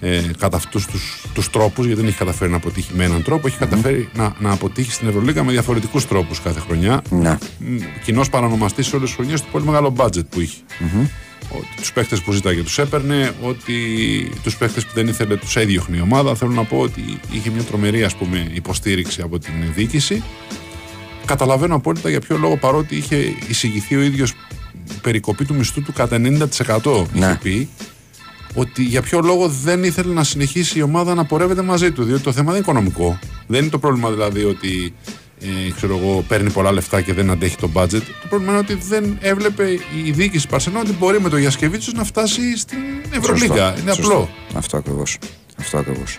[SPEAKER 2] ε, κατά αυτούς τους, τους τρόπους γιατί δεν έχει καταφέρει να αποτύχει με έναν τρόπο έχει καταφέρει να, να αποτύχει στην Ευρωλίγκα με διαφορετικούς τρόπους κάθε χρονιά
[SPEAKER 1] ναι.
[SPEAKER 2] κοινός παρανομαστής σε όλες τις χρονιές του πολύ μεγάλο budget που είχε. Ότι τους παίχτες που ζήταγε τους έπαιρνε, ότι τους παίχτες που δεν ήθελε τους έδιωχνε η ομάδα. Θέλω να πω ότι είχε μια τρομερή ας πούμε, υποστήριξη από την διοίκηση. Καταλαβαίνω απόλυτα για ποιο λόγο παρότι είχε εισηγηθεί ο ίδιος περικοπή του μισθού του κατά 90% είχε
[SPEAKER 1] Ναι.
[SPEAKER 2] πει ότι για ποιο λόγο δεν ήθελε να συνεχίσει η ομάδα να πορεύεται μαζί του. Διότι το θέμα δεν είναι οικονομικό. Δεν είναι το πρόβλημα δηλαδή ότι ε, ξέρω εγώ, παίρνει πολλά λεφτά και δεν αντέχει το budget. Το πρόβλημα είναι ότι δεν έβλεπε η διοίκηση Παρσενών ότι μπορεί με το Γιασκεβίτσιος να φτάσει στην Ευρωλίγκα.
[SPEAKER 1] Σωστό,
[SPEAKER 2] Είναι
[SPEAKER 1] σωστό.
[SPEAKER 2] απλό.
[SPEAKER 1] Αυτό ακριβώς. Αυτό ακριβώς.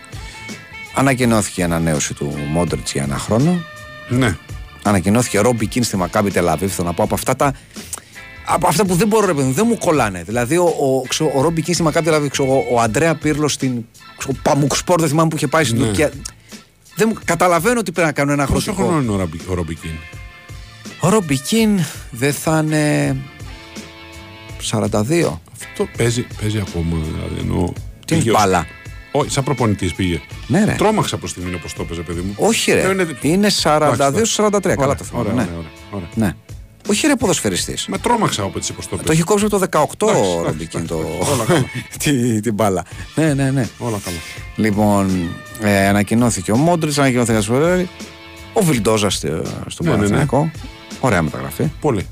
[SPEAKER 1] Ανακοινώθηκε η ανανέωση του Μόντριτς για ένα χρόνο.
[SPEAKER 2] Ναι.
[SPEAKER 1] Ανακοινώθηκε Ρόμπι Κίν στη Μακάμπι Τελαβίβ. Θέλω να πω από αυτά τα. Από αυτά που δεν μπορώ, ρε παιδί μου, δεν μου κολλάνε. Δηλαδή, ο, ο, ξέρω, ο Ρόμπι Κίνς στη Μακάμπι Τελαβίβ, ξέρω, ο, ο Αντρέα Πύρλος στην. Ξέρω, Παμουκ Σπορ, δεν θυμάμαι που είχε πάει στην
[SPEAKER 2] Ναι.
[SPEAKER 1] Τουρκία. Δεν μου, καταλαβαίνω ότι πρέπει να κάνω ένα
[SPEAKER 2] Πόσο
[SPEAKER 1] αγροτικό.
[SPEAKER 2] χρόνο είναι ο, Ραμπι, ο Ρομπικίν.
[SPEAKER 1] Ο Ρόμπι Κίνς δεν θα είναι. 42.
[SPEAKER 2] Αυτό παίζει, παίζει ακόμα. Δηλαδή, εννοώ,
[SPEAKER 1] Τι
[SPEAKER 2] πήγε ως-
[SPEAKER 1] μπάλα;
[SPEAKER 2] Όχι, σαν προπονητής πήγε.
[SPEAKER 1] Ναι, ρε.
[SPEAKER 2] Τρόμαξα προς τη στιγμή όπως το έπαιζε, παιδί μου.
[SPEAKER 1] Όχι, ρε.
[SPEAKER 2] Ε,
[SPEAKER 1] Είναι
[SPEAKER 2] Εντάξει,
[SPEAKER 1] 42-43.
[SPEAKER 2] εντάξει.
[SPEAKER 1] Καλά
[SPEAKER 2] Ωραία,
[SPEAKER 1] το θυμάμαι.
[SPEAKER 2] ωραία,
[SPEAKER 1] Ναι.
[SPEAKER 2] ωραία, ωραία, ωραία.
[SPEAKER 1] ναι. Όχι ρε ποδοσφαιριστής.
[SPEAKER 2] Με τρόμαξα από έτσι πώ το
[SPEAKER 1] Το
[SPEAKER 2] πες.
[SPEAKER 1] έχει κόψει από το 18
[SPEAKER 2] Εντάξει,
[SPEAKER 1] ο
[SPEAKER 2] εντάξει,
[SPEAKER 1] Ρομπικίν το...
[SPEAKER 2] εντάξει, όλα καλά.
[SPEAKER 1] τη- την μπάλα. Ναι, ναι, ναι.
[SPEAKER 2] Όλα καλά.
[SPEAKER 1] Λοιπόν, ε, ανακοινώθηκε ο Μόντριτς, ανακοινώθηκε ο Σφερέρη. Ο Βιλντόζας στο, στο
[SPEAKER 2] Ναι, ναι, ναι.
[SPEAKER 1] Παναθηναϊκό. Ωραία μεταγραφή.
[SPEAKER 2] Πολύ.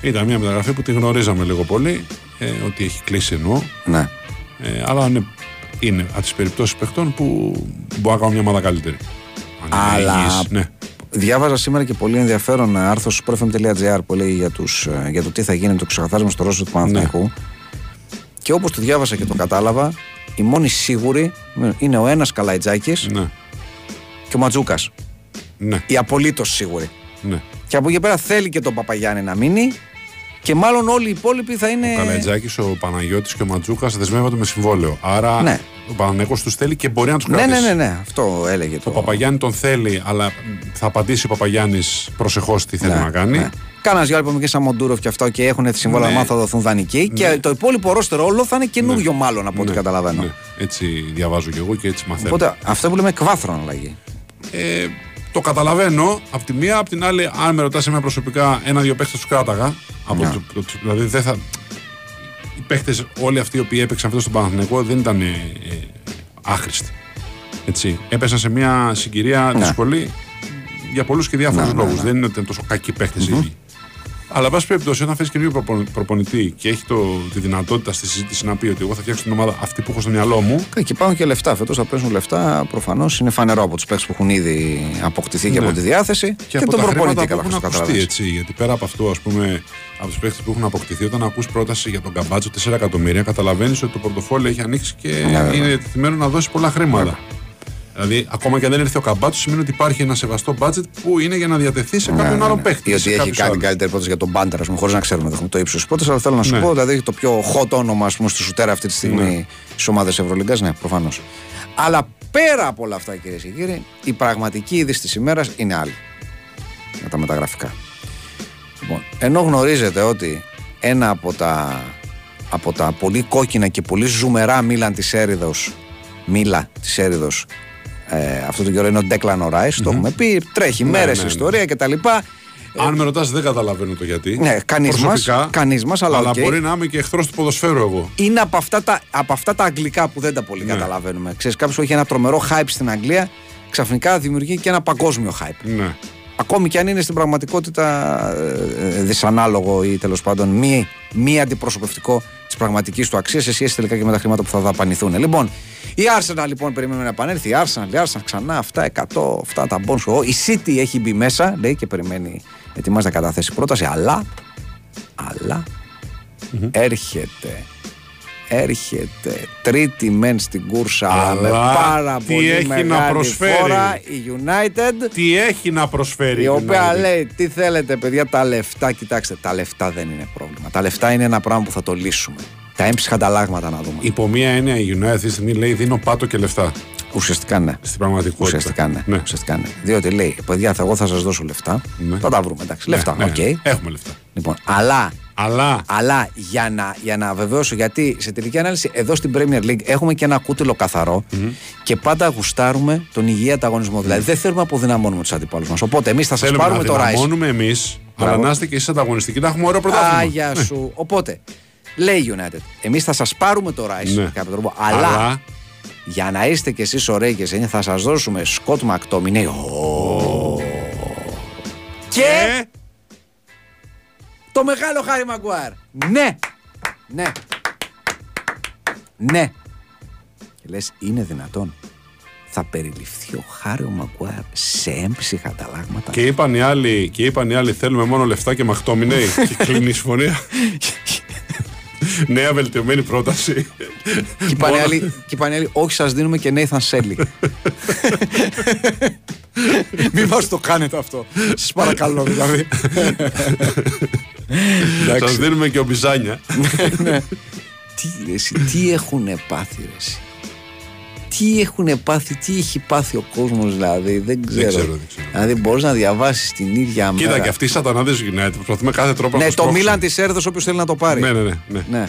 [SPEAKER 2] Ήταν μια μεταγραφή που τη γνωρίζαμε λίγο πολύ, ε, ότι έχει κλείσει εννοώ.
[SPEAKER 1] Ναι.
[SPEAKER 2] Ε, αλλά είναι, είναι από τις περιπτώσεις παιχτών που μπορεί να κάνουν μια ομάδα καλύτερη. Αν είναι
[SPEAKER 1] Αλλά-
[SPEAKER 2] υγιείς, ναι.
[SPEAKER 1] Διάβαζα σήμερα και πολύ ενδιαφέρον άρθρο στο profm.gr που λέει για, τους, ε, για το τι θα γίνει το ξεκαθάρισμα στο ρόλο του Παναθηναϊκού. Και όπως το διάβασα και το κατάλαβα, οι μόνοι σίγουροι είναι ο ένας Καλαϊτζάκης
[SPEAKER 2] ναι.
[SPEAKER 1] και ο Ματζούκας.
[SPEAKER 2] Ναι.
[SPEAKER 1] Οι απολύτως σίγουροι.
[SPEAKER 2] ναι.
[SPEAKER 1] Και από εκεί πέρα θέλει και τον Παπαγιάννη να μείνει και μάλλον όλοι οι υπόλοιποι θα είναι.
[SPEAKER 2] Ο Καλατζάκη, ο Παναγιώτης και ο Ματζούκας δεσμεύονται με συμβόλαιο. Άρα
[SPEAKER 1] Ναι.
[SPEAKER 2] Ο Παναγιώ τους θέλει και μπορεί να τους
[SPEAKER 1] Ναι,
[SPEAKER 2] κρατήσει.
[SPEAKER 1] ναι, ναι, ναι, αυτό έλεγε το.
[SPEAKER 2] Ο Παπαγιάννη τον θέλει, αλλά θα απαντήσει ο Παπαγιάννης προσεχώς τι θέλει να κάνει.
[SPEAKER 1] Ναι. Κάνα δυο είπαμε και σαν Μοντούροφ και αυτό και έχουν τη συμβόλαια
[SPEAKER 2] Ναι.
[SPEAKER 1] μάθα θα δοθούν δανεικοί. Και το υπόλοιπο ρόστερο όλο θα είναι καινούριο μάλλον από ό,τι
[SPEAKER 2] Ναι,
[SPEAKER 1] καταλαβαίνω.
[SPEAKER 2] ναι. Έτσι διαβάζω κι εγώ και έτσι μαθαίνω.
[SPEAKER 1] Οπότε αυτό που λέμε εκβάθρον αλλαγή.
[SPEAKER 2] Ε, το καταλαβαίνω από τη μία, από την άλλη, αν με ρωτάς εμένα προσωπικά, ένα-δύο παίχτες τους κράταγα. Από
[SPEAKER 1] Ναι.
[SPEAKER 2] το, το- δηλαδή δεν θα. Οι παίχτες όλοι αυτοί οι οποίοι έπαιξαν αυτό στον Παναθηναϊκό δεν ήταν ε, ε, άχρηστοι. Έτσι. Έπεσαν σε μια συγκυρία
[SPEAKER 1] Ναι.
[SPEAKER 2] δύσκολη για πολλούς και διάφορους
[SPEAKER 1] Ναι, ναι,
[SPEAKER 2] λόγους.
[SPEAKER 1] ναι.
[SPEAKER 2] Δεν είναι ότι ήταν τόσο κακοί παίχτες οι ίδιοι. Αλλά, εν πάση περιπτώσει, όταν φέρει καινούριο προπο- προπονητή και έχει το, τη δυνατότητα στη συζήτηση να πει ότι εγώ θα φτιάξω την ομάδα αυτή που έχω στο μυαλό μου,
[SPEAKER 1] Και υπάρχουν και λεφτά. Φέτος θα παίζουν λεφτά. Προφανώς είναι φανερό από τους παίκτες που έχουν ήδη αποκτηθεί και
[SPEAKER 2] Ναι.
[SPEAKER 1] από τη διάθεση.
[SPEAKER 2] και, από
[SPEAKER 1] τον
[SPEAKER 2] τα
[SPEAKER 1] προπονητή
[SPEAKER 2] χρήματα που
[SPEAKER 1] κατά
[SPEAKER 2] έχουν
[SPEAKER 1] αυτό
[SPEAKER 2] ακουστεί
[SPEAKER 1] καταλαβαίνεις.
[SPEAKER 2] έτσι. Γιατί πέρα από αυτό, ας πούμε, από τους παίχτε που έχουν αποκτηθεί, όταν ακούς πρόταση για τον Καμπάτσο 4 εκατομμύρια, καταλαβαίνεις ότι το πορτοφόλι έχει ανοίξει και
[SPEAKER 1] βέβαια.
[SPEAKER 2] είναι ετοιμένο να δώσει πολλά χρήματα. Δηλαδή, ακόμα και αν δεν έρθει ο Καμπάτσος, σημαίνει ότι υπάρχει ένα σεβαστό μπάτζετ που είναι για να διατεθεί σε κάποιον
[SPEAKER 1] Ναι,
[SPEAKER 2] άλλο
[SPEAKER 1] ναι.
[SPEAKER 2] παίχτη.
[SPEAKER 1] Ή
[SPEAKER 2] σε
[SPEAKER 1] ότι έχει
[SPEAKER 2] κάποιους
[SPEAKER 1] κάνει
[SPEAKER 2] άλλους.
[SPEAKER 1] καλύτερη πρόταση για τον Μπάντερ, ας πούμε, χωρίς να ξέρουμε το, το ύψος της πρόταση. Αλλά θέλω να σου
[SPEAKER 2] Ναι.
[SPEAKER 1] πω, δηλαδή το πιο hot όνομα ας πούμε, στη σουτέρα αυτή τη στιγμή
[SPEAKER 2] Ναι.
[SPEAKER 1] στις ομάδες Ευρωλίγκας, ναι, προφανώς. Αλλά πέρα από όλα αυτά, κυρίες και κύριοι, η πραγματική είδηση της ημέρας είναι άλλη. Με τα μεταγραφικά. Λοιπόν, ενώ γνωρίζετε ότι ένα από τα, από τα πολύ κόκκινα και πολύ ζουμερά μίλαν της έρηδο, μίλα της έρηδο, ε, αυτό το καιρό είναι ο Ντέκλαν Ράις, το έχουμε πει, τρέχει
[SPEAKER 2] Ναι,
[SPEAKER 1] μέρες
[SPEAKER 2] ναι, ναι.
[SPEAKER 1] ιστορία κτλ.
[SPEAKER 2] Αν με ρωτάς, δεν καταλαβαίνω το γιατί.
[SPEAKER 1] Ναι, κανείς
[SPEAKER 2] Προσωπικά,
[SPEAKER 1] μας, κανείς μας, αλλά οκ.
[SPEAKER 2] μπορεί να είμαι και εχθρός του ποδοσφαίρου εγώ.
[SPEAKER 1] Είναι από αυτά, τα, από αυτά τα αγγλικά που δεν τα πολύ
[SPEAKER 2] Ναι.
[SPEAKER 1] καταλαβαίνουμε. Ξέρεις, κάποιος που έχει ένα τρομερό hype στην Αγγλία, ξαφνικά δημιουργεί και ένα παγκόσμιο hype.
[SPEAKER 2] Ναι.
[SPEAKER 1] Ακόμη και αν είναι στην πραγματικότητα ε, ε, δυσανάλογο ή τέλος πάντων μη, μη αντιπροσωπευτικό της πραγματικής του αξίας σε σχέση τελικά και με τα χρήματα που θα δαπανηθούν. Λοιπόν, η Arsenal λοιπόν περιμένουμε να επανέλθει. Η Arsenal, η Arsenal ξανά αυτά 100, αυτά τα bonus. Η City έχει μπει μέσα, λέει και περιμένει, ετοιμάζεται να καταθέσει πρόταση, αλλά, αλλά έρχεται. Έρχεται τρίτη μεν στην κούρσα αλλά με
[SPEAKER 2] Αλλά
[SPEAKER 1] πάρα
[SPEAKER 2] τι
[SPEAKER 1] πολύ
[SPEAKER 2] έχει να
[SPEAKER 1] μεγάλη
[SPEAKER 2] προσφέρει;
[SPEAKER 1] φόρα η United
[SPEAKER 2] Τι έχει να προσφέρει
[SPEAKER 1] η οποία
[SPEAKER 2] United?
[SPEAKER 1] λέει τι θέλετε παιδιά τα λεφτά κοιτάξτε τα λεφτά δεν είναι πρόβλημα τα λεφτά είναι ένα πράγμα που θα το λύσουμε τα έμψυχα ανταλλάγματα να δούμε
[SPEAKER 2] Υπό μία έννοια η United αυτή τη στιγμή λέει δίνω πάτο και λεφτά.
[SPEAKER 1] ουσιαστικά ναι
[SPEAKER 2] Στην πραγματικότητα.
[SPEAKER 1] Ουσιαστικά ναι.
[SPEAKER 2] ναι.
[SPEAKER 1] Ουσιαστικά ναι. Διότι λέει, παιδιά, θα, εγώ θα σας δώσω λεφτά.
[SPEAKER 2] Ναι.
[SPEAKER 1] Θα τα βρούμε, εντάξει.
[SPEAKER 2] Ναι,
[SPEAKER 1] λεφτά,
[SPEAKER 2] ναι,
[SPEAKER 1] οκ.
[SPEAKER 2] Έχουμε λεφτά.
[SPEAKER 1] Λοιπόν, αλλά,
[SPEAKER 2] Αλλά
[SPEAKER 1] αλλά για, να, για να βεβαιώσω, γιατί σε τελική ανάλυση εδώ στην Premier League έχουμε και ένα κούτελο καθαρό και πάντα γουστάρουμε τον υγιή ανταγωνισμό. Δηλαδή δεν θέλουμε να αποδυναμώνουμε τους αντιπάλους μας. Οπότε εμείς θα σας
[SPEAKER 2] θέλουμε
[SPEAKER 1] πάρουμε
[SPEAKER 2] να
[SPEAKER 1] το Rice.
[SPEAKER 2] δυναμώνουμε εμείς, αλλά
[SPEAKER 1] Μπράβο.
[SPEAKER 2] να είστε και εσείς ανταγωνιστικοί, να έχουμε ωραίο πρωτάθλημα.
[SPEAKER 1] Άγια
[SPEAKER 2] Ναι.
[SPEAKER 1] σου. Οπότε, λέει η United, εμείς θα σας πάρουμε το Rice
[SPEAKER 2] Ναι.
[SPEAKER 1] με κάποιο τρόπο, αλλά, για να είστε κι εσείς ωραίοι και εσείς, θα σας δώσουμε Σκοτ Μακτόμινε. Και
[SPEAKER 2] Και
[SPEAKER 1] το μεγάλο Χάρι Μαγκουάρ. Ναι, ναι, ναι. Και λες, είναι δυνατόν. Θα περιληφθεί ο Χάρι ο Μαγκουάρ σε έμψυχα ανταλλάγματα.
[SPEAKER 2] Και είπαν οι άλλοι, και είπαν οι άλλοι θέλουμε μόνο λεφτά και μαχτόμινε και κλείνει η συμφωνία. Νέα βελτιωμένη πρόταση.
[SPEAKER 1] Και είπαν οι άλλοι- και είπαν οι άλλοι, όχι σας δίνουμε και Nathan Selly. Μην μας το κάνετε αυτό. Σας παρακαλώ δηλαδή.
[SPEAKER 2] Σας δίνουμε και ο Μπιζάνια.
[SPEAKER 1] τι, ρε, εσύ, τι έχουν πάθει ρε, εσύ; Τι έχουν πάθει, τι έχει πάθει ο κόσμος δηλαδή, δεν ξέρω.
[SPEAKER 2] ξέρω, δεν ξέρω.
[SPEAKER 1] Δηλαδή μπορείς να διαβάσεις την ίδια
[SPEAKER 2] Κοίτα
[SPEAKER 1] μέρα.
[SPEAKER 2] και αυτοί οι σατανάδες United προσπαθούμε κάθε τρόπο να
[SPEAKER 1] Ναι,
[SPEAKER 2] τους
[SPEAKER 1] το
[SPEAKER 2] σπρώξουμε.
[SPEAKER 1] Μίλαν της Έρδος όποιος θέλει να το πάρει.
[SPEAKER 2] Ναι, ναι, ναι. ναι.
[SPEAKER 1] ναι.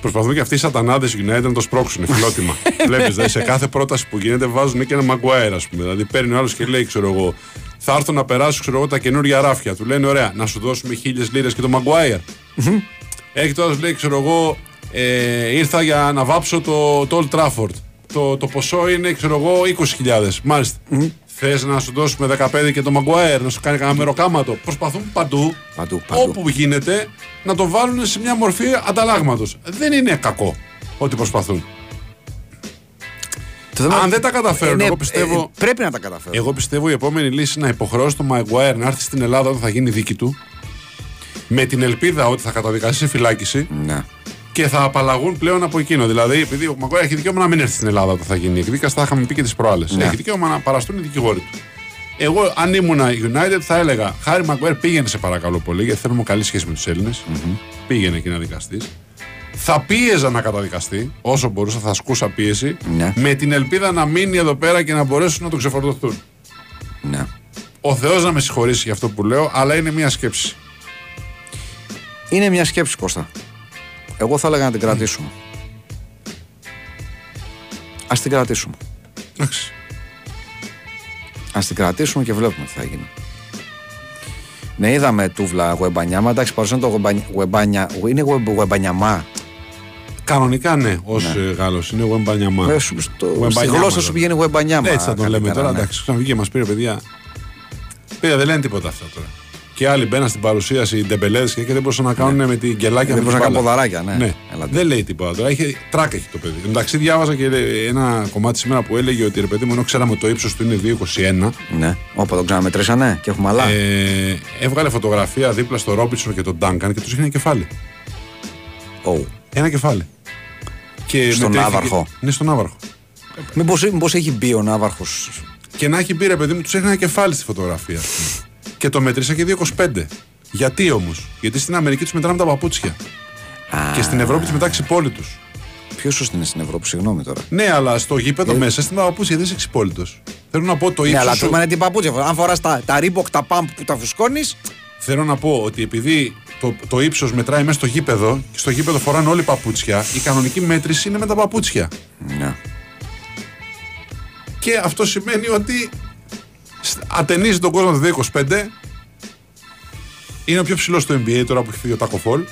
[SPEAKER 2] Προσπαθούν και αυτοί οι σατανάδες United να το σπρώξουν φιλότιμα. Βλέπεις, δηλαδή, σε κάθε πρόταση που γίνεται βάζουν και ένα Maguire, ας πούμε. Δηλαδή παίρνει ο άλλος και λέει, ξέρω εγώ, θα έρθουν να περάσουν ξέρω εγώ, τα καινούργια ράφια. Του λένε, ωραία, να σου δώσουμε χίλιες λίρες και το Μαγκουάιερ. Έχει τώρα, λέει, ξέρω εγώ, ε, ήρθα για να βάψω το, το Old Trafford. Το, το ποσό είναι, ξέρω εγώ, 20.000. Μάλιστα. Θες να σου δώσουμε 15 και το Μαγκουάιρ, να σου κάνει κανένα μεροκάματο. Προσπαθούν παντού,
[SPEAKER 1] Παντού, παντού.
[SPEAKER 2] όπου γίνεται, να το βάλουν σε μια μορφή ανταλλάγματος. Δεν είναι κακό ότι προσπαθούν.
[SPEAKER 1] Το θέμα-
[SPEAKER 2] Αν δεν τα καταφέρουν,
[SPEAKER 1] Ε,
[SPEAKER 2] εγώ
[SPEAKER 1] ναι,
[SPEAKER 2] πιστεύω.
[SPEAKER 1] ε, πρέπει να τα καταφέρουν.
[SPEAKER 2] Εγώ πιστεύω η επόμενη λύση είναι να υποχρεώσει τον Μαγκουάιρ να έρθει στην Ελλάδα όταν θα γίνει η δίκη του. Με την ελπίδα ότι θα καταδικαστεί σε φυλάκιση
[SPEAKER 1] Ναι.
[SPEAKER 2] Και θα απαλλαγούν πλέον από εκείνο. Δηλαδή, επειδή ο Μαγκουάιρ έχει δικαίωμα να μην έρθει στην Ελλάδα όταν θα γίνει η εκδίκαση, τα είχαμε πει και τις προάλλες.
[SPEAKER 1] Ναι.
[SPEAKER 2] Έχει δικαίωμα να παραστούν οι δικηγόροι του. Εγώ, αν ήμουν United, θα έλεγα: Χάρη Μαγκουάιρ, πήγαινε σε παρακαλώ πολύ, γιατί θέλουμε καλή σχέση με τους ελληνε Πήγαινε εκεί να δικαστείς. Θα πίεζα να καταδικαστεί όσο μπορούσα, θα ασκούσα πίεση,
[SPEAKER 1] Ναι.
[SPEAKER 2] με την ελπίδα να μείνει εδώ πέρα και να μπορέσουν να το ξεφορτωθούν.
[SPEAKER 1] ναι.
[SPEAKER 2] Ο Θεός να με συγχωρήσει για αυτό που λέω, αλλά είναι μια σκέψη.
[SPEAKER 1] Είναι μια σκέψη, Κώστα. Εγώ θα έλεγα να την κρατήσουμε. Ας την κρατήσουμε.
[SPEAKER 2] Εντάξει.
[SPEAKER 1] Ας την κρατήσουμε και βλέπουμε τι θα γίνει. Ναι, είδαμε τούβλα γουεμπανιάμα. Εντάξει, παρουσιάζει το γουεμπανι- γουεμπανια. Είναι γουε- γουεμπανιαμά.
[SPEAKER 2] Κανονικά ναι, ως ναι. Γάλλος. Είναι ο Εμπανιαμά.
[SPEAKER 1] Ε, σου- στο- Στη
[SPEAKER 2] Γουεμπανιάμα,
[SPEAKER 1] γλώσσα σου
[SPEAKER 2] δηλαδή.
[SPEAKER 1] πηγαίνει γουεμπανιάμα.
[SPEAKER 2] Έτσι θα τον λέμε
[SPEAKER 1] καλύτερα,
[SPEAKER 2] τώρα.
[SPEAKER 1] ναι.
[SPEAKER 2] Εντάξει, ξαναβγήκε και μας πήρε παιδιά. Παιδιά δεν λένε τίποτα αυτά τώρα. Και άλλοι μπαίναν στην παρουσίαση, οι ντεμπελέδες και δεν μπορούσαν να κάνουν με την κελάκια.
[SPEAKER 1] Δεν
[SPEAKER 2] με
[SPEAKER 1] μπορούσαν να
[SPEAKER 2] την
[SPEAKER 1] κάνουν
[SPEAKER 2] μπάλα.
[SPEAKER 1] ποδαράκια, ναι.
[SPEAKER 2] Ναι.
[SPEAKER 1] Έλατε.
[SPEAKER 2] Δεν λέει τίποτα τώρα. Έχει, τράκ έχει το παιδί. Εντάξει, διάβαζα και ένα κομμάτι σήμερα που έλεγε ότι ρε παιδί μου, ενώ ξέραμε ότι το ύψος του είναι 2,21,
[SPEAKER 1] Ναι. Όπα τον ξαναμετρήσανε και έχουμε άλλα.
[SPEAKER 2] ε, έβγαλε φωτογραφία δίπλα στο Ρόμπιτσον και τον Ντάγκαν και τους είχε ένα κεφάλι.
[SPEAKER 1] Ω.
[SPEAKER 2] Ένα κεφάλι. Και
[SPEAKER 1] Στον
[SPEAKER 2] μετρήθηκε-
[SPEAKER 1] Ναύαρχο.
[SPEAKER 2] Ναι, στον Ναύαρχο.
[SPEAKER 1] Μήπως, μήπως έχει μπει ο Ναύαρχος
[SPEAKER 2] Και να έχει πει ρε παιδί μου, τους έχει ένα κεφάλι στη φωτογραφία. Ας πούμε. και το μέτρησα και 2,25. Γιατί όμως, Γιατί στην Αμερική τους μετράμε τα παπούτσια. Και στην Ευρώπη τους μετράει ξυπόλυτους.
[SPEAKER 1] Ποιος σωστή είναι στην Ευρώπη, συγγνώμη τώρα.
[SPEAKER 2] Ναι, αλλά στο γήπεδο μέσα στην παπούτσια δεν είσαι ξυπόλυτος. Θέλω να πω το
[SPEAKER 1] Ναι,
[SPEAKER 2] ύψος.
[SPEAKER 1] αλλά
[SPEAKER 2] σου...
[SPEAKER 1] του είναι την παπούτσια. Αν φοράς τα, τα Reebok, τα pump που τα φουσκώνει.
[SPEAKER 2] Θέλω να πω ότι επειδή το, το ύψος μετράει μέσα στο γήπεδο και στο γήπεδο φοράνε όλοι παπούτσια, η κανονική μέτρηση είναι με τα παπούτσια.
[SPEAKER 1] Ναι.
[SPEAKER 2] Και αυτό σημαίνει ότι σ- ατενίζει τον κόσμο το 225. Είναι ο πιο ψηλός στο NBA τώρα που έχει φύγει ο Τάκο Φολ,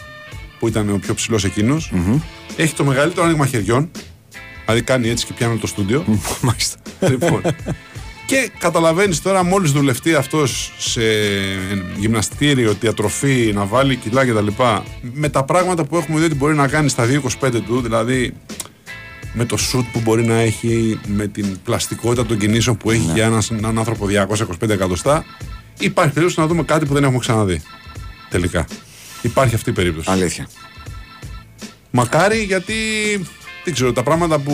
[SPEAKER 2] που ήταν ο πιο ψηλός Έχει το μεγαλύτερο άνοιγμα χεριών. Δηλαδή κάνει έτσι και πιάνει το στούντιο.
[SPEAKER 1] Μάλιστα.
[SPEAKER 2] λοιπόν. Και καταλαβαίνεις τώρα, μόλις δουλευτεί αυτός σε γυμναστήριο, διατροφή, να βάλει κιλά κτλ. Με τα πράγματα που έχουμε δει ότι μπορεί να κάνει στα 2,25 του, δηλαδή με το σουτ που μπορεί να έχει, με την πλαστικότητα των κινήσεων που έχει για έναν, έναν άνθρωπο 225 εκατοστά, υπάρχει περίπτωση να δούμε κάτι που δεν έχουμε ξαναδεί. Τελικά. Υπάρχει αυτή η περίπτωση.
[SPEAKER 1] Αλήθεια.
[SPEAKER 2] Μακάρι γιατί δεν ξέρω, τα πράγματα που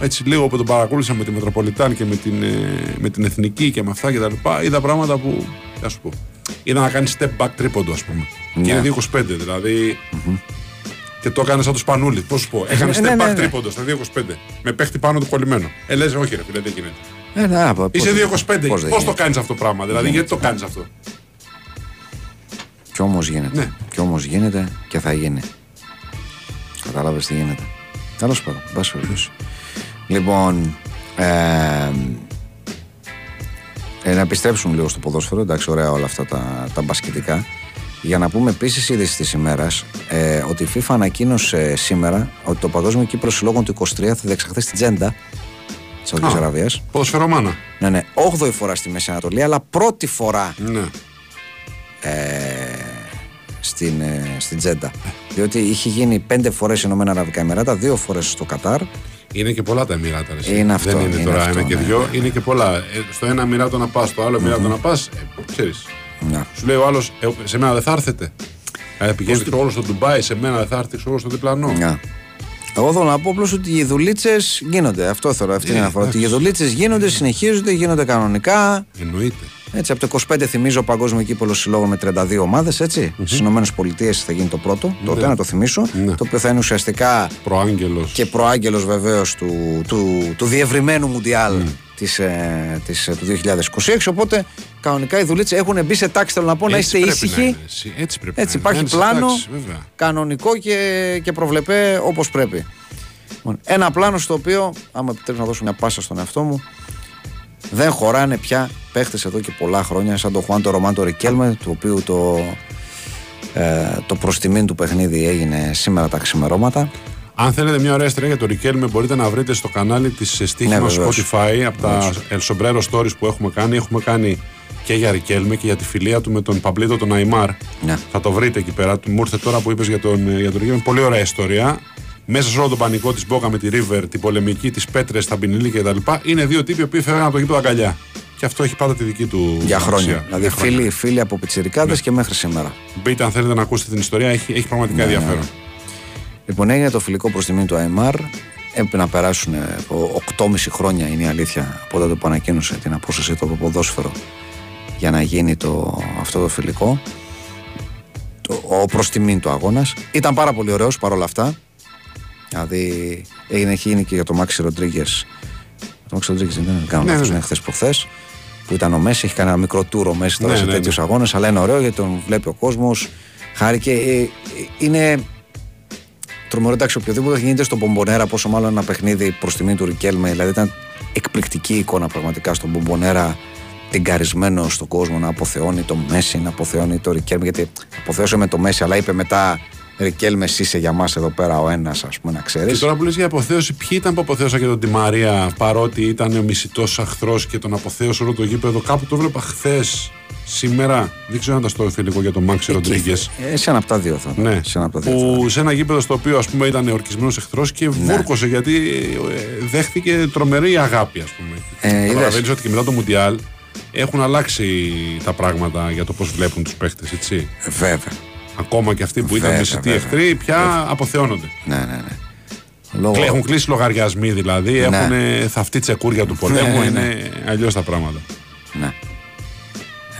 [SPEAKER 2] έτσι λίγο που τον παρακολούθησα με τη Μετροπολιτάν και με την, ε, με την Εθνική και με αυτά και τα λοιπά, είδα πράγματα που, θα σου πω, είδα να κάνει step back τρίποντο ας πούμε. Και
[SPEAKER 1] Ναι.
[SPEAKER 2] είναι 2,25 δηλαδή. Και το έκανε σαν το σπανούλι. Πώς σου πω, έκανε
[SPEAKER 1] Ναι,
[SPEAKER 2] step
[SPEAKER 1] ναι,
[SPEAKER 2] back
[SPEAKER 1] ναι.
[SPEAKER 2] τρίποντος στα 2,25. Με παίχτη πάνω του κολλημένο. Ε, λες, όχι ρε φίλε, δεν γίνεται.
[SPEAKER 1] Ε, ναι, α, πώς
[SPEAKER 2] Είσαι
[SPEAKER 1] δεν-
[SPEAKER 2] 2,25.
[SPEAKER 1] πώς δεν
[SPEAKER 2] Πώς το
[SPEAKER 1] γίνεται.
[SPEAKER 2] κάνεις αυτό το πράγμα, δηλαδή, γιατί το κάνεις αυτό;
[SPEAKER 1] Κι όμως γίνεται.
[SPEAKER 2] Ναι.
[SPEAKER 1] Κι όμως γίνεται και θα γίνει. Κατάλαβε τι γίνεται. Τέλο πάντων, εν πάση περιπτώσει. Λοιπόν. Ε, ε, να επιστρέψουμε λίγο στο ποδόσφαιρο. Εντάξει, ωραία όλα αυτά τα, τα μπασκετικά. Για να πούμε επίσης είδηση της ημέρας ε, ότι η FIFA ανακοίνωσε σήμερα ότι το Παγκόσμιο Κύπρο Συλλόγων του 23 θα διεξαχθεί στην Τζέντα της Σαουδικής
[SPEAKER 2] Α.
[SPEAKER 1] Αραβίας.
[SPEAKER 2] Ποδοσφαιρομάνα.
[SPEAKER 1] Ναι, ναι, 8η φορά στη Μέση Ανατολή, αλλά πρώτη φορά
[SPEAKER 2] Ναι.
[SPEAKER 1] στην, ε, στην Τζέντα. Διότι είχε γίνει πέντε φορές Ηνωμένα Αραβικά Εμμυράτα, δύο φορές στο Κατάρ.
[SPEAKER 2] Είναι και πολλά τα Εμμυράτα. ρε, εσύ.
[SPEAKER 1] Είναι αυτό,
[SPEAKER 2] Δεν είναι,
[SPEAKER 1] είναι
[SPEAKER 2] τώρα
[SPEAKER 1] αυτό,
[SPEAKER 2] ένα και
[SPEAKER 1] ναι,
[SPEAKER 2] δυο.
[SPEAKER 1] ναι.
[SPEAKER 2] Είναι και πολλά. Ε, στο ένα Εμμυράτο να πας, στο άλλο Εμμυράτο να πας. Ε, Ξέρεις.
[SPEAKER 1] Να.
[SPEAKER 2] Σου λέει ο άλλος, σε μένα δεν θα έρθετε. Ε, πηγαίνει όλο στο Ντουμπάι, σε μένα δεν θα έρθει όλο στο διπλανό.
[SPEAKER 1] να. Εγώ θέλω να πω απλώς ότι οι δουλίτσες γίνονται. Αυτό θέλω. Αυτή είναι η
[SPEAKER 2] Ε,
[SPEAKER 1] αναφορά. Ότι οι
[SPEAKER 2] εντάξει.
[SPEAKER 1] δουλίτσες γίνονται, συνεχίζονται, γίνονται κανονικά.
[SPEAKER 2] Εννοείται.
[SPEAKER 1] Έτσι, από το 25 θυμίζω Παγκόσμιο Κύπελο Συλλόγων με 32 ομάδες. Στις Ηνωμένες Πολιτείες θα γίνει το πρώτο. Τότε να το θυμίσω.
[SPEAKER 2] Ναι.
[SPEAKER 1] Το οποίο θα είναι ουσιαστικά
[SPEAKER 2] Προάγγελος.
[SPEAKER 1] και προάγγελος βεβαίως του, του, του διευρυμένου Μουντιάλ της, ε, της, ε, του 2026. Οπότε κανονικά οι δουλίτσε έχουν μπει σε τάξη. Θέλω να πω να είστε ήσυχοι.
[SPEAKER 2] Έτσι πρέπει
[SPEAKER 1] Έτσι,
[SPEAKER 2] να
[SPEAKER 1] υπάρχει
[SPEAKER 2] είναι.
[SPEAKER 1] πλάνο
[SPEAKER 2] εντάξει, βέβαια.
[SPEAKER 1] κανονικό και, και προβλεπέ όπως πρέπει. Λοιπόν, ένα πλάνο στο οποίο, άμα επιτρέπει να δώσω μια πάσα στον εαυτό μου, Δεν χωράνε πια παίχτες εδώ και πολλά χρόνια, σαν τον Χουάντο Ρομάντο Ρικέλμε, του οποίου το, ε, το προστιμήν του παιχνίδι έγινε σήμερα τα ξημερώματα.
[SPEAKER 2] Αν θέλετε μια ωραία ιστορία για το Ρικέλμε, μπορείτε να βρείτε στο κανάλι της Στίχημα
[SPEAKER 1] Ναι, βεβαίως.
[SPEAKER 2] Spotify από τα El Sombrero Stories που έχουμε κάνει. Έχουμε κάνει και για Ρικέλμε και για τη φιλία του με τον Παμπλίτο τον Αϊμάρ.
[SPEAKER 1] Ναι.
[SPEAKER 2] Θα το βρείτε εκεί πέρα. Μου ήρθε τώρα που είπες για τον, για τον Ρικέλμε. Πολύ ωραία ιστορία. Μέσα σε όλο τον πανικό της Μπόκα με τη River, την πολεμική, τις πέτρες, τα μπινιλίκια κτλ. Είναι δύο τύποι που φεύγαν από το γήπεδο αγκαλιά. Και αυτό έχει πάντα τη δική του
[SPEAKER 1] Για
[SPEAKER 2] αξία.
[SPEAKER 1] χρόνια. Δηλαδή,
[SPEAKER 2] Για χρόνια. Ναι.
[SPEAKER 1] φίλοι, φίλοι από πιτσιρικάδες και μέχρι σήμερα.
[SPEAKER 2] Μπείτε αν θέλετε να ακούσετε την ιστορία, έχει, έχει πραγματικά
[SPEAKER 1] Ναι,
[SPEAKER 2] ενδιαφέρον.
[SPEAKER 1] Λοιπόν, έγινε το φιλικό προς τιμή του Αϊμάρ. Έπρεπε να περάσουν ε, από 8,5 χρόνια είναι η αλήθεια από τότε που ανακοίνωσε την απόσταση του από το ποδόσφαιρο για να γίνει το, αυτό το φιλικό. Το, ο προς τιμήν του αγώνας. Ήταν πάρα πολύ ωραίος παρόλα αυτά. Δηλαδή έγινε, έχει γίνει και για τον Μάξι Ροντρίγκες. Το Μάξι Ροντρίγκες δεν ήταν, κάνω
[SPEAKER 2] Ναι,
[SPEAKER 1] λάθος,
[SPEAKER 2] ναι, ναι.
[SPEAKER 1] είναι χθες προχθές. Που ήταν ο Μέση, έχει κάνει ένα μικρό τούρο Μέση τώρα
[SPEAKER 2] Ναι,
[SPEAKER 1] σε
[SPEAKER 2] ναι,
[SPEAKER 1] τέτοιους αγώνες. Αλλά είναι ωραίο γιατί τον βλέπει ο κόσμος. Χάρηκε. Ε, ε, είναι τρομερό εντάξει, οποιοδήποτε γίνεται στον Μπομπονέρα, πόσο μάλλον ένα παιχνίδι προς τιμή του Ρικέλμε. Δηλαδή ήταν εκπληκτική εικόνα πραγματικά στον Μπομπονέρα, τυγκαρισμένο στον κόσμο να αποθεώνει το Μέση, να αποθεώνει το Ρικέλμε. Γιατί αποθέωσε με το Μέση, αλλά είπε μετά Ρικέλμε, εσύ είσαι για μας εδώ πέρα ο ένας, ας πούμε, να ξέρεις.
[SPEAKER 2] Και τώρα που λες για αποθέωση, ποιοι ήταν που αποθέωσαν και τον Τη Μαρία παρότι ήταν ο μισητός αχθρός και τον αποθέωσε όλο το γήπεδο. Κάπου το βλέπα χθες, σήμερα. Δεν ξέρω αν ήταν στο φιλικό για τον Μάξι Ροντρίγκες.
[SPEAKER 1] Ε, σε ένα από τα δύο θα
[SPEAKER 2] Ναι,
[SPEAKER 1] σε ένα από τα δύο θα
[SPEAKER 2] που σε ένα γήπεδο στο οποίο ας πούμε ήταν ορκισμένος εχθρός και
[SPEAKER 1] Ναι.
[SPEAKER 2] βούρκωσε γιατί ε, δέχτηκε τρομερή αγάπη, ας πούμε.
[SPEAKER 1] Ε,
[SPEAKER 2] Καταλαβαίνεις
[SPEAKER 1] είδες.
[SPEAKER 2] ότι και μετά το Μουντιάλ έχουν αλλάξει τα πράγματα για το πώς βλέπουν τους παίχτε, έτσι;
[SPEAKER 1] Βέβαια.
[SPEAKER 2] Ακόμα και αυτοί που ήταν
[SPEAKER 1] Βέβαια,
[SPEAKER 2] μισητοί
[SPEAKER 1] βέβαια.
[SPEAKER 2] εχθροί πια αποθεώνονται.
[SPEAKER 1] Ναι, ναι, ναι. Λόγω...
[SPEAKER 2] Έχουν κλείσει λογαριασμοί δηλαδή,
[SPEAKER 1] Ναι.
[SPEAKER 2] έχουν θαυτεί τσεκούρια του πολέμου,
[SPEAKER 1] Ναι, ναι,
[SPEAKER 2] είναι αλλιώς τα πράγματα.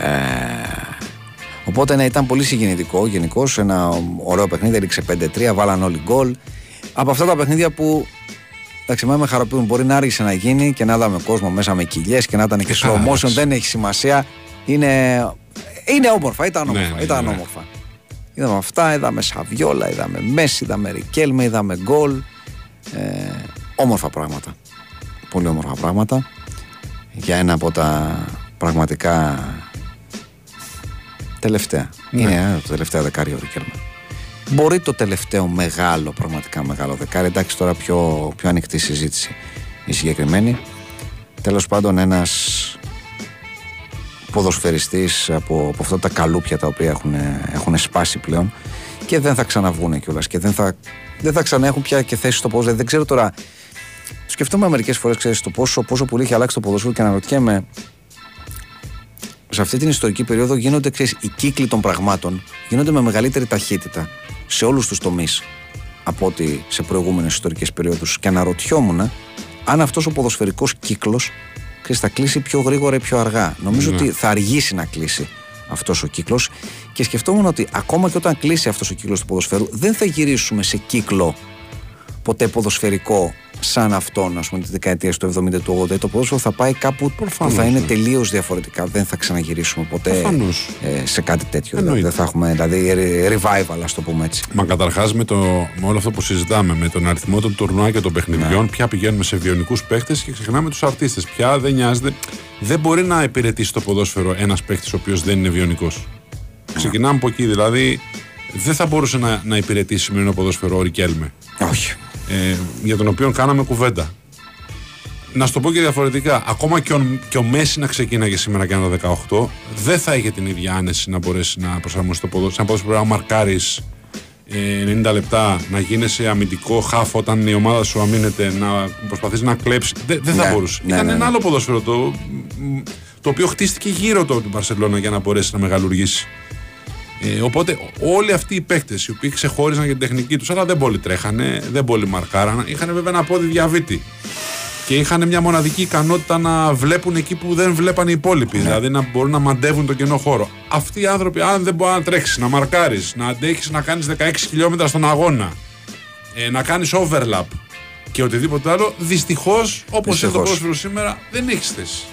[SPEAKER 1] Ναι. Ε, οπότε ναι, ήταν πολύ συγκινητικό γενικώς. Ένα ωραίο παιχνίδι, έριξε 5-3, βάλαν όλοι γκολ. Από αυτά τα παιχνίδια που εντάξει, εμένα με χαροποιούν. Μπορεί να άργησε να γίνει και να είδαμε κόσμο μέσα με κοιλιές και να ήταν και slow motion.
[SPEAKER 2] εντάξει.
[SPEAKER 1] Δεν έχει σημασία. Είναι, είναι όμορφα, ήταν
[SPEAKER 2] Ναι,
[SPEAKER 1] όμορφα.
[SPEAKER 2] ναι,
[SPEAKER 1] ήταν
[SPEAKER 2] ναι.
[SPEAKER 1] όμορφα. Είδαμε αυτά, είδαμε Σαβιόλα, είδαμε Μέση, είδαμε Ρικέλμε, είδαμε γκολ. Ε, όμορφα πράγματα. Πολύ όμορφα πράγματα. Για ένα από τα πραγματικά τελευταία.
[SPEAKER 2] Ναι.
[SPEAKER 1] Είναι ε, το τελευταίο δεκάρι ο Ρικέλμε. Μπορεί το τελευταίο μεγάλο, πραγματικά μεγάλο δεκάρι. Εντάξει, τώρα πιο, πιο ανοιχτή συζήτηση η συγκεκριμένη. Τέλος πάντων, ένας ποδοσφαιριστής από, από αυτά τα καλούπια τα οποία έχουν, έχουν σπάσει πλέον και δεν θα ξαναβγούν κιόλας και δεν θα, δεν θα ξαναέχουν πια και θέση στο ποδόσφαιρο. Δεν ξέρω τώρα. Σκεφτόμαι μερικές φορές, ξέρεις, το πόσο, πόσο πολύ έχει αλλάξει το ποδόσφαιρο και αναρωτιέμαι. Σε αυτή την ιστορική περίοδο γίνονται, ξέρεις, οι κύκλοι των πραγμάτων γίνονται με μεγαλύτερη ταχύτητα σε όλους τους τομείς από ότι σε προηγούμενες ιστορικές περιόδους. Και αναρωτιόμουν αν αυτός ο ποδοσφαιρικός κύκλος θα κλείσει πιο γρήγορα ή πιο αργά. Νομίζω
[SPEAKER 2] Ναι.
[SPEAKER 1] ότι θα αργήσει να κλείσει αυτός ο κύκλος. Και σκεφτόμουν ότι ακόμα και όταν κλείσει αυτός ο κύκλος του ποδοσφαίρου, δεν θα γυρίσουμε σε κύκλο ποτέ ποδοσφαιρικό σαν αυτόν, ας πούμε, τη δεκαετία του 70 του 80. Το ποδόσφαιρο θα πάει κάπου
[SPEAKER 2] Προφανώς,
[SPEAKER 1] που θα είναι
[SPEAKER 2] ναι.
[SPEAKER 1] τελείως διαφορετικά. Δεν θα ξαναγυρίσουμε ποτέ
[SPEAKER 2] Προφανώς.
[SPEAKER 1] ε, σε κάτι τέτοιο.
[SPEAKER 2] Εννοείται.
[SPEAKER 1] Δεν θα έχουμε δηλαδή re- revival, ας το πούμε έτσι.
[SPEAKER 2] Μα καταρχάς με, το, με όλο αυτό που συζητάμε, με τον αριθμό των τουρνουά και των παιχνιδιών,
[SPEAKER 1] Ναι.
[SPEAKER 2] πια πηγαίνουμε σε βιονικούς παίχτε και ξεχνάμε τους αρτίστες. Πια δεν νοιάζεται. Δεν μπορεί να υπηρετήσει το ποδόσφαιρο ένας παίχτη ο οποίος δεν είναι βιονικός. Ξεκινάμε από εκεί. Δηλαδή, δεν θα μπορούσε να, να υπηρετήσει σημερινό ποδόσφαιρο ο Ρικέλμε,
[SPEAKER 1] Όχι.
[SPEAKER 2] Ε, για τον οποίο κάναμε κουβέντα. Να σου το πω και διαφορετικά. Ακόμα και ο, και ο Μέση να ξεκίναγε σήμερα και ένα 18, δεν θα είχε την ίδια άνεση να μπορέσει να προσαρμοστεί το ποδόσφαιρο. Σαν ποδόσφαιρο, να μαρκάρεις ε, 90 λεπτά, να γίνεσαι αμυντικό χάφ όταν η ομάδα σου αμήνεται, να προσπαθείς να κλέψεις. Δεν, δεν θα
[SPEAKER 1] Ναι,
[SPEAKER 2] μπορούσε.
[SPEAKER 1] ναι,
[SPEAKER 2] Ήταν
[SPEAKER 1] ναι,
[SPEAKER 2] ένα
[SPEAKER 1] ναι.
[SPEAKER 2] άλλο ποδόσφαιρο το, το οποίο χτίστηκε γύρω του την Παρσελώνα για να μπορέσει να μεγαλουργήσει. Ε, οπότε όλοι αυτοί οι παίκτες οι οποίοι ξεχώριζαν για την τεχνική τους, αλλά δεν πολύ τρέχανε, δεν πολύ μαρκάραν, είχαν βέβαια ένα πόδι διαβήτη. Και είχαν μια μοναδική ικανότητα να βλέπουν εκεί που δεν βλέπαν οι υπόλοιποι. Δηλαδή να μπορούν να μαντεύουν τον κενό χώρο. Αυτοί οι άνθρωποι, αν δεν μπορεί να τρέξεις, να μαρκάρεις, να αντέχεις να κάνεις 16 χιλιόμετρα στον αγώνα, ε, να κάνεις overlap και οτιδήποτε άλλο, δυστυχώς, όπως είναι το
[SPEAKER 1] Δυστυχώς.
[SPEAKER 2] ποδόσφαιρο σήμερα, δεν έχεις θέση.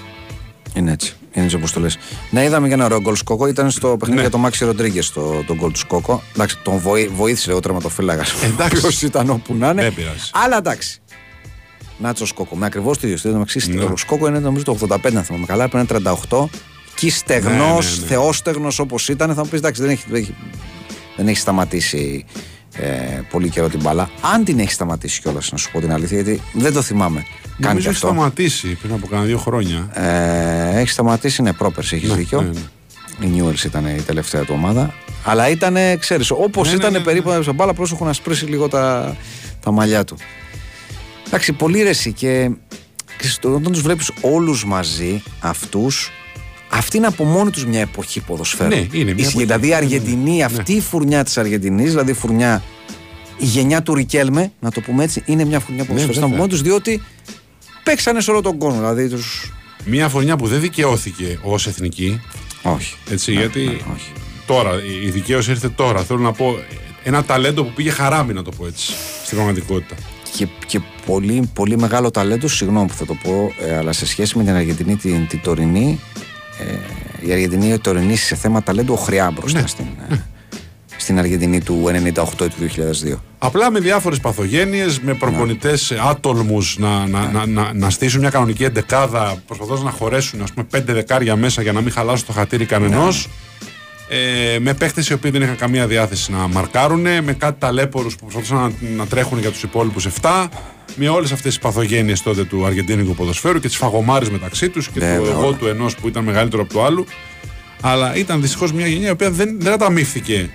[SPEAKER 1] Είναι έτσι. Είναι έτσι όπως το λες. Ναι, είδαμε και ένα ωραίο γκολ Σκόκο. Ήταν στο παιχνίδι
[SPEAKER 2] Ναι.
[SPEAKER 1] για τον Μάξι Ροντρίγκε το, το γκολ του Σκόκο. Εντάξει, τον βοή, βοήθησε ο τερματοφύλακας.
[SPEAKER 2] Εντάξει.
[SPEAKER 1] Ποιος ήταν όπου να είναι.
[SPEAKER 2] Δεν πειράζει.
[SPEAKER 1] Αλλά εντάξει. Νάτσο Σκόκο. Με ακριβώς το ίδιο στυλ. Ναι. Ο Σκόκο είναι νομίζω το 85, αν θυμάμαι καλά, πρέπει να 38. Και στεγνός, ναι, ναι, ναι. θεόστεγνο όπως ήταν, θα μου πεις εντάξει, δεν έχει, δεν έχει σταματήσει ε, πολύ καιρό την μπάλα. Αν την έχει σταματήσει κιόλας, να σου πω την αλήθεια, γιατί δεν το θυμάμαι.
[SPEAKER 2] Νομίζω έχει σταματήσει πριν από κανένα δύο χρόνια.
[SPEAKER 1] Ε, έχει σταματήσει, ναι, πρόπερση, έχεις ναι, δίκιο. Ναι, ναι. Η Newells ήταν η τελευταία του ομάδα. Αλλά ήταν, ξέρεις, όπως ναι, ήταν περίπου στην μπάλα, πρόσεχε να σπρίσει λίγο τα, τα μαλλιά του. Εντάξει, πολύ ρεσί και όταν τους βλέπεις όλους μαζί αυτούς, αυτή είναι από μόνη τους μια εποχή ποδοσφαίρου.
[SPEAKER 2] Ναι, είναι μια εποχή.
[SPEAKER 1] Δηλαδή η Αργεντινή, ναι. αυτή η φουρνιά της Αργεντινής, δηλαδή η φουρνιά, η γενιά του Ρικέλμε, να το πούμε έτσι, είναι μια φουρνιά ποδοσφαίρου ναι, από μόνη τους, διότι παίξανε σε όλο τον κόσμο. Δηλαδή τους...
[SPEAKER 2] Μια φουρνιά που δεν δικαιώθηκε ως εθνική.
[SPEAKER 1] Όχι.
[SPEAKER 2] Έτσι, ναι, γιατί ναι, όχι. τώρα, η δικαίωση ήρθε τώρα. Θέλω να πω ένα ταλέντο που πήγε χαράμι, να το πω έτσι, στην πραγματικότητα
[SPEAKER 1] και, και πολύ, πολύ μεγάλο ταλέντο, συγγνώμη που θα το πω, ε, αλλά σε σχέση με την Αργεντινή την, την τωρινή, ε, η Αργεντινή η τωρινή σε θέμα ταλέντου οχριά μπροστά ναι. στην, ε, στην Αργεντινή του 98 ή του 2002.
[SPEAKER 2] Απλά με διάφορες παθογένειες, με προπονητές ναι. άτολμους να, να, ναι. να, να, να, στήσουν μια κανονική εντεκάδα, προσπαθώντας να χωρέσουν ας πούμε, πέντε δεκάρια μέσα για να μην χαλάσουν το χατήρι κανενός. Ναι ε, με παίχτες οι οποίοι δεν είχαν καμία διάθεση να μαρκάρουν, με κάτι ταλέπορους που προσπαθούσαν να, να τρέχουν για τους υπόλοιπους 7, με όλες αυτές τις παθογένειες τότε του Αργεντίνικου ποδοσφαίρου και τις φαγωμάρε μεταξύ τους και ναι, το εγώ του ενός που ήταν μεγαλύτερο από το άλλου. Αλλά ήταν δυστυχώς μια γενιά η οποία δεν, δεν αταμείφθηκε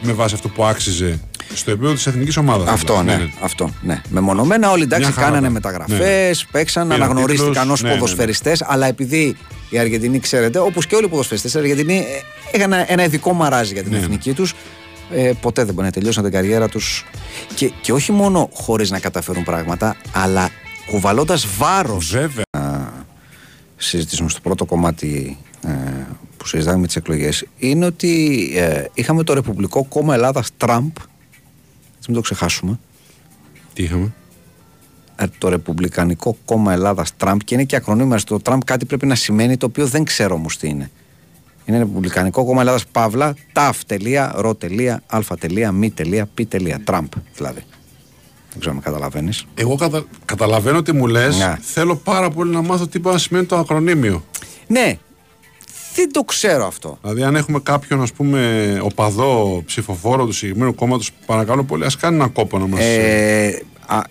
[SPEAKER 2] με βάση αυτό που άξιζε στο επίπεδο της εθνικής ομάδας.
[SPEAKER 1] Αυτό, δηλαδή. ναι, ναι, αυτό, ναι. Μεμονωμένα όλοι εντάξει κάνανε μεταγραφές, ναι. παίξαν, αναγνωρίστηκαν ως ναι, ποδοσφαιριστές, αλλά επειδή οι Αργεντινοί, ξέρετε, όπως και όλοι οι ποδοσφαιριστές, οι Αργεντινοί ε, έκαναν ένα ειδικό μαράζι για την εθνική τους. Ε, ποτέ δεν μπορεί να τελειώσουν την καριέρα τους. Και, και όχι μόνο χωρίς να καταφέρουν πράγματα, αλλά κουβαλώντας βάρος.
[SPEAKER 2] Βέβαια. Να
[SPEAKER 1] συζητήσουμε στο πρώτο κομμάτι ε, που συζητάμε με τις εκλογές, είναι ότι ε, είχαμε το Ρεπουμπλικό Κόμμα Ελλάδας Τραμπ μην το ξεχάσουμε.
[SPEAKER 2] Τι είχαμε;
[SPEAKER 1] Ε, το Ρεπουμπλικανικό Κόμμα Ελλάδας Τραμπ και είναι και ακρονίμερα στο Τραμπ κάτι πρέπει να σημαίνει το οποίο δεν ξέρω όμως τι είναι. Είναι Ρεπουμπλικανικό Κόμμα Ελλάδας Παύλα, ταφ. ρο. α. μη. π. Τραμπ δηλαδή. Δεν ξέρω αν καταλαβαίνεις.
[SPEAKER 2] Εγώ κατα... καταλαβαίνω τι μου λες. Ναι. Θέλω πάρα πολύ να μάθω τι πάει να σημαίνει το ακρονίμιο.
[SPEAKER 1] Ναι, δεν το ξέρω αυτό;
[SPEAKER 2] Δηλαδή, αν έχουμε κάποιον ας πούμε, οπαδό ψηφοφόρο του συγκεκριμένου κόμματος, παρακαλώ πολύ, ας κάνει ένα κόπο να μα.
[SPEAKER 1] Ε,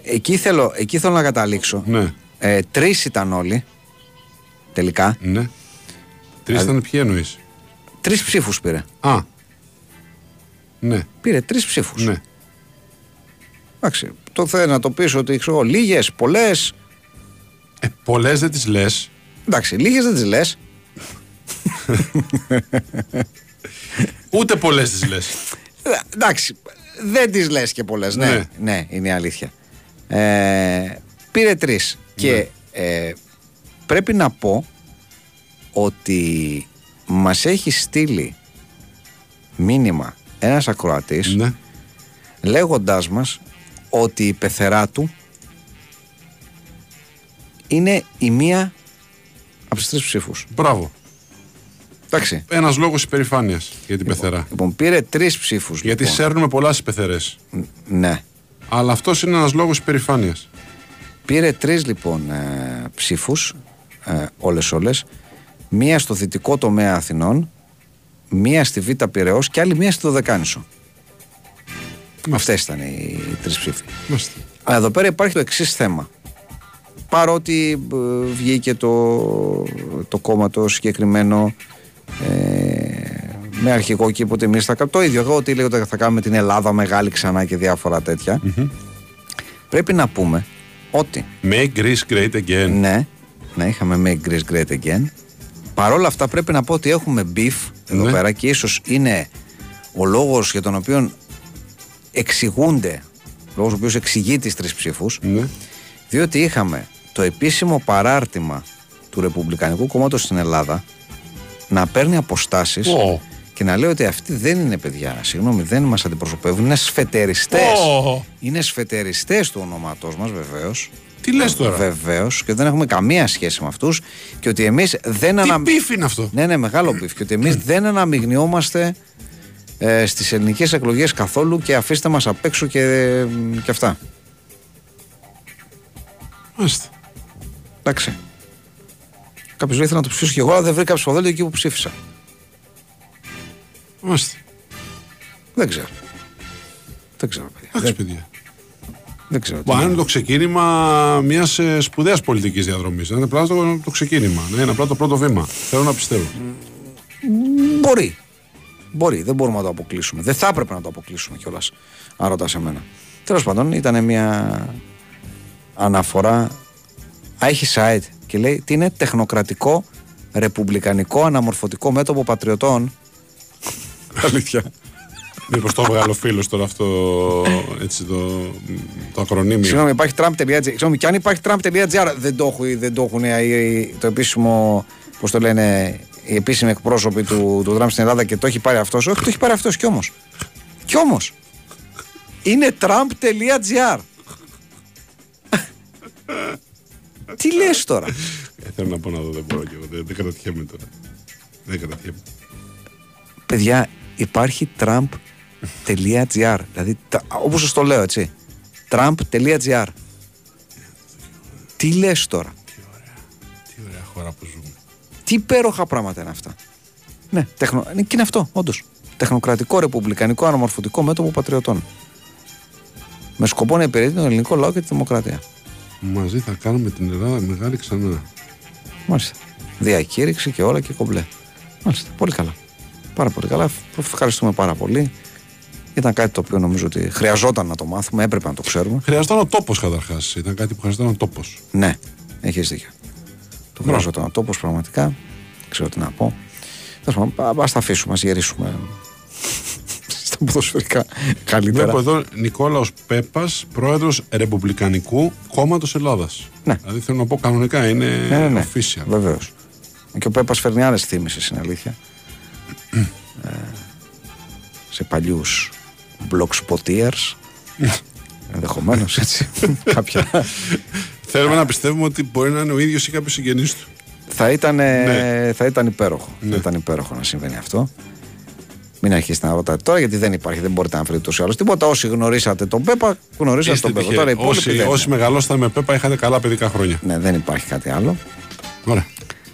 [SPEAKER 1] εκεί, θέλω, εκεί θέλω να καταλήξω.
[SPEAKER 2] Ναι.
[SPEAKER 1] Ε, Τρεις ήταν όλοι. Τελικά.
[SPEAKER 2] Ναι. Τρεις ήταν ποιοι εννοείς;
[SPEAKER 1] Τρεις ψήφους πήρε.
[SPEAKER 2] Α. Ναι.
[SPEAKER 1] Πήρε τρεις ψήφους.
[SPEAKER 2] Ναι.
[SPEAKER 1] Εντάξει. Το θέλω να το πεις ότι ξέρω λίγες, πολλές.
[SPEAKER 2] Ε, πολλές δεν τις λες.
[SPEAKER 1] Εντάξει, λίγες δεν τις λες.
[SPEAKER 2] Ούτε πολλές τις λες.
[SPEAKER 1] Εντάξει, δεν τις λες και πολλές. Ναι. ναι, ναι, είναι η αλήθεια. Ε, πήρε τρεις. Και ναι. ε, πρέπει να πω ότι μας έχει στείλει μήνυμα ένας ακροατής ναι. λέγοντάς μας ότι η πεθερά του είναι η μία από τις τρεις ψήφους.
[SPEAKER 2] Μπράβο.
[SPEAKER 1] Εντάξει.
[SPEAKER 2] Ένας λόγος υπερηφάνειας για την λοιπόν, πεθερά.
[SPEAKER 1] Λοιπόν, πήρε τρεις ψήφους.
[SPEAKER 2] Γιατί
[SPEAKER 1] λοιπόν.
[SPEAKER 2] σέρνουμε πολλά στι πεθερές.
[SPEAKER 1] Ναι.
[SPEAKER 2] Αλλά αυτός είναι ένας λόγος υπερηφάνειας.
[SPEAKER 1] Πήρε τρεις λοιπόν ε, ψήφους, ε, όλες όλες. Μία στο δυτικό τομέα Αθηνών, μία στη Β' Πυραιός και άλλη μία στο Δεκάνησο. Αυτές ήταν οι τρεις ψήφοι. Εδώ πέρα υπάρχει το εξής θέμα. Παρότι ε, βγήκε το, το κόμμα το συγκεκριμένο ε, με αρχικό κήπο ότι εμεί θα κάνουμε το ίδιο. Εγώ ότι λέω ότι θα κάνουμε την Ελλάδα μεγάλη ξανά και διάφορα Πρέπει να πούμε ότι.
[SPEAKER 2] Make Greece great again.
[SPEAKER 1] Ναι, ναι, είχαμε Make Greece great again. Παρ' όλα αυτά πρέπει να πω ότι έχουμε beef εδώ ναι. πέρα και ίσως είναι ο λόγος για τον οποίο εξηγούνται, ο λόγος ο οποίος εξηγεί τις τρεις ψήφους,
[SPEAKER 2] ναι.
[SPEAKER 1] διότι είχαμε το επίσημο παράρτημα του Ρεπουμπλικανικού Κόμματος στην Ελλάδα να παίρνει αποστάσεις και να λέει ότι αυτοί δεν είναι παιδιά. Συγγνώμη, δεν μας αντιπροσωπεύουν. Είναι σφετεριστές. Είναι σφετεριστές του ονόματός μας, βεβαίως.
[SPEAKER 2] Τι λες τώρα;
[SPEAKER 1] Βεβαίως και δεν έχουμε καμία σχέση με αυτούς. Και ότι εμείς δεν
[SPEAKER 2] Τι ανα... είναι αυτό;
[SPEAKER 1] Ναι, ναι, μεγάλο πίφ. Και ότι εμείς δεν αναμειγνιόμαστε ε, στις ελληνικές εκλογές καθόλου και αφήστε μας απ' έξω και, και αυτά.
[SPEAKER 2] Μάλιστα.
[SPEAKER 1] Εντάξει. Κάποιο λέει ήθελα να το ψηφίσω και εγώ, αλλά δεν βρήκα ψηφοδέλτιο εκεί που ψήφισα.
[SPEAKER 2] Μάλιστα.
[SPEAKER 1] Δεν ξέρω. Δεν ξέρω, παιδιά.
[SPEAKER 2] Εντάξει,
[SPEAKER 1] Δεν,
[SPEAKER 2] παιδιά.
[SPEAKER 1] δεν ξέρω. τι
[SPEAKER 2] Μπορεί να
[SPEAKER 1] να-
[SPEAKER 2] είναι το ξεκίνημα μιας σπουδαίας πολιτικής διαδρομής. Να είναι απλά το, το ξεκίνημα. Να είναι απλά το πρώτο βήμα. Θέλω να πιστεύω.
[SPEAKER 1] Μπορεί. Μπορεί. Δεν μπορούμε να το αποκλείσουμε. Δεν θα έπρεπε να το αποκλείσουμε κιόλας. Αν ρωτάς εμένα. Τέλος πάντων, ήταν μια αναφορά. Α, έχει site και λέει τι είναι τεχνοκρατικό, ρεπουμπλικανικό, αναμορφωτικό μέτωπο πατριωτών.
[SPEAKER 2] Αλήθεια. Μήπως το έβγαλε ο φίλος τώρα αυτό έτσι το, το ακρονίμιο.
[SPEAKER 1] Συγγνώμη, υπάρχει Trump.gr. Συγγνώμη, και αν υπάρχει Trump.gr δεν το, έχουν, δεν το έχουν ε, ε, το επίσημο, πώς το λένε, οι επίσημοι εκπρόσωποι του, του Trump στην Ελλάδα και το έχει πάρει αυτός. Όχι, το έχει πάρει αυτός κι όμως. Κι όμως. Είναι Trump.gr. Τι λες τώρα;
[SPEAKER 2] Ε, θέλω να πω να δω, δεν μπορώ και εγώ. Δεν, δεν κρατιέμαι τώρα. Δεν κρατιέμαι.
[SPEAKER 1] Παιδιά, υπάρχει Trump.gr. Δηλαδή, τα- όπως σας το λέω, έτσι. Trump.gr. Τι λες τώρα;
[SPEAKER 2] Τι ωραία χώρα που ζούμε.
[SPEAKER 1] Τι υπέροχα πράγματα είναι αυτά. Ναι, τεχνο... είναι και είναι αυτό, όντως. Τεχνοκρατικό, ρεπουμπλικανικό, αναμορφωτικό μέτωπο πατριωτών. Με σκοπό να υπηρετεί τον ελληνικό λαό και τη δημοκρατία.
[SPEAKER 2] Μαζί θα κάνουμε την Ελλάδα μεγάλη ξανά.
[SPEAKER 1] Μάλιστα. Διακήρυξη και όλα και κομπλέ. Μάλιστα. Πολύ καλά. Πάρα πολύ καλά. Ευχαριστούμε πάρα πολύ. Ήταν κάτι το οποίο νομίζω ότι χρειαζόταν να το μάθουμε, έπρεπε να το ξέρουμε.
[SPEAKER 2] Χρειαζόταν ο τόπος καταρχάς. Ήταν κάτι που χρειαζόταν ο τόπος.
[SPEAKER 1] Ναι, έχεις δίκιο. Το χρειαζόταν ο τόπος πραγματικά. Δεν ξέρω τι να πω. Τέλος πάντων, ας τα αφήσουμε, ας γυρίσουμε στα ποδοσφαιρικά καλύτερα.
[SPEAKER 2] Βλέπω εδώ Νικόλαος Πέπας, πρόεδρος Ρεπουμπλικανικού Κόμματος Ελλάδας.
[SPEAKER 1] Ναι.
[SPEAKER 2] Δηλαδή θέλω να πω κανονικά είναι
[SPEAKER 1] Ναι, ναι, ναι.
[SPEAKER 2] official.
[SPEAKER 1] Βεβαίως. Και ο Πέπας φέρνει άλλες θύμησες, είναι αλήθεια. ε, σε παλιούς block spotters. Ενδεχομένως έτσι. Κάποια.
[SPEAKER 2] Θέλουμε να πιστεύουμε ότι μπορεί να είναι ο ίδιος ή κάποιος συγγενής του.
[SPEAKER 1] θα, ήταν,
[SPEAKER 2] Ναι.
[SPEAKER 1] θα ήταν υπέροχο.
[SPEAKER 2] Ναι.
[SPEAKER 1] Θα ήταν υπέροχο να συμβαίνει αυτό. Μην αρχίσετε να ρωτάτε τώρα γιατί δεν υπάρχει, δεν μπορείτε να βρείτε τόσο άλλο τίποτα. Όσοι γνωρίσατε τον Πέπα, γνωρίσατε
[SPEAKER 2] Είστε
[SPEAKER 1] τον Πέπα.
[SPEAKER 2] τυχεροί.
[SPEAKER 1] Τώρα οι υπόλοιποι
[SPEAKER 2] όσοι,
[SPEAKER 1] δεν
[SPEAKER 2] όσοι
[SPEAKER 1] είναι.
[SPEAKER 2] μεγαλώσατε με Πέπα είχατε καλά παιδικά χρόνια.
[SPEAKER 1] Ναι, δεν υπάρχει κάτι άλλο
[SPEAKER 2] Ωραία.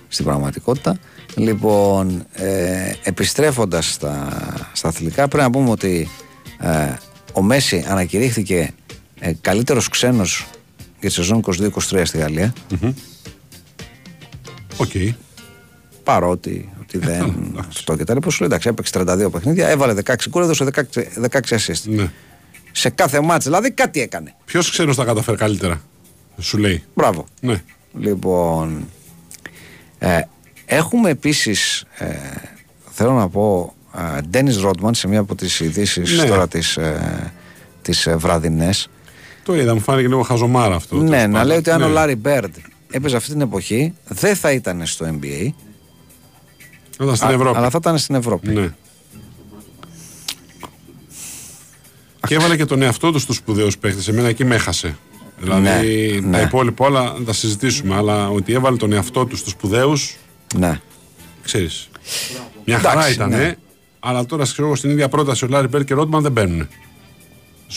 [SPEAKER 1] στην πραγματικότητα. Λοιπόν, ε, επιστρέφοντας στα, στα αθλητικά, πρέπει να πούμε ότι ε, ο Μέσι ανακηρύχθηκε ε, καλύτερος ξένος για τη σεζόν 22-23 στη Γαλλία.
[SPEAKER 2] Οκ.
[SPEAKER 1] Παρότι ότι δεν αυτό και τα λοιπά. Σου λέει εντάξει, έπαιξε 32 παιχνίδια, έβαλε 16 γκολ, έδωσε 16, 16 assist.
[SPEAKER 2] Ναι.
[SPEAKER 1] Σε κάθε ματς, δηλαδή κάτι έκανε.
[SPEAKER 2] Ποιος ξένος τα κατάφερε καλύτερα, σου λέει;
[SPEAKER 1] Μπράβο.
[SPEAKER 2] Ναι.
[SPEAKER 1] Λοιπόν, ε, έχουμε επίσης, ε, θέλω να πω, Ντένις Ρότμαν σε μία από τις ειδήσεις
[SPEAKER 2] Ναι.
[SPEAKER 1] τώρα τις, ε, τις ε, βραδινές.
[SPEAKER 2] Το είδα, μου φάνηκε λίγο χαζομάρα αυτό.
[SPEAKER 1] ναι,
[SPEAKER 2] τέλος
[SPEAKER 1] να
[SPEAKER 2] πάντων.
[SPEAKER 1] λέει ότι αν
[SPEAKER 2] Ναι.
[SPEAKER 1] ο Λάρι Μπέρντ έπαιζε αυτή την εποχή, δεν θα ήταν στο NBA,
[SPEAKER 2] Ήταν στην
[SPEAKER 1] α-
[SPEAKER 2] Ευρώπη.
[SPEAKER 1] αλλά θα ήταν στην Ευρώπη.
[SPEAKER 2] Ναι. Και έβαλε και τον εαυτό του στους σπουδαίους παίχτες. Εμένα εκεί με έχασε. Δηλαδή
[SPEAKER 1] Ναι,
[SPEAKER 2] τα
[SPEAKER 1] ναι.
[SPEAKER 2] υπόλοιπα όλα θα τα συζητήσουμε. Αλλά ότι έβαλε τον εαυτό του στους σπουδαίους,
[SPEAKER 1] Ναι.
[SPEAKER 2] ξέρεις. Μια
[SPEAKER 1] Εντάξει,
[SPEAKER 2] χαρά ήταν.
[SPEAKER 1] ναι.
[SPEAKER 2] Αλλά τώρα ξέρω εγώ στην ίδια πρόταση ο Λάρι Μπέρ και ο Ρότμαν δεν μπαίνουν.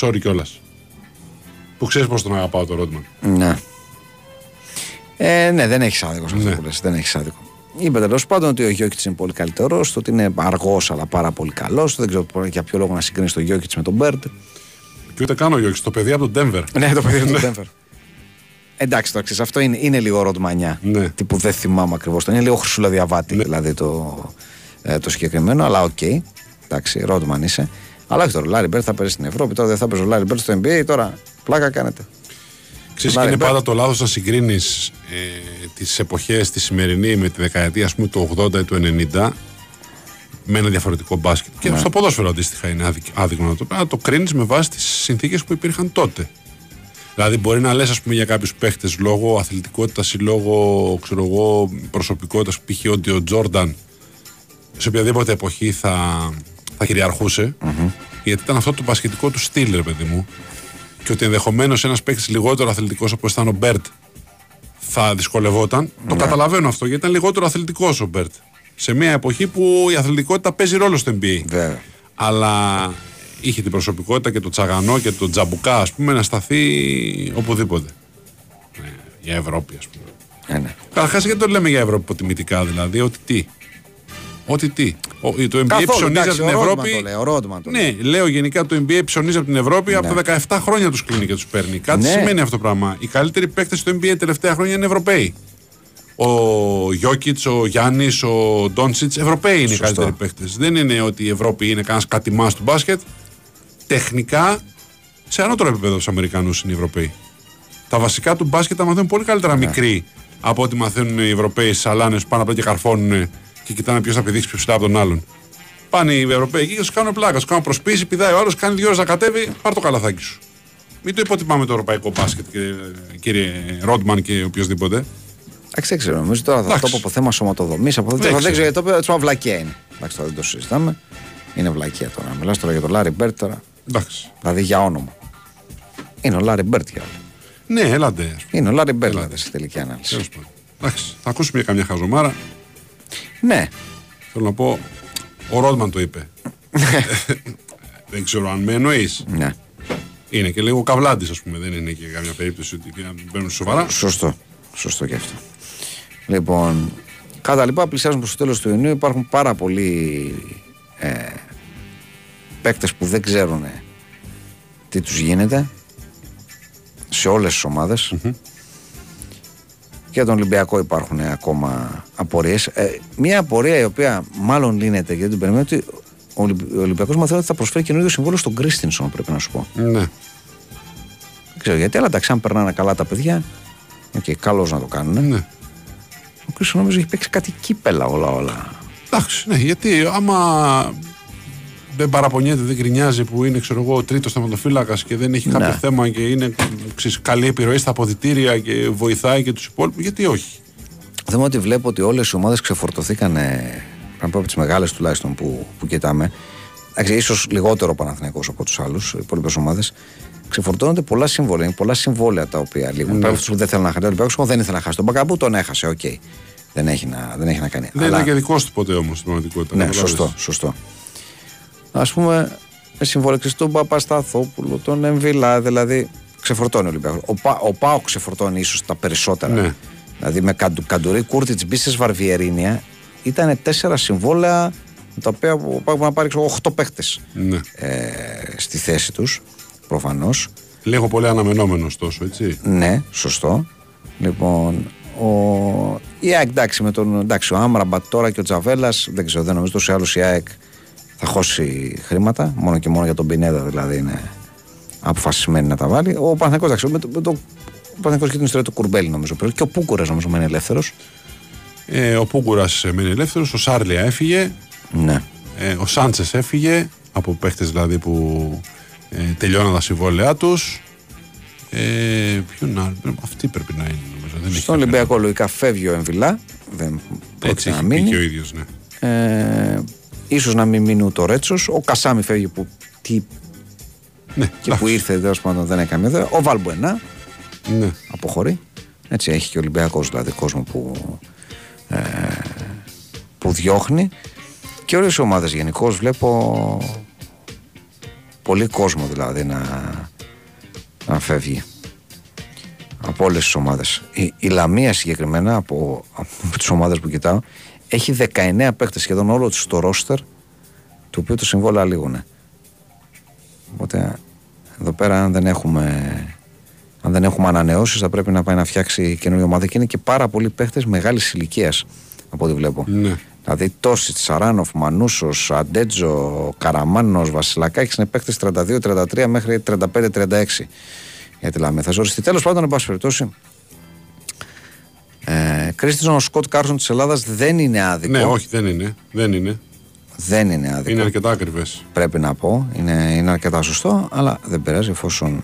[SPEAKER 2] Sorry κιόλας. Που ξέρεις πώς τον αγαπάω τον Ρότμαν.
[SPEAKER 1] Ναι. Ε, ναι, δεν έχεις άδικο σε αυτό
[SPEAKER 2] Ναι.
[SPEAKER 1] που λες, Δεν έχεις άδικο. Είπε τέλος πάντων ότι ο Γιώκητς είναι πολύ καλύτερος, ότι είναι αργός αλλά πάρα πολύ καλός. Δεν ξέρω για ποιο λόγο να συγκρίνεις τον Γιώκητς με τον Μπέρντ.
[SPEAKER 2] Και ούτε καν ο Γιόκιτς, το παιδί από τον Denver.
[SPEAKER 1] Ναι, το παιδί του Denver. Εντάξει, το ξέρεις, αυτό είναι, είναι λίγο ροντμανιά.
[SPEAKER 2] Ναι.
[SPEAKER 1] Τύπου δεν θυμάμαι ακριβώς. Το είναι λίγο χρυσουλοδιαβάτη
[SPEAKER 2] Ναι.
[SPEAKER 1] δηλαδή το, ε, το συγκεκριμένο, αλλά οκ. Εντάξει, Ρόντμαν είσαι. Αλλά όχι τώρα, ο Λάρι Μπερντ θα παίζει στην Ευρώπη, τώρα δεν θα παίζει ο Λάρι Μπερντ στο NBA, τώρα πλάκα κάνετε.
[SPEAKER 2] Ξέρεις, και
[SPEAKER 1] Λάρι
[SPEAKER 2] είναι
[SPEAKER 1] Μπερντ.
[SPEAKER 2] πάντα το λάθος να συγκρίνεις ε, τις εποχές τη σημερινή με τη δεκαετία ας πούμε, του 80 ή του 90 με ένα διαφορετικό μπάσκετ. Και
[SPEAKER 1] Ναι.
[SPEAKER 2] στο ποδόσφαιρο αντίστοιχα είναι άδικο, άδικο να το πει. Να το κρίνεις με βάση τις συνθήκες που υπήρχαν τότε. Δηλαδή, μπορεί να λες, ας πούμε, για κάποιους παίχτες λόγω αθλητικότητας ή λόγω ξέρω εγώ, προσωπικότητας, π.χ. ότι ο Τζόρνταν σε οποιαδήποτε εποχή θα, θα κυριαρχούσε. Γιατί ήταν αυτό το μπασκετικό του στυλ, ρε παιδί μου. Και ότι ενδεχομένως ένας παίκτης λιγότερο αθλητικός όπως ήταν ο Μπερντ θα δυσκολευόταν. Το καταλαβαίνω αυτό γιατί ήταν λιγότερο αθλητικός ο Μπερντ. Σε μια εποχή που η αθλητικότητα παίζει ρόλο στο NBA.
[SPEAKER 1] Βέβαια.
[SPEAKER 2] Αλλά είχε την προσωπικότητα και το τσαγανό και το τζαμπουκά, ας πούμε, να σταθεί οπουδήποτε. Ναι, Για Ευρώπη, ας πούμε.
[SPEAKER 1] Ε, ναι.
[SPEAKER 2] Καταρχάς, γιατί το λέμε για Ευρώπη υποτιμητικά, δηλαδή, ότι τι; Ότι τι; Ο, το NBA
[SPEAKER 1] Καθόλου,
[SPEAKER 2] ψωνίζει
[SPEAKER 1] εντάξει,
[SPEAKER 2] από την
[SPEAKER 1] ο Ρόντμαν
[SPEAKER 2] Ευρώπη.
[SPEAKER 1] Το λέει, ο Ρόντμαν το
[SPEAKER 2] Ναι,
[SPEAKER 1] λέει.
[SPEAKER 2] λέω γενικά το NBA ψωνίζει από την Ευρώπη από
[SPEAKER 1] Ναι.
[SPEAKER 2] τα 17 χρόνια τους κλείνει και τους παίρνει. Κάτι
[SPEAKER 1] Ναι.
[SPEAKER 2] σημαίνει αυτό το πράγμα. Οι καλύτεροι παίκτες στο NBA τελευταία χρόνια είναι Ευρωπαίοι. Ο Γιώκητς, ο Γιάννης, ο Ντόντσιτ, Ευρωπαίοι είναι οι
[SPEAKER 1] Σωστό.
[SPEAKER 2] καλύτεροι παίκτες. Δεν είναι ότι η Ευρώπη είναι κανένας κατημά του μπάσκετ. Τεχνικά, σε ανώτερο επίπεδο τους Αμερικανούς είναι οι Ευρωπαίοι. Τα βασικά του μπάσκετ τα μαθαίνουν πολύ καλύτερα
[SPEAKER 1] Ναι.
[SPEAKER 2] μικροί από ό,τι μαθαίνουν οι Ευρωπαίοι στις σαλάνες που πάνε απλά και καρφώνουν και κοιτάνε ποιος θα πηδήξει πιο ψηλά από τον άλλον. Πάνε οι Ευρωπαίοι εκεί και τους κάνουν πλάκα, τους κάνουν προσποίηση, πηδάει ο άλλος, κάνει δύο ώρες να κατέβει, πάρ το καλαθάκι σου. Μην το υποτιμάμε το ευρωπαϊκό μπάσκετ, κύριε, κύριε Ρόντμαν και οποιοδήποτε.
[SPEAKER 1] Εντάξει, δεν ξέρω. Νομίζω τώρα θα
[SPEAKER 2] Εντάξει.
[SPEAKER 1] το πω από θέμα σωματοδομής. Από
[SPEAKER 2] Δεν
[SPEAKER 1] δεν, δεν
[SPEAKER 2] ξέρω.
[SPEAKER 1] ξέρω γιατί το πει. Τσουμα βλακία είναι. Εντάξει, τώρα δεν το συζητάμε. Είναι βλακία τώρα. Μιλάς τώρα για τον Λάρι Μπέρτ τώρα.
[SPEAKER 2] Εντάξει.
[SPEAKER 1] Δηλαδή για όνομα. Είναι ο Λάρι Μπέρτ για άλλο.
[SPEAKER 2] Ναι, έλατε. ας πούμε.
[SPEAKER 1] Είναι ο Λάρι Μπέρτ δηλαδή στη τελική ανάλυση.
[SPEAKER 2] Τέλος πάντων. Εντάξει, θα ακούσουμε για καμιά χαζομάρα.
[SPEAKER 1] Ναι,
[SPEAKER 2] Θέλω να πω, ο Ρόντμαν το είπε. Δεν ξέρω αν με εννοείς.
[SPEAKER 1] ναι.
[SPEAKER 2] Είναι και λίγο καβλάντης, ας πούμε. Δεν είναι και καμιά περίπτωση ότι και να μην παίρνουν σοβαρά.
[SPEAKER 1] Σωστό. Σωστό και αυτό. Λοιπόν, κατά λοιπά, πλησιάζουν προς το τέλος του Ιουνίου. Υπάρχουν πάρα πολλοί ε, παίκτες που δεν ξέρουν τι τους γίνεται σε όλες τις ομάδες. Για τον Ολυμπιακό υπάρχουν ακόμα απορίες. Ε, μια απορία η οποία μάλλον λύνεται γιατί την περιμένω ότι ο Ολυμπ- ο Ολυμπιακός μαθαίνει ότι θα προσφέρει καινούργιο συμβόλαιο στον Κρίστινσον, πρέπει να σου πω.
[SPEAKER 2] Ναι.
[SPEAKER 1] Δεν ξέρω γιατί, αλλά εντάξει, αν περνάνε καλά τα παιδιά, οκ, καλώς να το κάνουν.
[SPEAKER 2] ναι.
[SPEAKER 1] Ο Κρίστινσον νομίζω έχει παίξει κάτι κύπελα όλα όλα.
[SPEAKER 2] Εντάξει, ναι, γιατί άμα δεν παραπονιέται, δεν γκρινιάζει που είναι ξέρω εγώ, τρίτος θεματοφύλακας και δεν έχει κάποιο
[SPEAKER 1] Ναι.
[SPEAKER 2] θέμα και είναι ξέρεις, καλή επιρροή στα αποδυτήρια και βοηθάει και τους υπόλοιπους, γιατί όχι.
[SPEAKER 1] Το θέμα είναι ότι βλέπω ότι όλες οι ομάδες ξεφορτωθήκαν. Να πω από τις μεγάλες τουλάχιστον που, που κοιτάμε. Εντάξει, ίσως λιγότερο ο Παναθηναϊκός από τους άλλους, οι υπόλοιπες ομάδες. Ξεφορτώνονται πολλά συμβόλαια. Είναι πολλά συμβόλαια τα οποία λήγουν.
[SPEAKER 2] Ναι.
[SPEAKER 1] Πέρα από αυτούς που δεν θέλουν να χάσει. Ο Ολυμπιακός δεν ήθελε να χάσει. Τον Μπακαμπού τον έχασε, οκ. Δεν, έχει να, δεν έχει να κάνει.
[SPEAKER 2] Δεν ήταν και δικός του ποτέ όμως στην πραγματικότητα.
[SPEAKER 1] Ναι,
[SPEAKER 2] καταλάβες.
[SPEAKER 1] σωστό, σωστό. Α πούμε, με συμβόλαιξε τον Παπασταθόπουλο, τον Εμβιλά, δηλαδή ξεφορτώνει ο Ολυμπιακός. Ο, Πα, ο Πάο ξεφορτώνει ίσως τα περισσότερα.
[SPEAKER 2] Ναι.
[SPEAKER 1] Δηλαδή με Καντου, Καντουρί, Κούρτιτς, Μπίστε, Βαρβιερίνια ήταν τέσσερα συμβόλαια τα οποία ο Πάο να πάρει 8 παίχτες
[SPEAKER 2] Ναι.
[SPEAKER 1] ε, στη θέση τους. Προφανώς.
[SPEAKER 2] Λίγο πολύ αναμενόμενο τόσο, έτσι.
[SPEAKER 1] Ναι, σωστό. Λοιπόν, ο... η ΑΕΚ εντάξει με τον εντάξει, ο Άμραμπατ τώρα και ο Τζαβέλας, δεν ξέρω, δεν νομίζω τόσο άλλο η ΑΕΚ θα χώσει χρήματα. Μόνο και μόνο για τον Πινέδα δηλαδή είναι αποφασισμένη να τα βάλει. Ο Παναθηναϊκός εντάξει, με το, με το, ο Παναθηναϊκός και την ιστορία του Κουρμπέλη νομίζω πριν. Και ο Πούκουρας νομίζω μένει ελεύθερος.
[SPEAKER 2] Ε, ο Πούγκουρα μένει ελεύθερος, ο Σάρλια έφυγε,
[SPEAKER 1] Ναι.
[SPEAKER 2] ε, ο Σάντσες έφυγε, από παίχτες δηλαδή που ε, τελειώναν τα συμβόλαιά τους. Ε, ποιον άλλο, αυτή πρέπει να είναι νομίζω. Δεν έχει
[SPEAKER 1] Στον
[SPEAKER 2] κάποια-
[SPEAKER 1] Ολυμπιακό λογικά φεύγει ο Εμβιλά. Δεν
[SPEAKER 2] Έτσι
[SPEAKER 1] πρόκειται να
[SPEAKER 2] έχει πει
[SPEAKER 1] μείνει.
[SPEAKER 2] και ο ίδιος, ναι.
[SPEAKER 1] Ε, ίσως να μην μείνει ούτε ο Ρέτσος. Ο Κασάμι φεύγει που, τι,
[SPEAKER 2] ναι
[SPEAKER 1] και που ήρθε τέλος πάντων δεν έκανε καμία ιδέα. Ο Βαλμπουενά
[SPEAKER 2] ναι.
[SPEAKER 1] αποχωρεί. Έτσι έχει και ο Ολυμπιακός δηλαδή κόσμο που, ε, που διώχνει. Και όλες οι ομάδες γενικώς βλέπω πολύ κόσμο δηλαδή να, να φεύγει από όλες τις ομάδες. Η, η Λαμία συγκεκριμένα από, από τις ομάδες που κοιτάω έχει 19 παίχτε σχεδόν όλο τους στο ρόστερ του οποίου το συμβόλαια λήγουν. Οπότε εδώ πέρα αν δεν έχουμε αν δεν έχουμε ανανεώσεις, θα πρέπει να πάει να φτιάξει καινούργια ομάδα και είναι και πάρα πολλοί παίχτες μεγάλης ηλικίας από ό,τι βλέπω.
[SPEAKER 2] ναι.
[SPEAKER 1] Δηλαδή Τόσιτς, Σαράνοφ, Μανούσος, Αντέτζο, Καραμάνος, Βασιλακάκης είναι παίχτες 32-33 μέχρι 35-36 για τη Λαμία. Θα ζοριστεί. Τέλος πάντων, εν πάση περιπτώσει, ε, Κρίστινσον ο Σκοτ Κάρσον της Ελλάδας δεν είναι άδικο.
[SPEAKER 2] ναι, όχι, δεν είναι. Δεν είναι.
[SPEAKER 1] Δεν είναι άδικο.
[SPEAKER 2] Είναι αρκετά ακριβές.
[SPEAKER 1] Πρέπει να πω. Είναι, είναι αρκετά σωστό, αλλά δεν πειράζει εφόσον.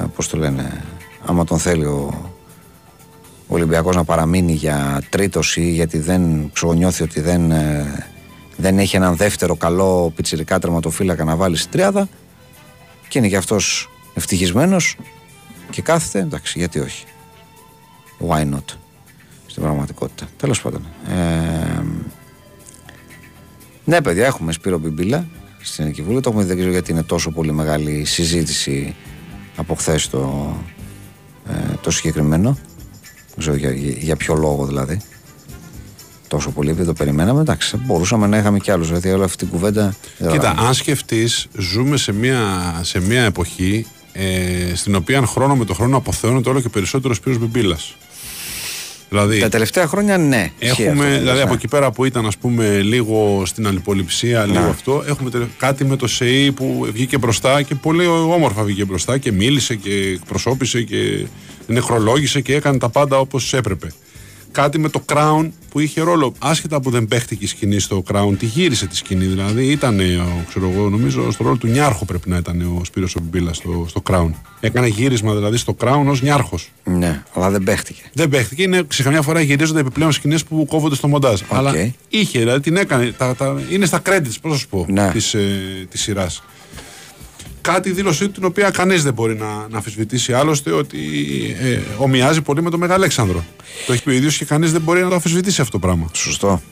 [SPEAKER 1] Ε, Πώς το λένε, άμα τον θέλει ο, ο Ολυμπιακός να παραμείνει για τρίτος ή γιατί δεν ξονιώθει ότι δεν, ε, δεν έχει έναν δεύτερο καλό πιτσιρικά τερματοφύλακα να βάλει στην τριάδα και είναι και αυτός ευτυχισμένος και κάθεται, εντάξει γιατί όχι why not; Στην πραγματικότητα τέλος πάντων ε, ναι παιδιά έχουμε Σπύρο Μπιμπίλα στην Ελληνική Βουλή το έχουμε δει, δεν ξέρω γιατί είναι τόσο πολύ μεγάλη συζήτηση από χθες το, ε, το συγκεκριμένο Δεν ξέρω για, για, για ποιο λόγο δηλαδή. Τόσο πολύ επειδή το περιμέναμε. Εντάξει, μπορούσαμε να είχαμε κι άλλους. Δηλαδή όλη αυτή την κουβέντα. δεν
[SPEAKER 2] Κοίτα,
[SPEAKER 1] καταλαβαίνω.
[SPEAKER 2] αν σκεφτείς, ζούμε σε μια, σε μια εποχή ε, στην οποία χρόνο με το χρόνο αποθεώνεται όλο και περισσότερο ο Σπύρος Μπιμπίλας. Δηλαδή,
[SPEAKER 1] Τα τελευταία χρόνια ναι. ισχύει
[SPEAKER 2] Έχουμε,
[SPEAKER 1] αυτό που
[SPEAKER 2] δηλαδή
[SPEAKER 1] λες,
[SPEAKER 2] από
[SPEAKER 1] ναι.
[SPEAKER 2] εκεί πέρα που ήταν ας πούμε λίγο στην αλληποληψία, λίγο αυτό, έχουμε τελε- κάτι με το ΣΕΙ που βγήκε μπροστά και πολύ όμορφα βγήκε μπροστά και μίλησε και εκπροσώπησε και νεχρολόγησε και έκανε τα πάντα όπως έπρεπε. Κάτι με το Crown που είχε ρόλο, άσχετα που δεν παίχτηκε η σκηνή στο Crown, τη γύρισε τη σκηνή. Δηλαδή ήταν, ξέρω εγώ, νομίζω, στο ρόλο του Νιάρχο πρέπει να ήταν ο Σπύρος Ομπίλα στο, στο Crown. Έκανε γύρισμα δηλαδή στο Crown ως Νιάρχος.
[SPEAKER 1] Ναι, αλλά δεν παίχτηκε.
[SPEAKER 2] Δεν παίχτηκε. Είναι, σε καμιά φορά γυρίζονται επιπλέον σκηνές που κόβονται στο μοντάζ. Αλλά είχε, δηλαδή την έκανε. Τα, τα, είναι στα credits, πώς να σου πω,
[SPEAKER 1] Ναι.
[SPEAKER 2] της, ε, της σειράς. Κάτι δήλωσή του την οποία κανείς δεν μπορεί να, να αμφισβητήσει άλλωστε ότι ε, ομοιάζει πολύ με τον Μεγαλέξανδρο. Το έχει πει ο ίδιος και κανείς δεν μπορεί να το αμφισβητήσει αυτό το πράγμα.
[SPEAKER 1] Σωστό.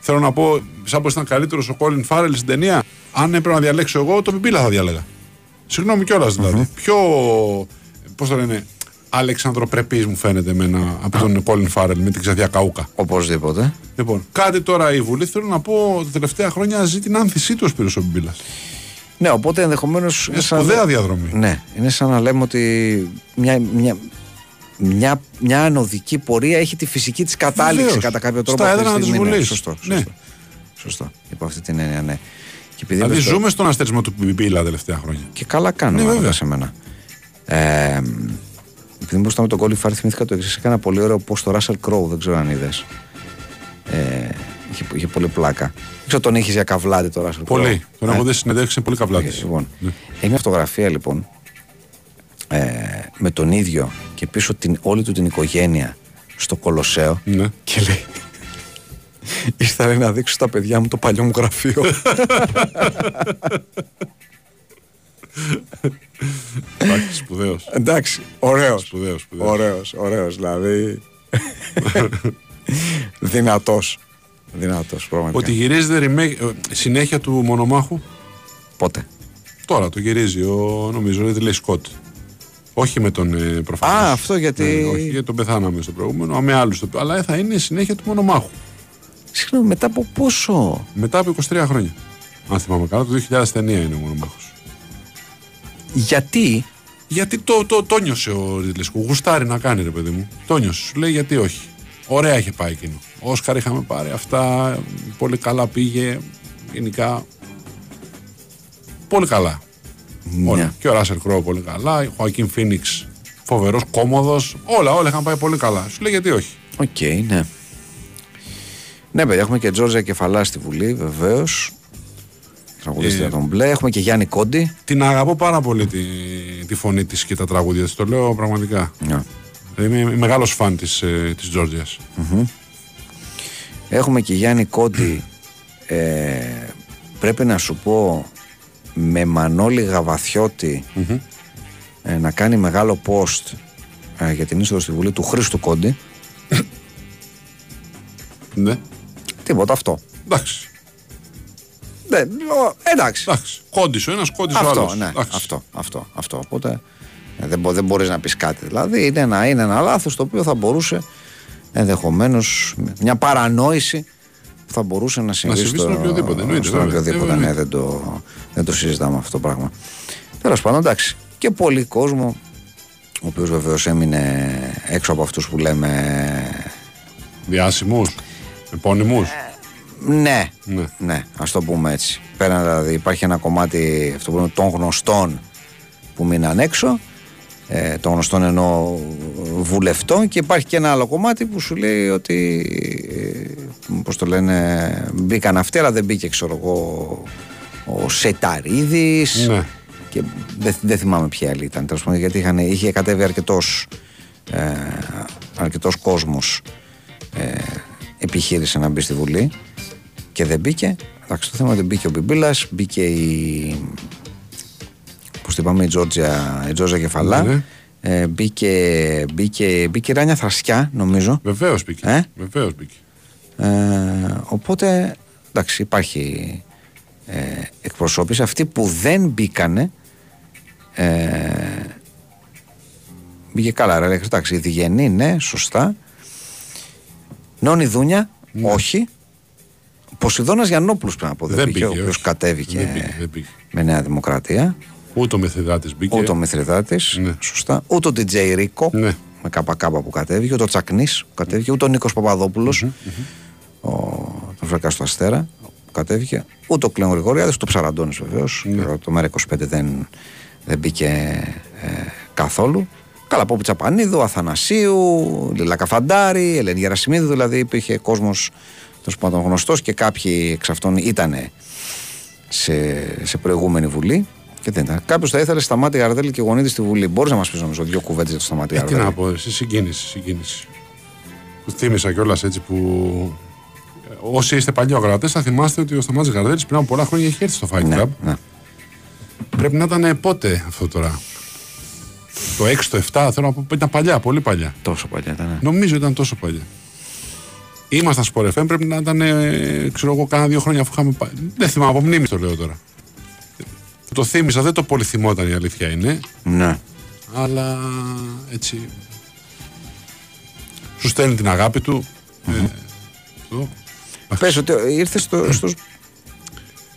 [SPEAKER 2] Θέλω να πω, σαν πως ήταν καλύτερος ο Κόλιν Φάρελ στην ταινία, αν έπρεπε να διαλέξω εγώ, τον Πιπίλα θα διάλεγα. Συγγνώμη κιόλας δηλαδή. Πιο. Πώς το λένε, Αλεξανδροπρεπής μου φαίνεται εμένα από τον Κόλιν Φάρελ με την ξαδιά καούκα.
[SPEAKER 1] Οπωσδήποτε.
[SPEAKER 2] Λοιπόν, κάτι τώρα η Βουλή θέλω να πω τα τελευταία χρόνια ζει την άνθησή του ο Σπύρος ο Μπιμπίλας.
[SPEAKER 1] Ναι, οπότε ενδεχομένως.
[SPEAKER 2] Είναι σπουδαία διαδρομή.
[SPEAKER 1] Ναι, είναι σαν να λέμε ότι μια, μια, μια, μια ανωδική πορεία έχει τη φυσική της κατάληξη
[SPEAKER 2] Βεβαίως.
[SPEAKER 1] κατά κάποιο τρόπο.
[SPEAKER 2] Στα
[SPEAKER 1] αυτή τη
[SPEAKER 2] έδρανα της
[SPEAKER 1] στιγμή. Ναι,
[SPEAKER 2] Βουλής.
[SPEAKER 1] σωστό.
[SPEAKER 2] Ναι.
[SPEAKER 1] Σωστό. σωστό. Υπό αυτή την έννοια, ναι. Και, επειδή
[SPEAKER 2] Δηλαδή
[SPEAKER 1] είπες το-
[SPEAKER 2] ζούμε στον αστερισμό του Μπιμπίλα τα τελευταία χρόνια.
[SPEAKER 1] και καλά κάνουμε
[SPEAKER 2] Ναι,
[SPEAKER 1] ναι,
[SPEAKER 2] βέβαια.
[SPEAKER 1] σε μένα. Ε, επειδή μπροστά με τον Κόλλι Φάρη θυμήθηκα το εξής. Έκανα πολύ ωραίο πώ το Russell Crowe, δεν ξέρω αν είδες. Ε, είχε, είχε πολύ πλάκα. Δεν ξέρω τον είχε για καβλάτι το Russell Crowe.
[SPEAKER 2] Πολύ. Τον
[SPEAKER 1] Ε,
[SPEAKER 2] έχω δει συνεντεύξει, είναι πολύ καβλάτη.
[SPEAKER 1] Λοιπόν, έχει μια φωτογραφία λοιπόν ε, με τον ίδιο και πίσω την, όλη του την οικογένεια στο Κολοσσέο
[SPEAKER 2] Ναι.
[SPEAKER 1] και λέει Ήρθα λέει, να δείξω στα παιδιά μου το παλιό μου γραφείο.
[SPEAKER 2] Εντάξει, σπουδαίος.
[SPEAKER 1] Εντάξει, ωραίος.
[SPEAKER 2] Σπουδαίος, σπουδαίος.
[SPEAKER 1] Ωραίος, ωραίος, δηλαδή. δυνατός. Δυνατός, πραγματικά.
[SPEAKER 2] Ότι γυρίζεται remake, ε, συνέχεια του μονομάχου.
[SPEAKER 1] Πότε;
[SPEAKER 2] Τώρα το γυρίζει ο, νομίζω, ο Ridley Scott. Όχι με τον ε, προφανώς.
[SPEAKER 1] Α, αυτό γιατί-
[SPEAKER 2] Ναι, όχι, γιατί τον πεθάναμε στο προηγούμενο, α, με άλλους. το- Αλλά θα είναι συνέχεια του μονομάχου.
[SPEAKER 1] Συγγνώμη, μετά από πόσο;
[SPEAKER 2] Μετά από 23 χρόνια. Αν θυμάμαι καλά, το 2009 είναι ο μονομάχος.
[SPEAKER 1] Γιατί;
[SPEAKER 2] Γιατί το, το, το νιώσε ο Ridley Scott. Γουστάρει να κάνει, ρε παιδί μου. Το νιώσε. Σου λέει γιατί όχι. Ωραία είχε πάει εκείνο. Όσκαρ είχαμε πάρει αυτά. Πολύ καλά πήγε. Γενικά. Πολύ καλά. Όλα.
[SPEAKER 1] Ναι.
[SPEAKER 2] Και ο Ράσελ Κρόου πολύ καλά. Ο Χωακίν Φίνιξ φοβερός, Κόμοδος. Όλα, όλα είχαν πάει πολύ καλά. Σου λέει γιατί όχι.
[SPEAKER 1] Οκ, ναι. Ναι, παιδιά, έχουμε και Τζόρτζια Κεφαλά στη Βουλή, βεβαίως. Τραγουδίστρια
[SPEAKER 2] Ε,
[SPEAKER 1] των Μπλε. Έχουμε και Γιάννη Κόντι.
[SPEAKER 2] Την αγαπώ πάρα πολύ τη, τη φωνή της και τα τραγούδια της. Το λέω πραγματικά.
[SPEAKER 1] Ναι.
[SPEAKER 2] Είμαι μεγάλος φαν της ε, της Τζόρτζιας.
[SPEAKER 1] Έχουμε και Γιάννη Κόντι. Ε, πρέπει να σου πω με Μανώλη Γαβαθιώτη ε, να κάνει μεγάλο post ε, για την είσοδο στη Βουλή του Χρήστου Κόντι.
[SPEAKER 2] Ναι.
[SPEAKER 1] Τίποτα αυτό.
[SPEAKER 2] Εντάξει.
[SPEAKER 1] Ναι, ο, εντάξει.
[SPEAKER 2] Εντάξει. Κόντις ο ένας, κόντις ο άλλος.
[SPEAKER 1] Αυτό, ναι, αυτό, αυτό, αυτό. Οπότε ε, δεν, μπο, δεν μπορείς να πεις κάτι. Δηλαδή είναι ένα, είναι ένα λάθος το οποίο θα μπορούσε ενδεχομένως μια παρανόηση που θα μπορούσε να συμβεί,
[SPEAKER 2] συμβεί στον οποιοδήποτε, εννοείται,
[SPEAKER 1] στον
[SPEAKER 2] βέβαια.
[SPEAKER 1] οποιοδήποτε.
[SPEAKER 2] Ε,
[SPEAKER 1] ναι,
[SPEAKER 2] εννοείται.
[SPEAKER 1] δεν το, δεν το συζητάμε αυτό το πράγμα. Τέλος πάντων, εντάξει. Και πολύ κόσμο, ο οποίος βεβαίως έμεινε έξω από αυτούς που λέμε.
[SPEAKER 2] Διάσημους. Επώνυμους.
[SPEAKER 1] Ναι,
[SPEAKER 2] Ναι.
[SPEAKER 1] ναι, ας το πούμε έτσι. Πέραν δηλαδή, υπάρχει ένα κομμάτι αυτό που λέμε, των γνωστών που μείναν έξω. Ε, των γνωστών εννοώ βουλευτών και υπάρχει και ένα άλλο κομμάτι που σου λέει ότι ε, πώς το λένε μπήκαν αυτοί αλλά δεν μπήκε ξέρω εγώ ο Σεταρίδης
[SPEAKER 2] Ναι.
[SPEAKER 1] και δεν, δεν θυμάμαι ποια άλλη ήταν τέλος πάντων, γιατί είχαν, είχε κατέβει αρκετός ε, αρκετός κόσμος ε, επιχείρησε να μπει στη Βουλή και δεν μπήκε εντάξει το θέμα είναι ότι μπήκε ο Μπιμπίλας μπήκε η πώς την είπαμε η Τζόρτζια, η Τζόρτζια Κεφαλά
[SPEAKER 2] Ναι, ναι.
[SPEAKER 1] ε, μπήκε, μπήκε, μπήκε η Ράνια Θρασκιά νομίζω
[SPEAKER 2] Βεβαίως μπήκε.
[SPEAKER 1] Ε;
[SPEAKER 2] Βεβαίως μπήκε.
[SPEAKER 1] ε, οπότε εντάξει υπάρχει ε, εκπροσώπηση αυτοί που δεν μπήκανε ε, μπήκε καλά ρε εντάξει η Διγενή ναι σωστά Νόνι Δούνια, όχι. Ποσειδώνας Γιαννόπουλος πρέπει να πω.
[SPEAKER 2] Δεν
[SPEAKER 1] Δεν πήγε, ο
[SPEAKER 2] πήγε,
[SPEAKER 1] οποίος
[SPEAKER 2] όχι.
[SPEAKER 1] κατέβηκε
[SPEAKER 2] Δεν πήγε, δεν πήγε.
[SPEAKER 1] με Νέα Δημοκρατία.
[SPEAKER 2] Ούτε ο Μεθεδάτη μπήκε.
[SPEAKER 1] Ούτε ο Μηθριδάτη.
[SPEAKER 2] Ναι.
[SPEAKER 1] Σωστά. Ούτε ο DJ Ρίκο.
[SPEAKER 2] Ναι.
[SPEAKER 1] Με ΚΚ που κατέβηκε. Ούτε ο Τσακνής που κατέβηκε. Ούτε ο Νίκος Παπαδόπουλος. Ο τον Βρέκα του Αστέρα που κατέβηκε. Ούτε ο Κλέον Γρηγοριάδης. Ούτε ο Ψαραντώνης βεβαίως.
[SPEAKER 2] Ναι.
[SPEAKER 1] Το ΜΕΡΑ25 δεν, δεν μπήκε ε, καθόλου. Καλαπόπη Τσαπανίδου, Αθανασίου, Λίλα Καφαντάρη, Ελένη Γερασιμίδου. Δηλαδή υπήρχε κόσμος τέλος πάντων γνωστός και κάποιοι εξ αυτών ήταν σε, σε προηγούμενη βουλή. Και δεν ήταν. Κάποιος θα ήθελε Σταμάτη Γαρδέλη και Γονίδη στη Βουλή. Μπορείς να μας πεις νομίζω δύο κουβέντες για το Σταμάτη
[SPEAKER 2] Ε, τι
[SPEAKER 1] Γαρδέλη.
[SPEAKER 2] να πω, εσύ, συγκίνηση, συγκίνηση. Που θύμισα κιόλας έτσι που. ε, Όσοι είστε παλιοί ακροατέ, θα θυμάστε ότι ο Σταμάτης Γαρδέλης πριν από πολλά χρόνια είχε έρθει στο Fight
[SPEAKER 1] Ναι,
[SPEAKER 2] Club.
[SPEAKER 1] ναι.
[SPEAKER 2] Πρέπει να ήταν ε, πότε αυτό τώρα; Το 6, το 7, θέλω να πω, ήταν παλιά, πολύ παλιά.
[SPEAKER 1] Τόσο παλιά ήταν. ναι.
[SPEAKER 2] Νομίζω ήταν τόσο παλιά. Ήμασταν στο Sport FM, πρέπει να ήταν, ε, ξέρω εγώ, κάνα δύο χρόνια αφού είχαμε. πα- Δεν θυμάμαι, από μνήμη το λέω τώρα. Το θύμισα, δεν το πολύ θυμόταν η αλήθεια είναι,
[SPEAKER 1] Ναι.
[SPEAKER 2] αλλά έτσι. Σου στέλνει την αγάπη του. ε, αυτό.
[SPEAKER 1] Πες ότι ήρθες στο. στο...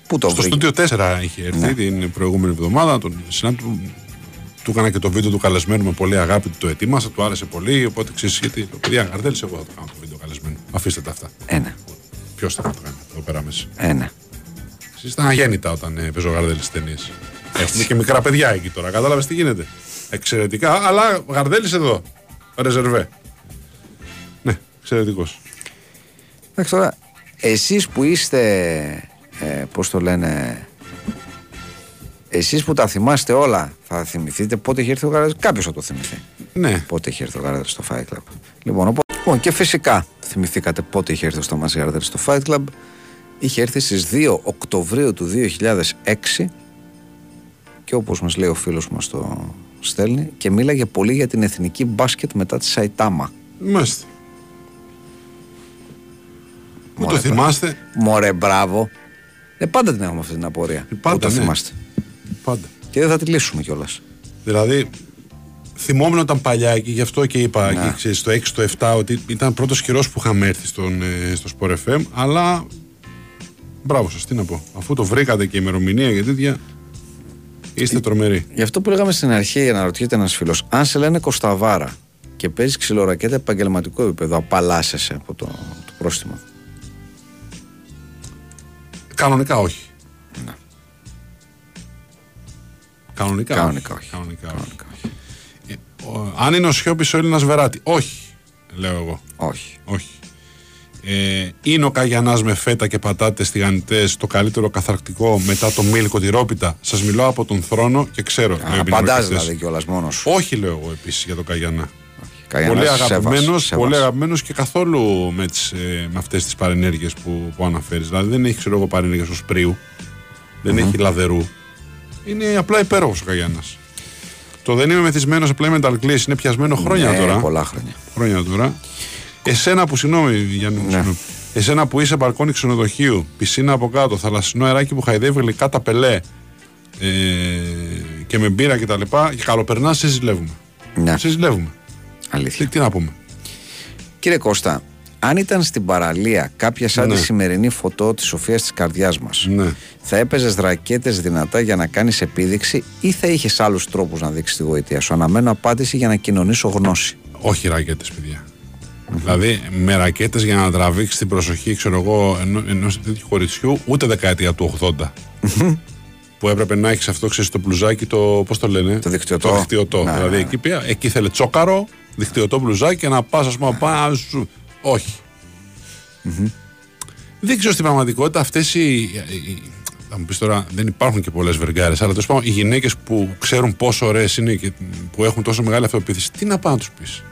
[SPEAKER 1] Πού το
[SPEAKER 2] Στο
[SPEAKER 1] βρήκες;
[SPEAKER 2] στούντιο 4 είχε έρθει
[SPEAKER 1] Ναι.
[SPEAKER 2] την προηγούμενη εβδομάδα. Τον συνάντη του, του έκανα και το βίντεο του καλεσμένου με πολύ αγάπη, του το ετοίμασα, του άρεσε πολύ. Οπότε ξέρεις γιατί. Το παιδιά, Γαρδέλη, εγώ θα το κάνω το βίντεο καλεσμένου. Αφήστε τα αυτά.
[SPEAKER 1] Ένα.
[SPEAKER 2] Ποιος θα το κάνει εδώ πέρα μέσα.
[SPEAKER 1] Ένα.
[SPEAKER 2] Εσεί ήταν αγέννητα όταν ε, παίζω Γαρδέλης στις ταινίες. Έχουμε και μικρά παιδιά εκεί τώρα. Κατάλαβες τι γίνεται. Εξαιρετικά, αλλά Γαρδέλης εδώ. Ρεζερβέ. Ναι, εξαιρετικός.
[SPEAKER 1] Εντάξει τώρα, εσείς που είστε, ε, πώς το λένε, εσείς που τα θυμάστε όλα, θα θυμηθείτε πότε είχε έρθει ο Γαρδέλης; Κάποιος θα το θυμηθεί.
[SPEAKER 2] Ναι,
[SPEAKER 1] Πότε είχε έρθει ο Γαρδέλης στο Fight Club. Λοιπόν, οπό- λοιπόν, και φυσικά θυμηθήκατε πότε είχε έρθει ο Σταμάς Γαρδέλης στο Fight Club. Είχε έρθει στις 2 Οκτωβρίου του 2006 και όπως μας λέει ο φίλος μας το στέλνει και μίλαγε πολύ για την εθνική μπάσκετ μετά τη Σαϊτάμα.
[SPEAKER 2] μάλιστα. Πού το
[SPEAKER 1] Μωρέ,
[SPEAKER 2] θυμάστε,
[SPEAKER 1] Μωρέ, μπράβο. Ε, πάντα την έχουμε αυτή την απορία.
[SPEAKER 2] Πάντα,
[SPEAKER 1] Πού το
[SPEAKER 2] ναι.
[SPEAKER 1] θυμάστε.
[SPEAKER 2] πάντα.
[SPEAKER 1] Και δεν θα τη λύσουμε κιόλας.
[SPEAKER 2] Δηλαδή, θυμόμουν όταν παλιά και γι' αυτό και είπα
[SPEAKER 1] Ναι.
[SPEAKER 2] και ξέρεις, στο 6, το 7 ότι ήταν πρώτος καιρός που είχαμε έρθει στον, ε, στο Sport FM. Αλλά μπράβο σας, τι να πω. Αφού το βρήκατε και ημερομηνία και τέτοια, είστε τρομεροί.
[SPEAKER 1] Γι' αυτό που λέγαμε στην αρχή, αναρωτιέται ένας φίλος, αν σε λένε Κοσταβάρα και παίζεις ξυλορακέτα επαγγελματικό επίπεδο, απαλλάσσεσαι από το, το πρόστιμο.
[SPEAKER 2] Κανονικά όχι.
[SPEAKER 1] Ναι.
[SPEAKER 2] Κανονικά,
[SPEAKER 1] Κανονικά όχι.
[SPEAKER 2] Κανονικά όχι.
[SPEAKER 1] Κανονικά όχι.
[SPEAKER 2] Ε, ο- αν είναι ο Σιώπης ο Έλληνας Βεράτη. Όχι, λέω εγώ.
[SPEAKER 1] Όχι.
[SPEAKER 2] Όχι. Ε, είναι ο Καγιανάς με φέτα και πατάτες τηγανιτές το καλύτερο καθαρκτικό μετά το μίλκο τυρόπιτα. Σας μιλάω από τον θρόνο και ξέρω. με
[SPEAKER 1] Απαντάς
[SPEAKER 2] εμπειρογνωμιστές.
[SPEAKER 1] δηλαδή κιόλας μόνος σου.
[SPEAKER 2] Όχι λέω εγώ επίσης για τον Καγιανά.
[SPEAKER 1] Καγιανάς,
[SPEAKER 2] πολύ
[SPEAKER 1] σέβας,
[SPEAKER 2] αγαπημένος,
[SPEAKER 1] σέβας.
[SPEAKER 2] πολύ αγαπημένος και καθόλου με, τις, ε, με αυτές τις παρενέργειες που, που αναφέρεις. Δηλαδή δεν έχει ξέρω εγώ παρενέργειες ως πρίου, δεν έχει λαδερού. Είναι απλά υπέροχος ο Καγιανάς. Το δεν είμαι μεθυσμένος απλά είμαι μεταλκλής, είναι πιασμένο χρόνια
[SPEAKER 1] Ναι,
[SPEAKER 2] τώρα.
[SPEAKER 1] πολλά χρόνια.
[SPEAKER 2] Χρόνια τώρα. Εσένα που, συγγνώμη Γιάννη, μου,
[SPEAKER 1] Ναι.
[SPEAKER 2] συγγνώμη. Εσένα που είσαι μπαλκόνι ξενοδοχείου, πισίνα από κάτω, θαλασσινό αεράκι που χαϊδεύει γλυκά τα πελέ ε, και με μπύρα και τα λοιπά, και καλοπερνάς, σε ζηλεύουμε.
[SPEAKER 1] Ναι,
[SPEAKER 2] Σε ζηλεύουμε.
[SPEAKER 1] αλήθεια.
[SPEAKER 2] Τι, τι να πούμε.
[SPEAKER 1] Κύριε Κώστα, αν ήταν στην παραλία κάποια σαν
[SPEAKER 2] Ναι.
[SPEAKER 1] τη σημερινή φωτό της Σοφίας της καρδιάς μας,
[SPEAKER 2] Ναι.
[SPEAKER 1] θα έπαιζες ρακέτες δυνατά για να κάνεις επίδειξη ή θα είχες άλλους τρόπους να δείξεις τη γοητεία σου; Αναμένω απάντηση για να κοινωνήσω γνώση.
[SPEAKER 2] Όχι ρακέτες, παιδιά. Δηλαδή με ρακέτες για να τραβήξεις την προσοχή, ξέρω εγώ, ενό ενός τέτοιου χωριτσιού, ούτε δεκαετία του 80. που έπρεπε να έχεις αυτό, ξέρεις το μπλουζάκι, το. Πώς το λένε,
[SPEAKER 1] Το δικτυωτό.
[SPEAKER 2] Το δικτυωτό.
[SPEAKER 1] Ναι,
[SPEAKER 2] δηλαδή
[SPEAKER 1] ναι.
[SPEAKER 2] εκεί, πια, εκεί ήθελε τσόκαρο, δικτυωτό μπλουζάκι και να πας, ας πούμε, πάνω σου. Όχι. Δεν ξέρω στην πραγματικότητα αυτές οι, οι- Θα μου πεις τώρα, δεν υπάρχουν και πολλές βεργάρες, αλλά τέλος πάντων οι γυναίκες που ξέρουν πόσο ωραίες είναι και που έχουν τόσο μεγάλη αυτοπεποίθηση, τι να πάνε να τους πεις;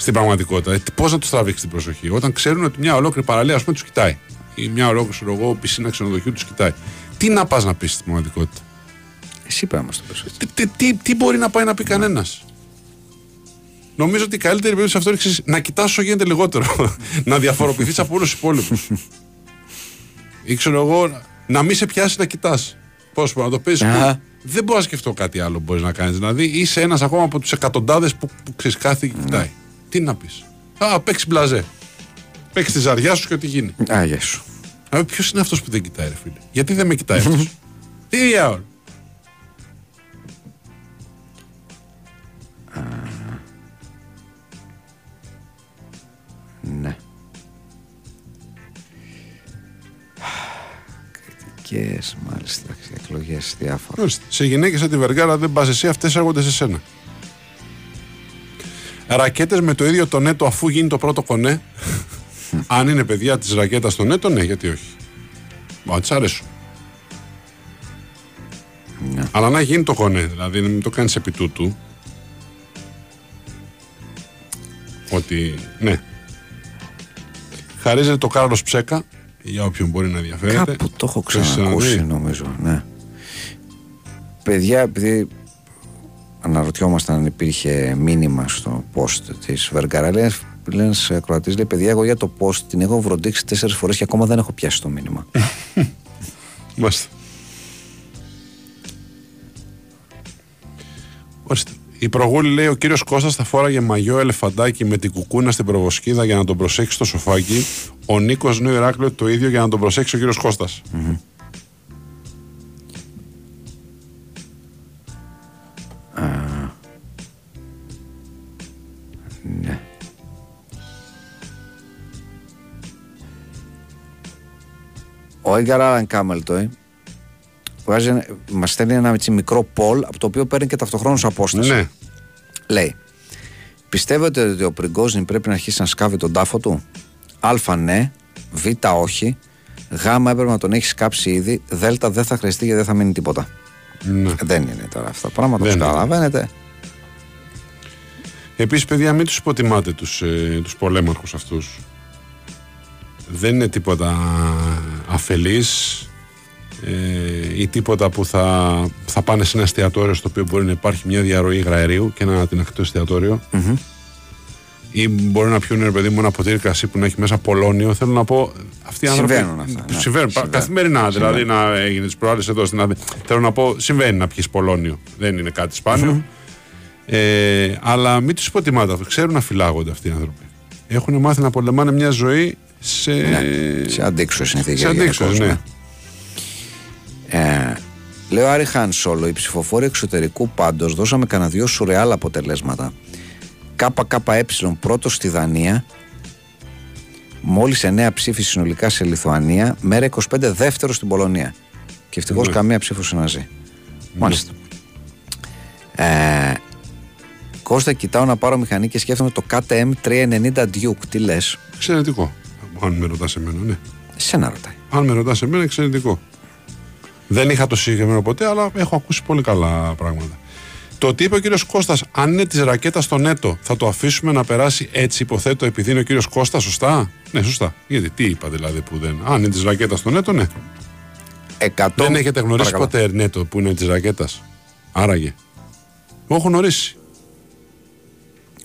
[SPEAKER 2] Στην πραγματικότητα, πώς να τους τραβήξει την προσοχή, όταν ξέρουν ότι μια ολόκληρη παραλία, ας πούμε, τους κοιτάει. Ή μια ολόκληρη, ξέρω εγώ, πισίνα ξενοδοχείου τους κοιτάει. Τι να πας να πεις στην πραγματικότητα;
[SPEAKER 1] Εσύ πρέπει να μας το πεις.
[SPEAKER 2] Τι, τι, τι, τι μπορεί να πάει να πει κανένας; Νομίζω ότι η καλύτερη περίπτωση αυτό είναι εξής, να κοιτάς όσο γίνεται λιγότερο. να διαφοροποιηθείς από όλους τους υπόλοιπους. Ή ξέρω εγώ, να μην σε πιάσει να κοιτάς. Πώς να το πεις;
[SPEAKER 1] Α.
[SPEAKER 2] Δεν μπορώ να σκεφτώ κάτι άλλο που μπορείς να κάνεις. Δηλαδή είσαι ένας ακόμα από τους εκατοντάδες που, που ξέρεις κάθε και κοιτάει. Τι να πεις. Α, παίξεις μπλαζέ. Παίξεις τη ζαριά σου και ό,τι γίνει.
[SPEAKER 1] Α, γεια σου.
[SPEAKER 2] Αλλά ποιος είναι αυτός που δεν κοιτάει, ρε φίλε; Γιατί δεν με κοιτάει αυτός; Τι διάολο.
[SPEAKER 1] Ναι. Κριτικές, μάλιστα, εκλογές διάφορα.
[SPEAKER 2] Ορίστε. Σε γυναίκες σαν τη Βεργάρα δεν πας εσύ, αυτές έρχονται σε σένα. Ρακέτες με το ίδιο το νέτο αφού γίνει το πρώτο κονέ. Αν είναι παιδιά της ρακέτας στο νέτο, ναι, γιατί όχι. Μα τη αρέσουν.
[SPEAKER 1] Ναι.
[SPEAKER 2] Αλλά να γίνει το κονέ, δηλαδή να μην το κάνεις επί τούτου. Ότι, ναι. Χαρίζεται το Κάρλος Ψέκα, για όποιον μπορεί να ενδιαφέρεται.
[SPEAKER 1] Κάπου το έχω
[SPEAKER 2] Το έχεις
[SPEAKER 1] ξανακούσει
[SPEAKER 2] ξαναδεί;
[SPEAKER 1] νομίζω, ναι. Παιδιά, επειδή αναρωτιόμασταν αν υπήρχε μήνυμα στο post της Βεργαρά, λέει ένας ακροατής, λέει, παιδιά, εγώ για το post την έχω βροντίξει τέσσερις φορές και ακόμα δεν έχω πιάσει το μήνυμα.
[SPEAKER 2] Μάλιστα. Ορίστε. Η προγούλη λέει: Ο κύριος Κώστας θα φόραγε μαγιό ελεφαντάκι με την κουκούνα στην προβοσκίδα για να τον προσέξει στο σοφάκι. Ο Νίκος Νέο Ηράκλειο το ίδιο για να τον προσέξει ο κύριος Κώστας.
[SPEAKER 1] ναι. Ο Έγκαρ Άλαν Κάμελτοϊ βγάζει, μας στέλνει ένα έτσι μικρό poll από το οποίο παίρνει και ταυτοχρόνως απόσταση.
[SPEAKER 2] Ναι.
[SPEAKER 1] Λέει, πιστεύετε ότι ο Πριγκόζιν πρέπει να αρχίσει να σκάβει τον τάφο του; Α ναι, Β όχι, Γ έπρεπε να τον έχεις σκάψει ήδη, Δ δεν θα χρειαστεί γιατί δεν θα μείνει τίποτα.
[SPEAKER 2] Ναι.
[SPEAKER 1] Δεν είναι τώρα αυτά τα πράγματα,
[SPEAKER 2] Δεν
[SPEAKER 1] το
[SPEAKER 2] είναι.
[SPEAKER 1] καταλαβαίνετε.
[SPEAKER 2] Επίσης, παιδιά, μην τους υποτιμάτε τους ε, τους πολέμαρχους αυτούς. Δεν είναι τίποτα αφελής ε, ή τίποτα που θα, θα πάνε σε ένα εστιατόριο στο οποίο μπορεί να υπάρχει μια διαρροή υγραερίου και να την το εστιατόριο.
[SPEAKER 1] Μμμ.
[SPEAKER 2] Ή μπορεί να πιούν ρε παιδί μου ένα ποτήρι κρασί που να έχει μέσα πολώνιο. Θέλω να πω. Αυτοί οι άνθρωποι.
[SPEAKER 1] Συμβαίνουν αυτά, ναι.
[SPEAKER 2] Συμβαίνουν. πα-
[SPEAKER 1] Συμβαίνουν.
[SPEAKER 2] Καθημερινά δηλαδή να έγινε τις προάλλες εδώ στην Αθήνα. Θέλω να πω, συμβαίνει να πιεις πολώνιο. Δεν είναι κάτι σπάνιο. Ε, αλλά μην τους υποτιμάτε αυτό. Ξέρουν να φυλάγονται αυτοί οι άνθρωποι. Έχουν μάθει να πολεμάνε μια ζωή σε.
[SPEAKER 1] Ναι, σε αντίξωες συνθήκες
[SPEAKER 2] σε αντίξωες,
[SPEAKER 1] γενικώς,
[SPEAKER 2] ναι.
[SPEAKER 1] Ε, λέω Άρη Χάν Σόλο, οι ψηφοφόροι εξωτερικού πάντως δώσαμε κανένα δυο σουρεάλ αποτελέσματα. ΚΚΕ πρώτος στη Δανία, μόλις 9 ψήφοι συνολικά σε Λιθουανία, μέρα 25 δεύτερο στην Πολωνία. Και ευτυχώς
[SPEAKER 2] Ναι.
[SPEAKER 1] καμία ψήφος σε Ναζί. Μάλιστα. Ε, Κώστα, κοιτάω να πάρω μηχανή και σκέφτομαι το KTM 390 Duke. Τι λες,
[SPEAKER 2] Εξαιρετικό. Αν με ρωτάς εμένα, ναι.
[SPEAKER 1] σένα ρωτάει.
[SPEAKER 2] Αν με ρωτάς εμένα, εξαιρετικό. Δεν είχα το συγκεκριμένο ποτέ, αλλά έχω ακούσει πολύ καλά πράγματα. Το ότι είπε ο κύριος Κώστας, αν είναι της ρακέτας στο νέτο, θα το αφήσουμε να περάσει έτσι, υποθέτω, επειδή είναι ο κύριος Κώστας, σωστά; Ναι, σωστά. Γιατί τι είπα δηλαδή που δεν. Αν είναι της ρακέτας στο νέτο, ναι.
[SPEAKER 1] 100...
[SPEAKER 2] Δεν έχετε γνωρίσει
[SPEAKER 1] Παρακαλώ.
[SPEAKER 2] ποτέ νέτο που είναι της ρακέτας; Άραγε. Εγώ έχω γνωρίσει.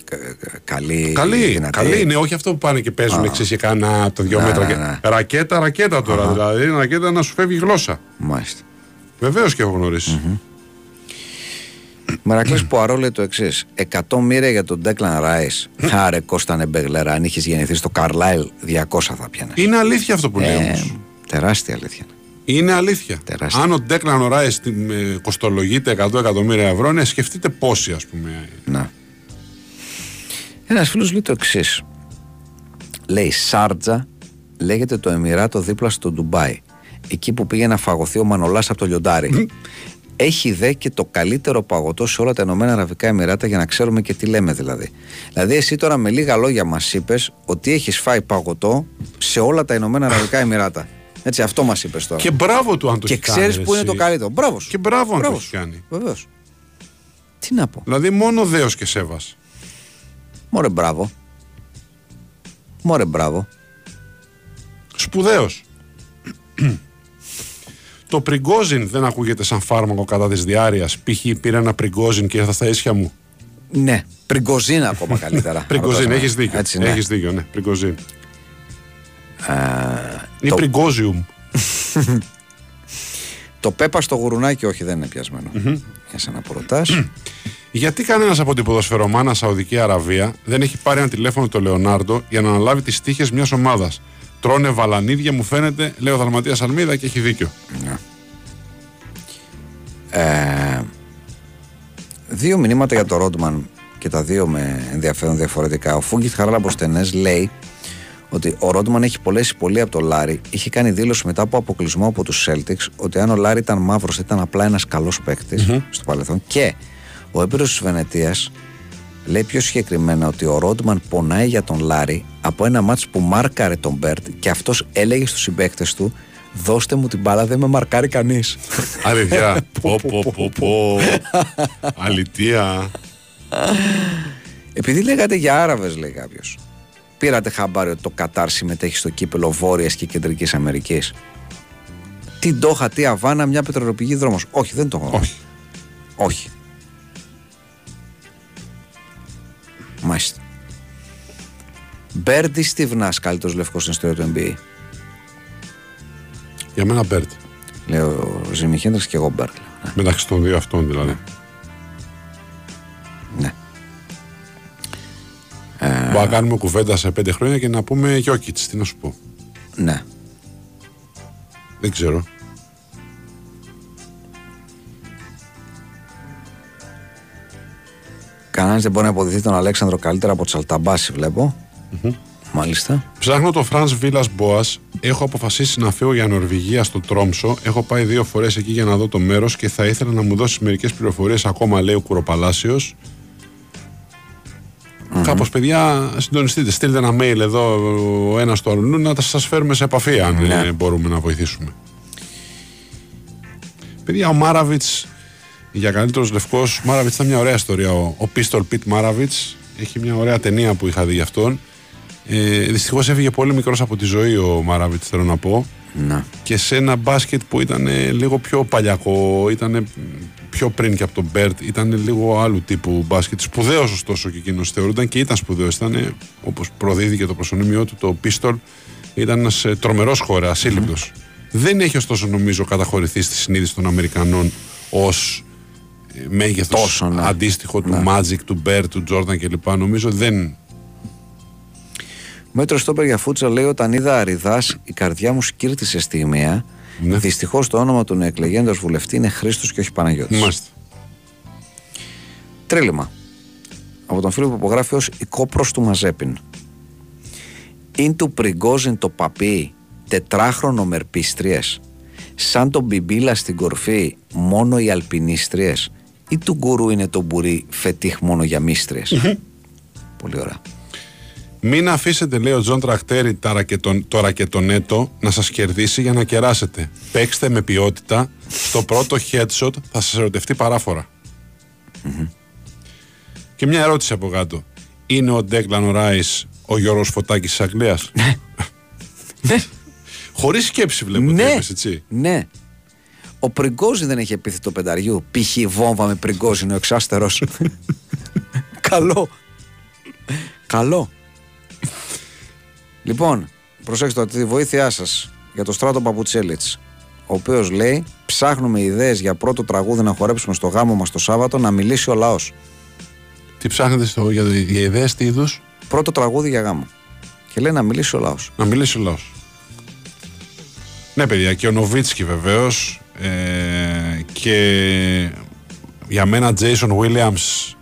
[SPEAKER 1] Κα- κα- Καλή,
[SPEAKER 2] Καλή,
[SPEAKER 1] δυνατή.
[SPEAKER 2] καλή είναι, όχι αυτό που πάνε και παίζουν εξής και κάνα το δύο
[SPEAKER 1] Ναι,
[SPEAKER 2] μέτρα.
[SPEAKER 1] ναι,
[SPEAKER 2] και-
[SPEAKER 1] ναι.
[SPEAKER 2] Ρακέτα, ρακέτα τώρα. Δηλαδή, είναι ρακέτα να σου φεύγει η γλώσσα.
[SPEAKER 1] Μάλιστα.
[SPEAKER 2] Βεβαίως και έχω γνωρίσει.
[SPEAKER 1] Μερακλής Πουαρό λέει το εξής. 100 μοίρια για τον Ντέκλαν Ράι. Άρε Κώστα Νεμπεγλέρα, αν είχες γεννηθεί στο Καρλάιλ, 200 θα πιάνες.
[SPEAKER 2] Είναι αλήθεια αυτό που λέει
[SPEAKER 1] Ε,
[SPEAKER 2] όμως.
[SPEAKER 1] τεράστια αλήθεια.
[SPEAKER 2] Είναι αλήθεια.
[SPEAKER 1] τεράστια.
[SPEAKER 2] Αν ο Ντέκλαν ο Ράις την, ε, κοστολογείται 100 εκατομμύρια ευρώ, ναι, σκεφτείτε πόσοι ας πούμε.
[SPEAKER 1] Να. Ένας φίλος λέει το εξής. Λέει Σάρτζα λέγεται το Εμμυράτο δίπλα στο Ντουμπάι. Εκεί που πήγε να φαγωθεί ο Μανολάς από το λιοντάρι. Έχει δε και το καλύτερο παγωτό σε όλα τα Ηνωμένα Αραβικά Εμμυράτα για να ξέρουμε και τι λέμε δηλαδή. Δηλαδή, εσύ τώρα με λίγα λόγια μας είπες ότι έχεις φάει παγωτό σε όλα τα Ηνωμένα Αραβικά Εμμυράτα. Έτσι, αυτό μας είπες τώρα.
[SPEAKER 2] Και μπράβο του αν το
[SPEAKER 1] Και
[SPEAKER 2] έχει κάνει,
[SPEAKER 1] ξέρει που είναι
[SPEAKER 2] εσύ.
[SPEAKER 1] το καλύτερο. Μπράβος. σου.
[SPEAKER 2] Και μπράβο αν το
[SPEAKER 1] Μπράβος
[SPEAKER 2] έχει
[SPEAKER 1] σου.
[SPEAKER 2] κάνει.
[SPEAKER 1] Βεβαίως. Τι να πω.
[SPEAKER 2] Δηλαδή μόνο δέος και σέβας.
[SPEAKER 1] Μωρέ μπράβο. Μωρέ μπράβο.
[SPEAKER 2] Σπουδαίος. το πριγκόζιν δεν ακούγεται σαν φάρμακο κατά της διάρειας. Π.χ. πήρα ένα πριγκόζιν και ήρθα στα ίσια μου.
[SPEAKER 1] Ναι, πριγκοζίνα ακόμα καλύτερα.
[SPEAKER 2] Πριγκοζίν,
[SPEAKER 1] Ρωτάς
[SPEAKER 2] έχεις
[SPEAKER 1] με.
[SPEAKER 2] δίκιο.
[SPEAKER 1] Έτσι, ναι.
[SPEAKER 2] Έχεις δίκιο, ναι. Πριγκοζίν.
[SPEAKER 1] Ε,
[SPEAKER 2] Ή
[SPEAKER 1] το,
[SPEAKER 2] πριγκόζιουμ.
[SPEAKER 1] Το πέπα στο γουρουνάκι, όχι, δεν είναι πιασμένο. Για σένα που ρωτάς.
[SPEAKER 2] Γιατί κανένας από την ποδοσφαιρομάνα Σαουδική Αραβία δεν έχει πάρει ένα τηλέφωνο το Λεωνάρντο για να αναλάβει τις τύχες μιας ομάδας; Τρώνε βαλανίδια, μου φαίνεται, λέει ο Δαλματία Αλμίδα και έχει δίκιο.
[SPEAKER 1] Ναι. Ε, δύο μηνύματα για το Ρόντμαν και τα δύο με ενδιαφέρον διαφορετικά. Ο Φούγκης Χαράλαμπος λέει ότι ο Ρόντμαν έχει πολέσει πολύ από τον Λάρι. Είχε κάνει δήλωση μετά από αποκλεισμό από τους Celtics ότι αν ο Λάρι ήταν μαύρος ήταν απλά ένας καλός στο παρελθόν. Και ο έμπειρος της Βενετίας λέει πιο συγκεκριμένα ότι ο Ρόντμαν πονάει για τον Λάρι από ένα ματς που μάρκαρε τον Μπερντ και αυτός έλεγε στους συμπαίκτες του Δώστε μου την μπάλα, δεν με μαρκάρει κανείς.
[SPEAKER 2] Αλήθεια. πω, πω, πω, πω. Αλητία.
[SPEAKER 1] Επειδή λέγατε για Άραβες, λέει κάποιος. Πήρατε χαμπάρι ότι το Κατάρ συμμετέχει στο κύπελο Βόρειας και Κεντρικής Αμερικής. Τι Ντόχα, τι Αβάνα, μια πετρελοπηγή δρόμος. Όχι, δεν το έχω.
[SPEAKER 2] Όχι.
[SPEAKER 1] Όχι. Μάλιστα. Μπέρντι Στιβνά, καλύτερος λευκός στην ιστορία του NBA.
[SPEAKER 2] Για μένα Μπέρτ.
[SPEAKER 1] Λέω ο Ζήμι Χέντρix και εγώ Μπέρτ. Ναι.
[SPEAKER 2] Μεταξύ των δύο αυτών δηλαδή.
[SPEAKER 1] ναι.
[SPEAKER 2] Μπορούμε να κάνουμε κουβέντα σε πέντε χρόνια και να πούμε Γιώκητ. Τι να σου πω.
[SPEAKER 1] Ναι.
[SPEAKER 2] Δεν ξέρω.
[SPEAKER 1] Κανένας δεν μπορεί να αποδειχθεί τον Αλέξανδρο καλύτερα από Τσαλταμπάση, βλέπω. Μάλιστα.
[SPEAKER 2] Ψάχνω το Φραντ Βίλας Μπόα. Έχω αποφασίσει να φύγω για Νορβηγία στο Τρόμσο. Έχω πάει δύο φορές εκεί για να δω το μέρος και θα ήθελα να μου δώσεις μερικές πληροφορίες ακόμα, λέει ο Κουροπαλάσιος. Mm-hmm. Κάπως, παιδιά, συντονιστείτε. Στείλτε ένα mail εδώ ο ένας στο αλλού να σας φέρουμε σε επαφή, αν
[SPEAKER 1] Ναι.
[SPEAKER 2] ε, μπορούμε να βοηθήσουμε. Παιδιά, ο Μάραβιτς για καλύτερος λευκός. Μάραβιτς ήταν μια ωραία ιστορία. Ο, ο Pistol Pete Μάραβιτς έχει μια ωραία ταινία που είχα δει γι' αυτόν. Ε, Δυστυχώς έφυγε πολύ μικρός από τη ζωή ο Μάραβιτς, θέλω να πω.
[SPEAKER 1] Ναι.
[SPEAKER 2] Και σε ένα μπάσκετ που ήταν ε, λίγο πιο παλιακό, ήταν πιο πριν και από τον Μπερντ, ήταν λίγο άλλου τύπου μπάσκετ. Σπουδαίος ωστόσο και εκείνος θεωρούνταν και ήταν σπουδαίος. Ήταν όπως προδίδει και το προσωνύμιό του, το Pistol. Ήταν ένας τρομερός σκόρερ, ασύλληπτος. Δεν έχει ωστόσο νομίζω καταχωρηθεί στη συνείδηση των Αμερικανών ως μέγεθος
[SPEAKER 1] Τόσο, ναι.
[SPEAKER 2] αντίστοιχο του
[SPEAKER 1] Ναι.
[SPEAKER 2] Magic, του Μπερντ, του Τζόρνταν κλπ. Νομίζω δεν.
[SPEAKER 1] Μέτρος Στόπερ για φούτσα λέει: Όταν είδα Αριδάς, η καρδιά μου σκύρτησε στιγμιαία.
[SPEAKER 2] Ναι.
[SPEAKER 1] Δυστυχώς το όνομα του νεεκλεγέντο βουλευτή είναι Χρήστος και όχι Παναγιώτης.
[SPEAKER 2] Μάλιστα.
[SPEAKER 1] Τρίλημα. Από τον φίλο που υπογράφει ως η κόπρος του Μαζέπιν. Είναι του Πριγκόζιν το παπί τετράχρονο μερπίστριες. Σαν τον Μπιμπίλα στην κορφή μόνο οι αλπινίστριες. Ή του γκουρού είναι το μπουρί φετίχ μόνο για μίστριες. Πολύ ωραία.
[SPEAKER 2] Μην αφήσετε, λέει ο Τζον Τρακτέρη, τα ρακετον- το ρακετονέτο να σας κερδίσει για να κεράσετε. Παίξτε με ποιότητα. Στο πρώτο headshot θα σας ερωτευτεί παράφορα. Και μια ερώτηση από κάτω. Είναι ο Ντέκλαν Ράις ο Γιώργος Φωτάκης της Αγγλίας; Χωρίς σκέψη βλέπω ότι
[SPEAKER 1] ναι,
[SPEAKER 2] είπες, έτσι.
[SPEAKER 1] ναι. Ο Πριγκόζιν δεν έχει επίθετο πενταριού. Π.χ. βόμβα με Πριγκόζιν ο εξάστερος. Καλό. Καλό. λοιπόν, προσέξτε τη βοήθειά σας για το στράτο Παπουτσέλιτς. Ο οποίος λέει: Ψάχνουμε ιδέες για πρώτο τραγούδι να χορέψουμε στο γάμο μας το Σάββατο να μιλήσει ο λαός.
[SPEAKER 2] Τι ψάχνετε στο, για, για ιδέες, τι είδους;
[SPEAKER 1] Πρώτο τραγούδι για γάμο. Και λέει να μιλήσει ο λαός.
[SPEAKER 2] Να μιλήσει ο λαός. Ναι, παιδιά, και ο Νοβίτσκι βεβαίως. Ε, και για μένα Jason Williams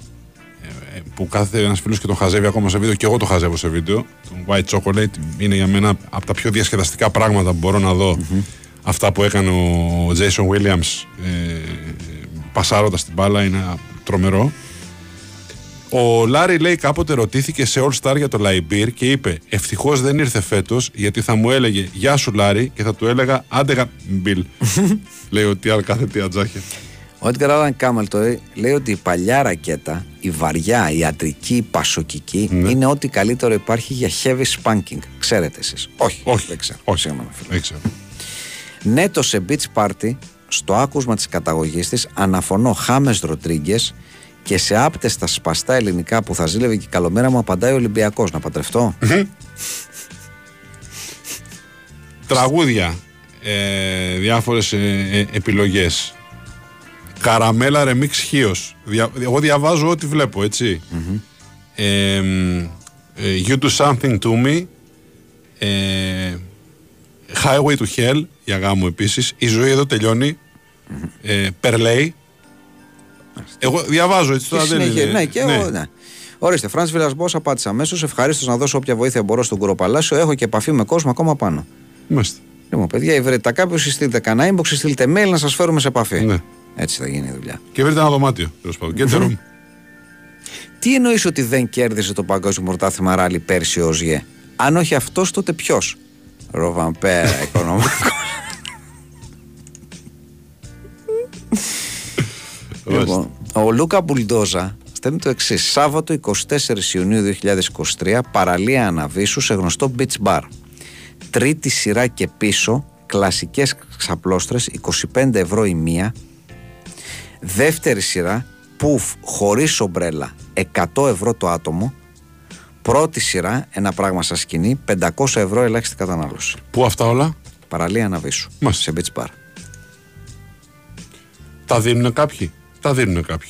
[SPEAKER 2] ε, που κάθε ένας φίλος και τον χαζεύει ακόμα σε βίντεο και εγώ το χαζεύω σε βίντεο. Τον White Chocolate είναι για μένα από τα πιο διασκεδαστικά πράγματα που μπορώ να δω. Αυτά που έκανε ο Jason Williams ε, πασάροντας την μπάλα είναι τρομερό. Ο Λάρι λέει κάποτε ρωτήθηκε σε All Star για το Λαϊμπίρ και είπε Ευτυχώς δεν ήρθε φέτος γιατί θα μου έλεγε Γεια σου Λάρι και θα του έλεγα Άντε Μπιλ. λέει ότι αν κάθεται η ατζάχια.
[SPEAKER 1] Ο Έντγκαρ Άλαν Κάμελ το λέει ότι η παλιά ρακέτα, η βαριά, η ιατρική, η πασοκική
[SPEAKER 2] Ναι.
[SPEAKER 1] είναι ό,τι καλύτερο υπάρχει για heavy spanking. Ξέρετε εσείς. Όχι,
[SPEAKER 2] Όχι,
[SPEAKER 1] δεν ξέρω.
[SPEAKER 2] όχι.
[SPEAKER 1] Συγγνώμη, φίλε.
[SPEAKER 2] Δεν ξέρω.
[SPEAKER 1] Νέτο σε beach party, στο άκουσμα της καταγωγής της, αναφωνώ Χάμες Ροτρίγκε και σε άπτεστα σπαστά ελληνικά που θα ζήλευε και η καλομέρα μου απαντάει ο Ολυμπιακός. Να παντρευτώ;
[SPEAKER 2] Τραγούδια. Ε, διάφορες ε, ε, επιλογές. Καραμέλα Remix Χίος. Δια, εγώ διαβάζω ό,τι βλέπω, έτσι. Ε, ε, you do something to me. Ε, highway to Hell, για γάμο επίσης. Η ζωή εδώ τελειώνει. Ε, Perlay. Εγώ διαβάζω έτσι τώρα
[SPEAKER 1] Και
[SPEAKER 2] δεν
[SPEAKER 1] συνέχεια,
[SPEAKER 2] είναι.
[SPEAKER 1] ναι, και
[SPEAKER 2] ναι.
[SPEAKER 1] εγώ, ναι. Ορίστε, Φραντ Βιλασμπό, απάντησα αμέσως. Ευχαρίστως να δώσω όποια βοήθεια μπορώ στον Κουροπαλάσιο. Έχω και επαφή με κόσμο ακόμα πάνω.
[SPEAKER 2] Μάλιστα.
[SPEAKER 1] Λοιπόν, παιδιά, βρείτε τα κάποιο, στείλτε κανένα inbox, στείλτε mail να σας φέρουμε σε επαφή.
[SPEAKER 2] Ναι.
[SPEAKER 1] Έτσι θα γίνει η δουλειά.
[SPEAKER 2] Και βρείτε ένα δωμάτιο, τέλος πάντων. Get a room.
[SPEAKER 1] Τι εννοείς ότι δεν κέρδισε το παγκόσμιο πρωτάθλημα ράλι πέρσι ο ΟΖΙΕ. Αν όχι αυτός, τότε ποιος; Ροβαμπέρα, οικονομικός. λοιπόν, ο Λούκα Μπουλντόζα στέλνει το εξής. Σάββατο 24 Ιουνίου 2023, παραλία Αναβίσου σε γνωστό beach bar. Τρίτη σειρά και πίσω, κλασικές ξαπλώστρες, 25 ευρώ η μία. Δεύτερη σειρά, πουφ, χωρίς σομπρέλα, 100 ευρώ το άτομο. Πρώτη σειρά, ένα πράγμα στα σκηνή, 500 ευρώ ελάχιστη κατανάλωση.
[SPEAKER 2] Πού αυτά όλα;
[SPEAKER 1] Παραλία Αναβίσου,
[SPEAKER 2] Μάλιστα.
[SPEAKER 1] σε beach bar.
[SPEAKER 2] τα δίνουν κάποιοι; Τα δίνουν κάποιοι.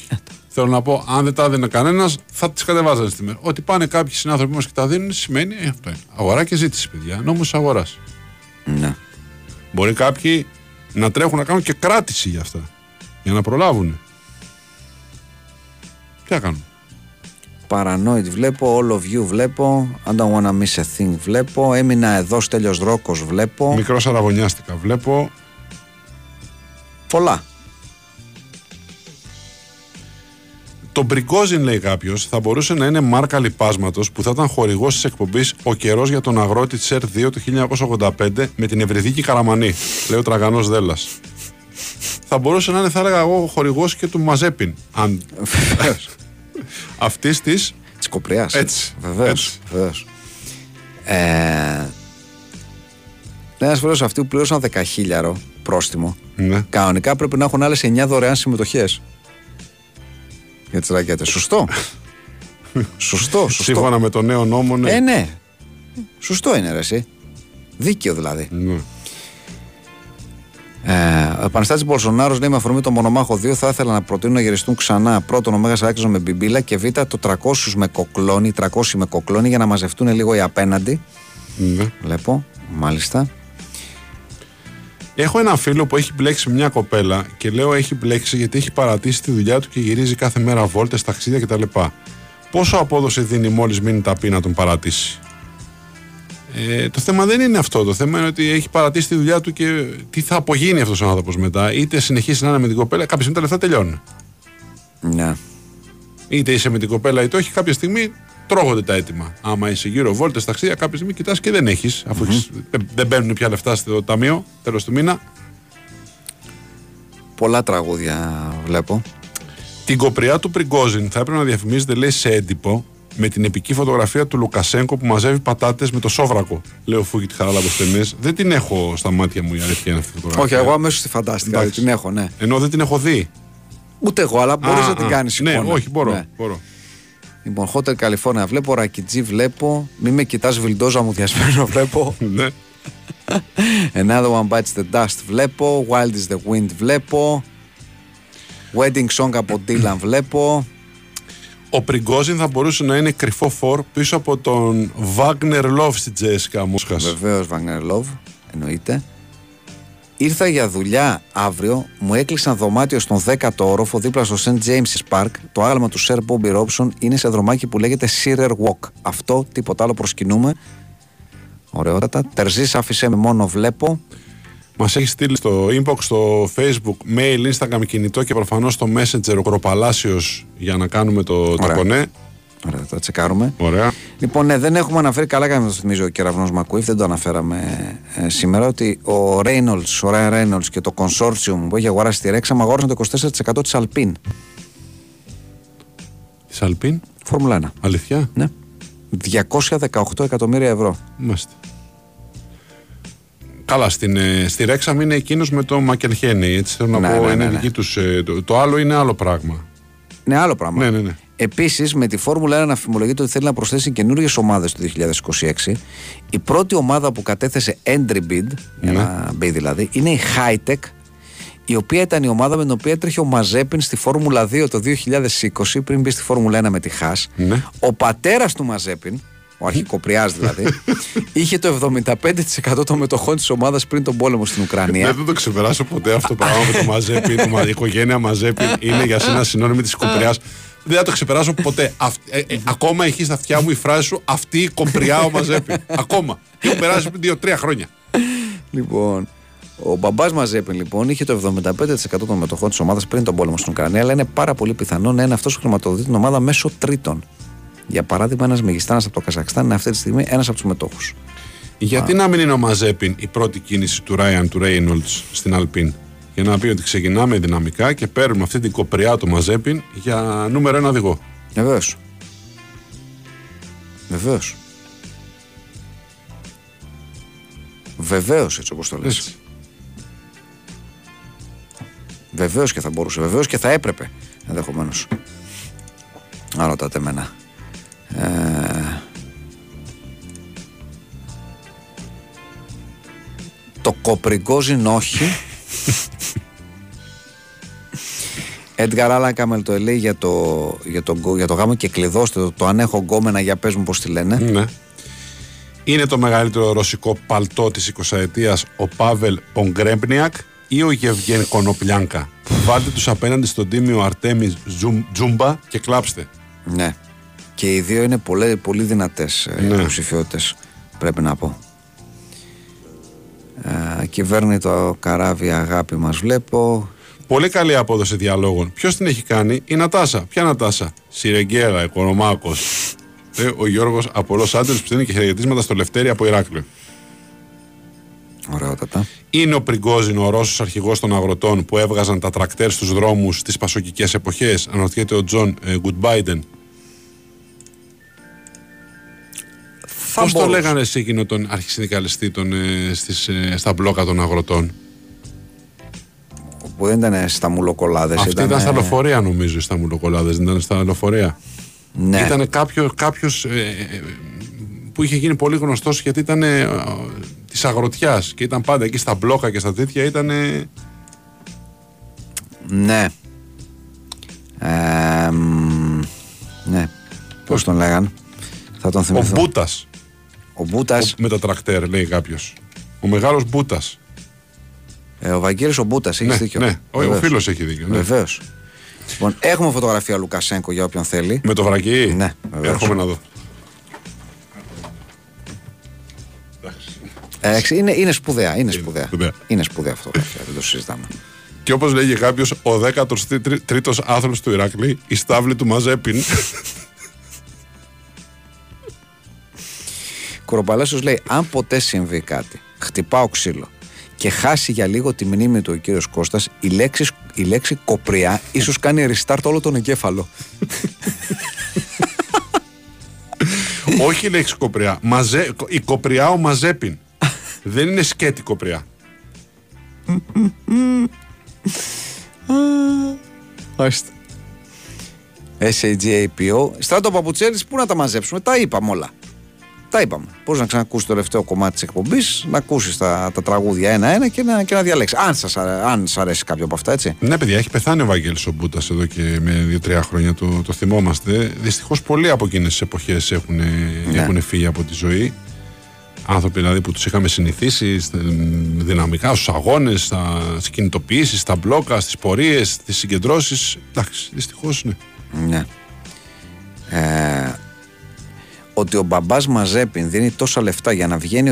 [SPEAKER 2] Θέλω να πω, αν δεν τα δίνει κανένας, θα τις κατεβάζανε στη μέρα. Ότι πάνε κάποιοι συνάνθρωποι μας και τα δίνουν, σημαίνει ε, αυτό είναι. Αγορά και ζήτηση, παιδιά. Νόμος αγοράς.
[SPEAKER 1] Ναι.
[SPEAKER 2] Μπορεί κάποιοι να τρέχουν να κάνουν και κράτηση για αυτά. Για να προλάβουν. Τι να κάνουν.
[SPEAKER 1] Paranoid βλέπω, All of You βλέπω, I don't wanna miss a thing βλέπω, έμεινα εδώ Στέλιος Δρόκος βλέπω,
[SPEAKER 2] Μικρός αραβωνιάστηκα βλέπω.
[SPEAKER 1] πολλά.
[SPEAKER 2] Το Μπριγκόζιν, λέει κάποιος, θα μπορούσε να είναι μάρκα λιπάσματος που θα ήταν χορηγός της εκπομπής Ο καιρός για τον αγρότη τη ΕΡ2 το 1985 με την Ευρυδίκη Καραμανή. Λέει ο τραγανός Δέλλας. θα μπορούσε να είναι, θα έλεγα εγώ, χορηγός και του Μαζέπιν. Αν. Αυτής τη.
[SPEAKER 1] Της Κοπριάς.
[SPEAKER 2] Έτσι.
[SPEAKER 1] Βεβαίως.
[SPEAKER 2] Έτσι.
[SPEAKER 1] βεβαίως. Ε, ένας φίλος αυτοί που πλήρωσαν δεκαχίλιαρο πρόστιμο,
[SPEAKER 2] Ναι.
[SPEAKER 1] κανονικά πρέπει να έχουν άλλες 9 δωρεάν συμμετοχές. Για τις ρακέτες. Σωστό. σωστό, σωστό.
[SPEAKER 2] Σύμφωνα με το νέο νόμο, ναι.
[SPEAKER 1] Ε, ναι. Σωστό είναι ρε εσύ. Δίκαιο δηλαδή.
[SPEAKER 2] ναι.
[SPEAKER 1] Ε, ο Επαναστάτης Μπολσονάρος λέει με αφορμή το μονομάχο 2 θα ήθελα να προτείνω να γυριστούν ξανά πρώτον ο Μέγας Άξιος με μπιμπίλα και β το 300 με κοκλόνι, 300 με κοκλόνι για να μαζευτούν λίγο οι απέναντι.
[SPEAKER 2] ναι.
[SPEAKER 1] Βλέπω, μάλιστα.
[SPEAKER 2] Έχω ένα φίλο που έχει μπλέξει με μια κοπέλα και λέω έχει μπλέξει γιατί έχει παρατήσει τη δουλειά του και γυρίζει κάθε μέρα βόλτες, ταξίδια κτλ. Πόσο απόδοση δίνει μόλις μείνει ταπεί να τον παρατήσει; Ε, το θέμα δεν είναι αυτό. Το θέμα είναι ότι έχει παρατήσει τη δουλειά του και τι θα απογίνει αυτός ο άνθρωπος μετά. Είτε συνεχίσει να είναι με την κοπέλα, κάποια στιγμή τα λεφτά τελειώνουν.
[SPEAKER 1] Ναι.
[SPEAKER 2] Είτε είσαι με την κοπέλα είτε όχι, κάποια στιγμή τρώγονται τα έτοιμα. Άμα είσαι γύρω βόλτες, ταξίδια, κάποια στιγμή κοιτάς και δεν έχεις. Αφού έχεις- δεν- δεν μπαίνουν πια λεφτά στο ταμείο τέλος του μήνα.
[SPEAKER 1] Πολλά τραγούδια βλέπω.
[SPEAKER 2] Την κοπριά του Πριγκόζιν θα έπρεπε να διαφημίζεται, λέει, σε έντυπο με την επική φωτογραφία του Λουκασέγκο που μαζεύει πατάτες με το σόβρακο. Λέει ο Φούκη τη Χαράλαμπο ταινίε. Δεν την έχω στα μάτια μου η αλήθεια είναι αυτή η φωτογραφία.
[SPEAKER 1] Όχι, εγώ αμέσως τη φαντάστηκα.
[SPEAKER 2] Εντάξει.
[SPEAKER 1] Την έχω, ναι.
[SPEAKER 2] Ενώ δεν την έχω δει.
[SPEAKER 1] Ούτε εγώ, αλλά μπορείς
[SPEAKER 2] Α,
[SPEAKER 1] να την
[SPEAKER 2] α,
[SPEAKER 1] κάνεις
[SPEAKER 2] Ναι, όχι, μπορώ.
[SPEAKER 1] Ναι.
[SPEAKER 2] μπορώ.
[SPEAKER 1] Λοιπόν, Hotel California βλέπω, Ρακιτζή βλέπω, μη με κοιτάς βιλντόζα μου διασμένο βλέπω.
[SPEAKER 2] ναι.
[SPEAKER 1] Another one bites the dust βλέπω. Wild is the wind βλέπω. Wedding song από Dylan βλέπω.
[SPEAKER 2] Ο Πριγκόζιν θα μπορούσε να είναι κρυφό φορ πίσω από τον Wagner Love στη Τζέσικα Μόσχα.
[SPEAKER 1] Βεβαίως Wagner Love, εννοείται. Ήρθα για δουλειά αύριο, μου έκλεισαν δωμάτιο στον 10ο όροφο δίπλα στο St. James's Park. Το άγαλμα του Sir Bobby Robson είναι σε δρομάκι που λέγεται Searer Walk. Αυτό, τίποτα άλλο προσκυνούμε. Ωραιότατα. Τερζής άφησε με μόνο βλέπω.
[SPEAKER 2] Μας έχει στείλει στο inbox, στο facebook, mail, instagram, κινητό και προφανώς στο messenger ο Κροπαλάσιος για να κάνουμε το, το
[SPEAKER 1] Ωραία.
[SPEAKER 2] κονέ.
[SPEAKER 1] Ωραία, θα τα τσεκάρουμε.
[SPEAKER 2] Ωραία.
[SPEAKER 1] Λοιπόν, ναι, δεν έχουμε αναφέρει καλά κάνει να το θυμίζει ο κεραυνός Μακουίφ, δεν το αναφέραμε ε, σήμερα, ότι ο Reynolds, ο Ryan Reynolds και το consortium που έχει αγοράσει τη Rexham αγόρασαν το 24% της Alpine.
[SPEAKER 2] Της Αλπίν,
[SPEAKER 1] Φόρμουλα 1.
[SPEAKER 2] αλήθεια;
[SPEAKER 1] Ναι. 218 εκατομμύρια ευρώ.
[SPEAKER 2] Μάλιστα. Καλά, στην, ε, στη Ρέξαμ είναι εκείνος με το Μακελχένι. Έτσι θέλω να
[SPEAKER 1] Ναι,
[SPEAKER 2] πω,
[SPEAKER 1] ναι,
[SPEAKER 2] είναι
[SPEAKER 1] ναι, ναι.
[SPEAKER 2] δική τους, ε, το, το άλλο είναι άλλο πράγμα.
[SPEAKER 1] Ναι, άλλο πράγμα.
[SPEAKER 2] Ναι, ναι, ναι.
[SPEAKER 1] Επίσης, με τη Φόρμουλα 1 να φημολογείται ότι θέλει να προσθέσει καινούριε ομάδες το 2026. Η πρώτη ομάδα που κατέθεσε entry bid, για να μπει δηλαδή, είναι η Hightech, η οποία ήταν η ομάδα με την οποία έτρεχε ο Μαζέπιν στη Φόρμουλα 2 το 2020, πριν μπει στη Φόρμουλα 1 με τη Χάς.
[SPEAKER 2] Ναι.
[SPEAKER 1] Ο πατέρας του Μαζέπιν, ο αρχικοπριάς δηλαδή, είχε το 75% των μετοχών της ομάδας πριν τον πόλεμο στην Ουκρανία.
[SPEAKER 2] Δεν θα το ξεπεράσω ποτέ αυτό το πράγμα με το Μαζέπιν. το μα- Η οικογένεια Μαζέπιν είναι για σένα συνώνυμη της Κοπριάς. Δεν θα το ξεπεράσω ποτέ. Αυ- ε, ε, ακόμα έχει στα αυτιά μου η φράση σου αυτή η κομπριά ο Μαζέπιν. ακόμα. Και έχω περάσει πριν δύο-τρία χρόνια.
[SPEAKER 1] Λοιπόν, ο μπαμπάς Μαζέπιν λοιπόν είχε το 75% των μετοχών της ομάδας πριν τον πόλεμο στην Ουκρανία, αλλά είναι πάρα πολύ πιθανό να είναι αυτός που χρηματοδοτεί την ομάδα μέσω τρίτων. Για παράδειγμα, ένας μεγιστάνας από το Καζακστάν είναι αυτή τη στιγμή ένας από τους μετόχους.
[SPEAKER 2] Γιατί να μην είναι ο Μαζέπιν η πρώτη κίνηση του Ράιαν του Reynolds στην Αλπίν. Για να πει ότι ξεκινάμε δυναμικά και παίρνουμε αυτή την κοπριά του Μαζέπιν για νούμερο ένα οδηγό.
[SPEAKER 1] Βεβαίως. Βεβαίως. Βεβαίως έτσι όπως το λες.
[SPEAKER 2] Έτσι.
[SPEAKER 1] Βεβαίως και θα μπορούσε. Βεβαίως και θα έπρεπε ενδεχομένως. Αν ρωτάτε εμένα. Ε... Το κοπριγκόζιν όχι. Έντγαρ Άλαν Κάμελ το λέει για το, για, το, γκο- για το γάμο και κλειδώστε το, το αν έχω γκόμενα για πες μου πώς τη λένε.
[SPEAKER 2] Ναι. Είναι το μεγαλύτερο ρωσικό παλτό της 20 ετίας ο Πάβελ Πογκρέμπνιακ ή ο Γευγέν Κονοπλιάνκα. Βάλτε τους απέναντι στον τίμιο Αρτέμ Τζουμ- Τζούμπα και κλάψτε.
[SPEAKER 1] Ναι. Και οι δύο είναι πολύ, πολύ δυνατές ε,
[SPEAKER 2] Ναι.
[SPEAKER 1] υποψηφιότητες, πρέπει να πω. Ε, κυβέρνει το καράβι αγάπη μας βλέπω.
[SPEAKER 2] Πολύ καλή απόδοση διαλόγων. Ποιος την έχει κάνει, η Νατάσα. Ποια Νατάσα, Σιρεγγέρα, Οικονομάκος. Ε, ο Γιώργος από Λος Άντρε που στέλνει και χαιρετίσματα στο Λευτέρι από Ηράκλειο.
[SPEAKER 1] Ωραιότατα.
[SPEAKER 2] Είναι ο Πριγκόζιν, ο Ρώσος αρχηγός των αγροτών που έβγαζαν τα τρακτέρ στους δρόμους στις πασοκικές εποχές. Αναρωτιέται ο Τζον ε, Γκουτμπάιντεν.
[SPEAKER 1] Θα
[SPEAKER 2] Πώς το
[SPEAKER 1] μπορούσε.
[SPEAKER 2] λέγανε σε εκείνο τον αρχισυνδικαλιστή των, ε, στις, ε, στα μπλόκα των αγροτών;
[SPEAKER 1] Που δεν ήταν στα μουλοκολάδες.
[SPEAKER 2] Αυτή ήταν, στα λεωφορεία νομίζω στα μουλοκολάδες, δεν ήταν στα λεωφορεία.
[SPEAKER 1] Ναι.
[SPEAKER 2] Ήταν κάποιο, κάποιος, ε, ε, που είχε γίνει πολύ γνωστός γιατί ήταν ε, της αγροτιάς και ήταν πάντα εκεί στα μπλόκα και στα τέτοια ήταν ε,
[SPEAKER 1] Ναι. Ε, μ, ναι. Πώς τον λέγαν. Θα τον
[SPEAKER 2] ο
[SPEAKER 1] θυμηθώ.
[SPEAKER 2] Μπούτας
[SPEAKER 1] Ο Μπούτας.
[SPEAKER 2] με τα τρακτέρ λέει κάποιος ο μεγάλος Μπούτας
[SPEAKER 1] Ε, ο Βαγγέλης ο Μπούτας, έχεις
[SPEAKER 2] ναι,
[SPEAKER 1] δίκιο.
[SPEAKER 2] ναι, ο, ο
[SPEAKER 1] Βεβαίως.
[SPEAKER 2] φίλος έχει δίκιο ναι.
[SPEAKER 1] Βεβαίως. Λοιπόν, έχουμε φωτογραφία Λουκασέγκο για όποιον θέλει.
[SPEAKER 2] με το βρακί;
[SPEAKER 1] Ναι, βεβαίως.
[SPEAKER 2] έρχομαι να δω
[SPEAKER 1] Ε, εξ- είναι, είναι σπουδαία, είναι σπουδαία.
[SPEAKER 2] σπουδαία.
[SPEAKER 1] Είναι σπουδαία αυτό, δεν το συζητάμε.
[SPEAKER 2] και όπως λέγει κάποιος ο 13ος άθλος του Ηράκλη η στάβλη του Μαζέπιν
[SPEAKER 1] Κοροπαλάσιος λέει: Αν ποτέ συμβεί κάτι, χτυπάω ξύλο και χάσει για λίγο τη μνήμη του ο κύριος Κώστας, η λέξη, η λέξη κοπριά ίσως κάνει restart όλο τον εγκέφαλο.
[SPEAKER 2] όχι η λέξη κοπριά Μαζέ, η κοπριά ο Μαζέπιν δεν είναι σκέτη κοπριά
[SPEAKER 1] Άστε. SAGAPO. Στράτο Παπουτσέλης, πού να τα μαζέψουμε; Τα είπαμε όλα. Τα είπαμε. Πώς να ξανακούσεις το τελευταίο κομμάτι της εκπομπής, να ακούσεις τα, τα τραγούδια ένα-ένα και να, και να διαλέξεις. Αν σας αν σας αρέσει κάποιο από αυτά, έτσι.
[SPEAKER 2] Ναι, παιδιά, έχει πεθάνει ο Βαγγέλης ο Μπούτας εδώ και με δύο-τρία χρόνια. Το, το θυμόμαστε. Δυστυχώς πολλοί από εκείνες τις εποχές έχουν,
[SPEAKER 1] Ναι.
[SPEAKER 2] έχουν φύγει από τη ζωή. Άνθρωποι δηλαδή που τους είχαμε συνηθίσει στα- δυναμικά στους αγώνες, στι κινητοποιήσεις, στα μπλόκα, στις πορείες, στις συγκεντρώσεις. Εντάξει, δυστυχώς ναι.
[SPEAKER 1] Ναι. Ε, ότι ο μπαμπάς Μαζέπιν δίνει τόσα λεφτά για να βγαίνει ο